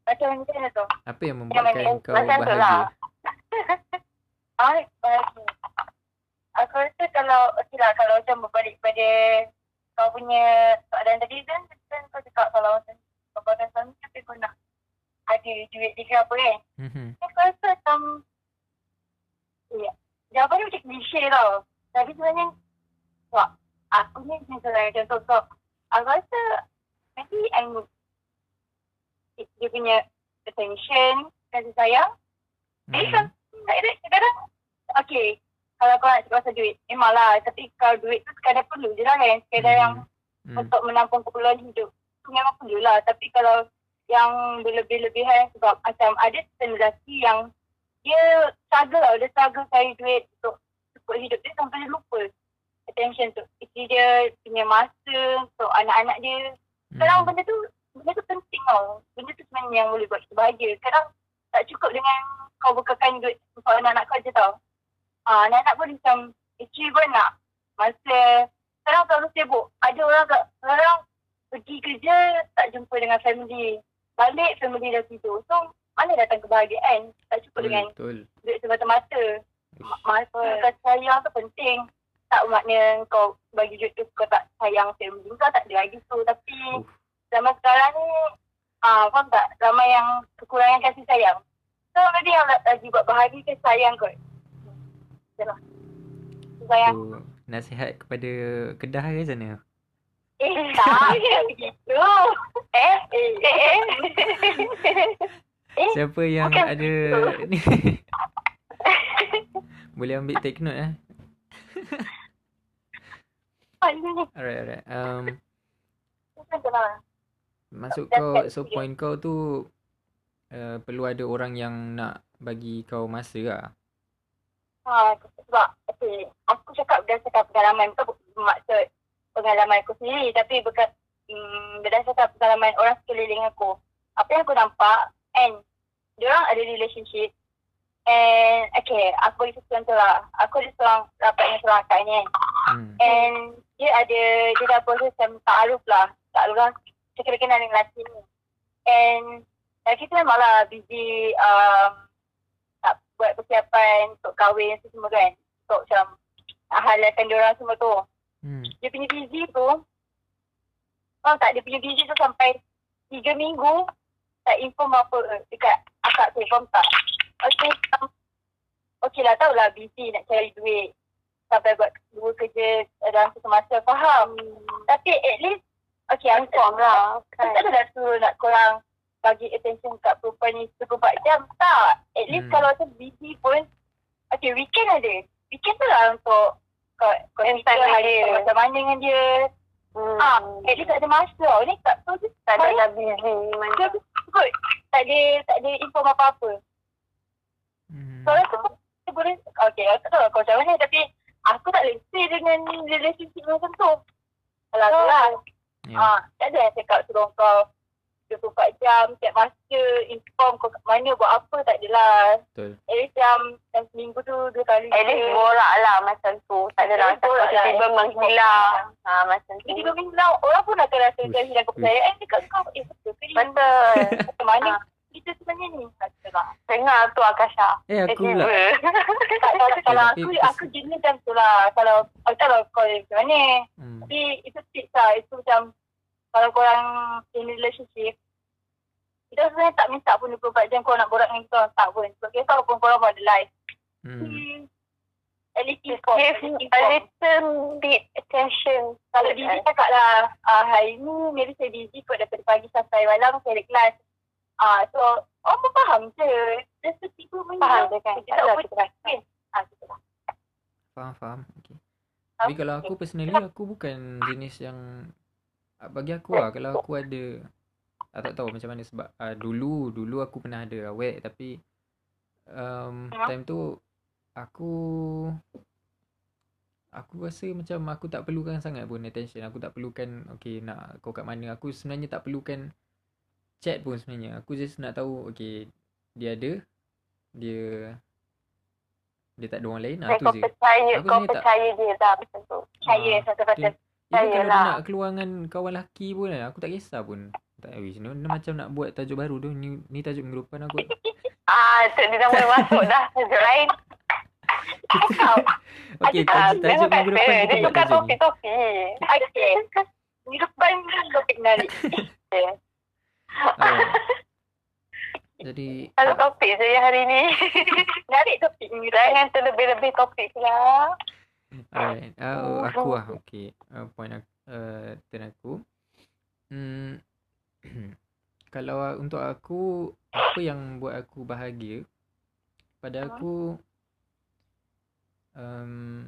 Macam mana tu?
Apa yang membuatkan
macam-
kau
macam tu
bahagia
lah.
Ah, bahagia. Aku rasa kalau, okey lah, kalau macam berbalik pada kau punya
Mhm.
yang
Hmm.
Untuk menampung keperluan hidup Tu memang perlu lah Tapi kalau Yang berlebih-lebihan Sebab macam Ada lelaki yang Dia struggle lah Dia struggle cari duit Untuk Support hidup dia Sampai dia lupa Attention tu Isteri dia Punya masa Untuk anak-anak dia Kadang
Mhm.
benda tu Benda tu penting tau Benda tu sebenarnya yang boleh buat kita bahagia Kadang tak cukup dengan kau bekalkan duit untuk anak-anak kau je tau ah, Anak-anak pun macam Isteri pun nak Masa Sekarang terlalu sibuk Ada orang kat Sekarang Pergi kerja Tak jumpa dengan family Balik family dah tidur So mana datang kebahagiaan Tak cukup
Betul,
dengan
betul.
duit semata-mata Ma- Masa kasih sayang tu penting Tak makna kau bagi duit tu kau tak sayang family kau tak ada lagi tu Tapi
Uff.
zaman sekarang ni Ah, faham tak? Ramai yang kekurangan kasih sayang. So, ada yang nak lagi buat bahagia ke sayang kot. Itulah. Sayang.
Tu nasihat kepada Kedah ke sana?
Eh, tak. begitu. Eh, eh, eh. Eh,
Siapa yang
bukan
ada ni? Boleh ambil take note eh.
Alright.
Alright. Um, masuk kau, so point kau tu uh, perlu ada orang yang nak bagi kau masa lah.
Ha, sebab okay, aku cakap berdasarkan pengalaman bukan bermaksud pengalaman aku sendiri tapi bukan mm, berdasarkan pengalaman orang sekeliling aku. Apa yang aku nampak and diorang ada relationship and okay, aku bagi satu contoh lah. Aku ada seorang rapat dengan seorang akak ni kan.
Hmm.
And dia ada, dia dah proses macam ta'aruf lah. Ta'aruf lah. Dia kena kenal dengan lelaki ni. And lelaki tu memang lah busy um, buat persiapan untuk kahwin tu semua kan. Untuk macam halalkan diorang semua tu.
Hmm.
Dia punya busy tu, faham tak? Dia punya busy tu sampai tiga minggu tak inform apa dekat akak tu, faham tak? Okay, um, okay lah tahulah busy nak cari duit sampai buat dua kerja dalam satu masa, faham? Tapi at least, okay, tak,
Inform lah.
aku tak ada dah suruh nak korang bagi attention kat perempuan ni 24 jam, tak. At least
Hmm.
kalau macam busy pun, okay, weekend ada. Weekend tu lah untuk kau, kau
Spend time
hari
dia.
kau macam mana dengan dia.
Hmm.
Ah, at least tak ada masa tau. Ni tak tahu je.
tak ada dah busy
dia kot. Tak ada, tak ada info apa-apa.
Hmm.
So, aku pun boleh, okay, aku tak tahu kau macam mana tapi aku tak lesi dengan relationship macam tu. Kalau tu lah.
Ya.
Ah, tak ada yang cakap suruh kau 24 jam, tiap masa, inform kau kat mana, buat apa, tak adalah.
Betul.
At least jam, jam seminggu tu dua kali.
At least borak lah macam tu. Tak ada
At
lah
least borak lah.
tiba-tiba menghilang. Ha, macam tu.
Tiba-tiba hilang, orang pun akan rasa macam hilang kepercayaan dekat kau. Eh, betul ke ni?
Betul.
Macam mana
Ah.
kita sebenarnya ni? Lah.
Dengar tu Akasha.
Eh aku pula.
Tak tahu kalau aku,
kes-
aku jenis macam tu lah. Kalau, aku tak tahu kau macam mana.
Hmm.
Tapi itu tips lah. Itu macam, kalau korang in relationship, kita sebenarnya tak minta pun 24 jam korang nak borak dengan kita orang. Tak pun. Sebab kita tahu pun korang ada life.
Hmm.
Hmm. At least inform.
Give a little bit attention.
Kalau busy cakap lah, ah, hari ni maybe saya busy kot daripada pagi sampai malam saya ada kelas. Ah, so, orang pun faham je. Just tiba
Faham je kan?
Kita
Tak
boleh
kita rasa.
Ah, lah.
Faham, faham. Okay. Tapi kalau aku personally aku bukan jenis yang bagi aku lah kalau aku ada ah, tak tahu macam mana sebab uh, dulu dulu aku pernah ada awek tapi um, time tu aku aku rasa macam aku tak perlukan sangat pun attention. Aku tak perlukan okay nak kau kat mana. Aku sebenarnya tak perlukan chat pun sebenarnya. Aku just nak tahu okay dia ada dia dia tak ada orang lain. Ah
Like
tu
kau
je.
percaya,
Aku
kau
sebenarnya tak-
percaya dia dah macam tu.
Percaya
Ah,
satu persen.
Even kalau dia nak keluar dengan kawan lelaki pun kan, aku tak kisah pun. Tak wish ni, ni macam nak buat tajuk baru tu. Ni, ni tajuk minggu depan aku.
Ah, tu dia dah mula masuk dah. Tajuk lain.
Okey,
Ah,
tajuk, tajuk minggu depan
Dia
kita buat
tukar
tajuk ni.
topik-topik.
Okay. Minggu depan topik menarik.
Alright. Jadi,
Satu topik je ya hari ni.
Menarik topik minggu depan.
Jangan terlebih-lebih topik lah.
Alright. Uh, aku lah. Okay. Uh, point aku, uh, turn aku. Hmm, kalau untuk aku, apa yang buat aku bahagia, pada aku, um,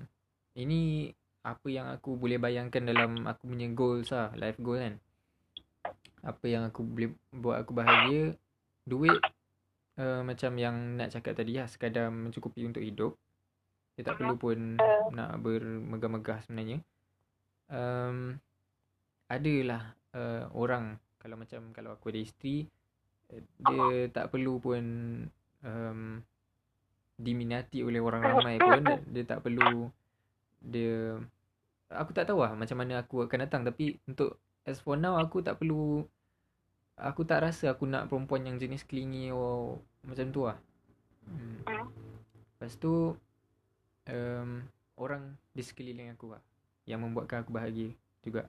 ini apa yang aku boleh bayangkan dalam aku punya goals lah, life goal kan. Apa yang aku boleh buat aku bahagia, duit uh, macam yang nak cakap tadi lah, sekadar mencukupi untuk hidup. Dia tak perlu pun nak bermegah-megah sebenarnya. Um, adalah uh, orang kalau macam kalau aku ada isteri eh, dia tak perlu pun um, diminati oleh orang ramai pun. Dia, dia tak perlu dia aku tak tahu lah macam mana aku akan datang. Tapi untuk as for now aku tak perlu aku tak rasa aku nak perempuan yang jenis clingy or macam tu lah. Hmm. lepas tu um, orang di sekeliling aku lah yang membuatkan aku bahagia juga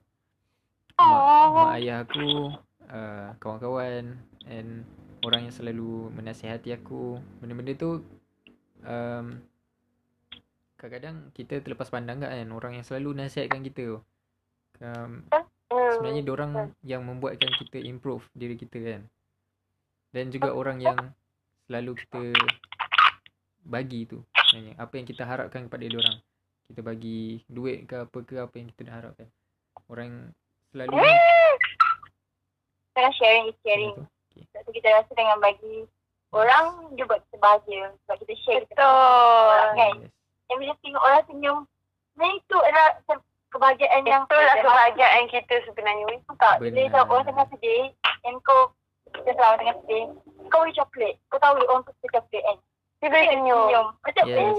mak, mak ayah aku uh, kawan-kawan and orang yang selalu menasihati aku. Benda-benda tu um, kadang-kadang kita terlepas pandang kan orang yang selalu nasihatkan kita. Um, sebenarnya orang yang membuatkan kita improve diri kita kan. Dan juga orang yang selalu kita bagi tu sebenarnya. Apa yang kita harapkan kepada orang. Kita bagi duit ke apa ke apa yang kita dah harapkan. Orang selalu
Kadang sharing is caring.
Okay.
Sebab tu kita rasa dengan bagi orang dia buat kita bahagia. Sebab kita share kita
Betul.
kan.
Yes.
Yang bila tengok orang senyum, sebenarnya itu adalah kebahagiaan yang
Itulah kebahagiaan kita sebenarnya. weh.
tak. Bila tahu orang tengah sedih, and kau kita tahu tengah sedih, kau beri coklat. Kau tahu orang tu suka coklat kan.
Dia boleh senyum.
Macam
Yes.
eh,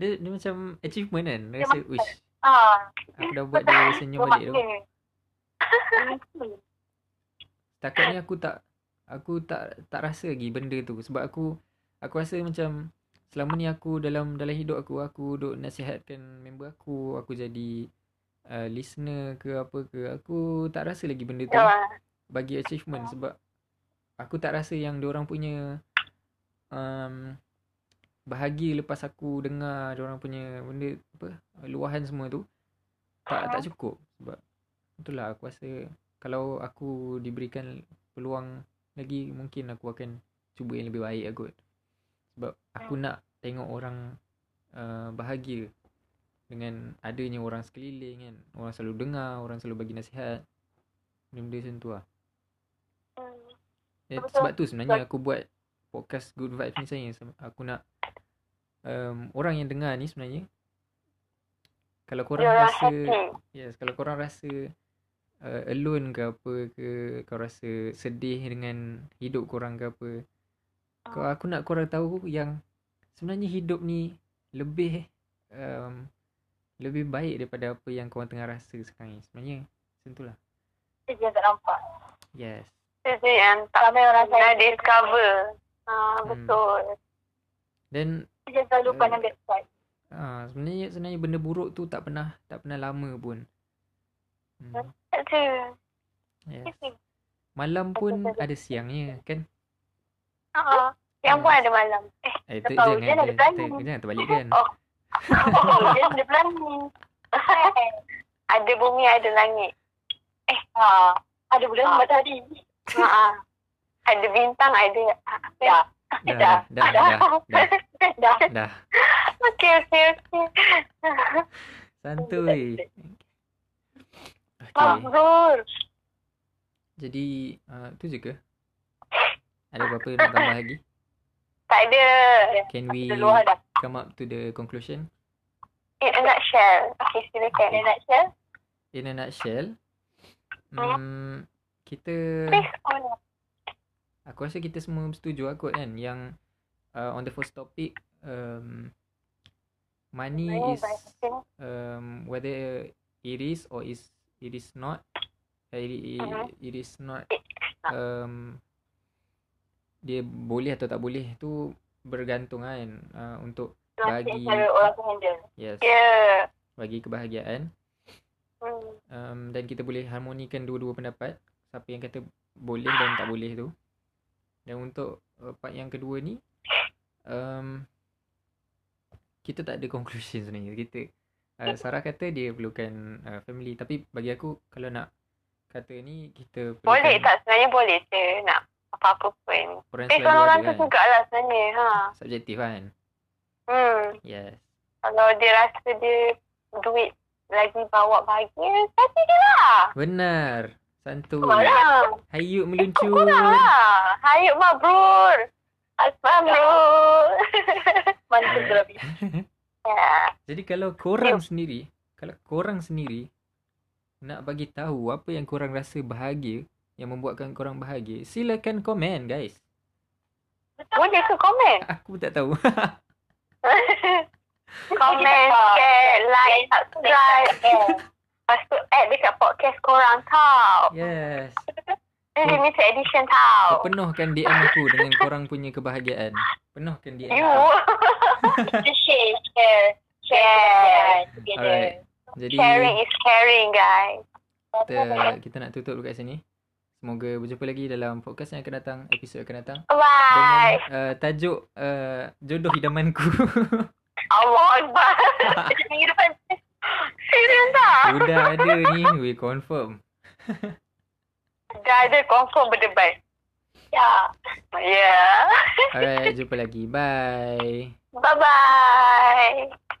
Dia, dia macam achievement kan.
Dia
Rasa,
macam-
wish,
ah,
aku dah buat dia senyum balik tu. ni aku tak aku tak tak rasa lagi benda tu sebab aku aku rasa macam selama ni aku dalam dalam hidup aku aku duk nasihatkan member aku, aku jadi uh, listener ke apa ke. Aku tak rasa lagi benda tu bagi achievement sebab aku tak rasa yang orang punya um, bahagia lepas aku dengar orang punya benda apa luahan semua tu tak tak cukup sebab itulah aku rasa kalau aku diberikan peluang lagi mungkin aku akan cuba yang lebih baik aku sebab aku nak tengok orang uh, bahagia dengan adanya orang sekeliling kan. Orang selalu dengar orang selalu bagi nasihat. Benda-benda macam tu lah.
Hmm.
Eh, sebab tu sebenarnya aku buat podcast Good Vibes ni saya. Aku nak um, orang yang dengar ni sebenarnya kalau korang
Dia orang
rasa
happy.
yes kalau korang rasa uh, alone ke apa ke kau rasa sedih dengan hidup korang ke apa kau aku nak korang tahu yang sebenarnya hidup ni lebih um, lebih baik daripada apa yang korang tengah rasa sekarang ni sebenarnya macam tu lah
Kita je tak nampak.
yes
je yang tak
Ramai orang
pernah
saya
discover. Ha,
Hmm.
betul.
dan
Kita je selalu
Eh.
pandang website.
Ah, sebenarnya sebenarnya benda buruk tu tak pernah tak pernah lama pun. Hmm.
Itu.
Yes. Malam pun ada siangnya kan?
Ha. Yang pun ada malam. Eh,
Eh jangan
dia ada
kita, jangan terbalikkan.
Oh.
Oh, dia ada plan ni.
ada bumi, ada langit.
Ha, ada bulan
Ah.
matahari.
Ha. ada bintang, ada.
Ya.
Dah, dah, dah, dah, dah,
Dah.
dah.
Okey, okey, okey.
Santuy. Okay. Jadi uh, tu je ke? Ada apa-apa nak tambah lagi?
Tak ada.
Can we come up to the conclusion?
In a nutshell. Okey, silakan.
Dia nak share.
In a nutshell, hmm, kita
Please on.
Aku rasa kita semua setuju lah kot kan yang uh, on the first topic um, money is um, whether it is or is it is not. Uh, it, it,
Mhm.
it is not um, dia boleh atau tak boleh tu bergantung kan uh, untuk Bagi- yes.
Ya.
bagi kebahagiaan.
Hmm.
um, dan kita boleh harmonikan dua-dua pendapat. Siapa yang kata boleh dan tak boleh tu. Dan untuk uh, part yang kedua ni um, kita tak ada conclusion sebenarnya kita uh, Sarah kata dia perlukan uh, family tapi bagi aku kalau nak kata ni kita
Boleh
perlukan
tak? Sebenarnya boleh je nak apa-apa pun.
orang
Eh, kalau orang tu
kan
jugalah sebenarnya. Ha.
subjektif kan
Hmm.
yes
Kalau dia rasa dia duit lagi bawa bahagia, kasi je lah.
benar santuy
Malah.
hayuk meluncur
Kurang lah. Hayuk mabrur.
Eh.
terlebih.
ya.
Jadi kalau korang sendiri, kalau korang sendiri nak bagi tahu apa yang korang rasa bahagia, yang membuatkan korang bahagia, silakan komen guys.
Boleh ke komen?
Aku tak tahu.
komen, share, like, subscribe. Lepas tu add dekat podcast korang tau.
yes.
Ini limited edition tau.
Penuhkan DM aku dengan korang punya kebahagiaan. Penuhkan DM.
You.
Share, share, share.
Jadi,
Sharing is caring, guys.
Kita, kita nak tutup dekat sini. Semoga berjumpa lagi dalam podcast yang akan datang, episod yang akan datang.
Bye.
Dengan uh, tajuk uh, Jodoh hidamanku.
Allah Akbar.
Macam minggu depan.
Serius tak?
Sudah ada ni. We confirm.
Dah ada confirm berdebat.
Ya. Yeah.
Ya. Yeah.
Alright, jumpa lagi. Bye.
Bye-bye.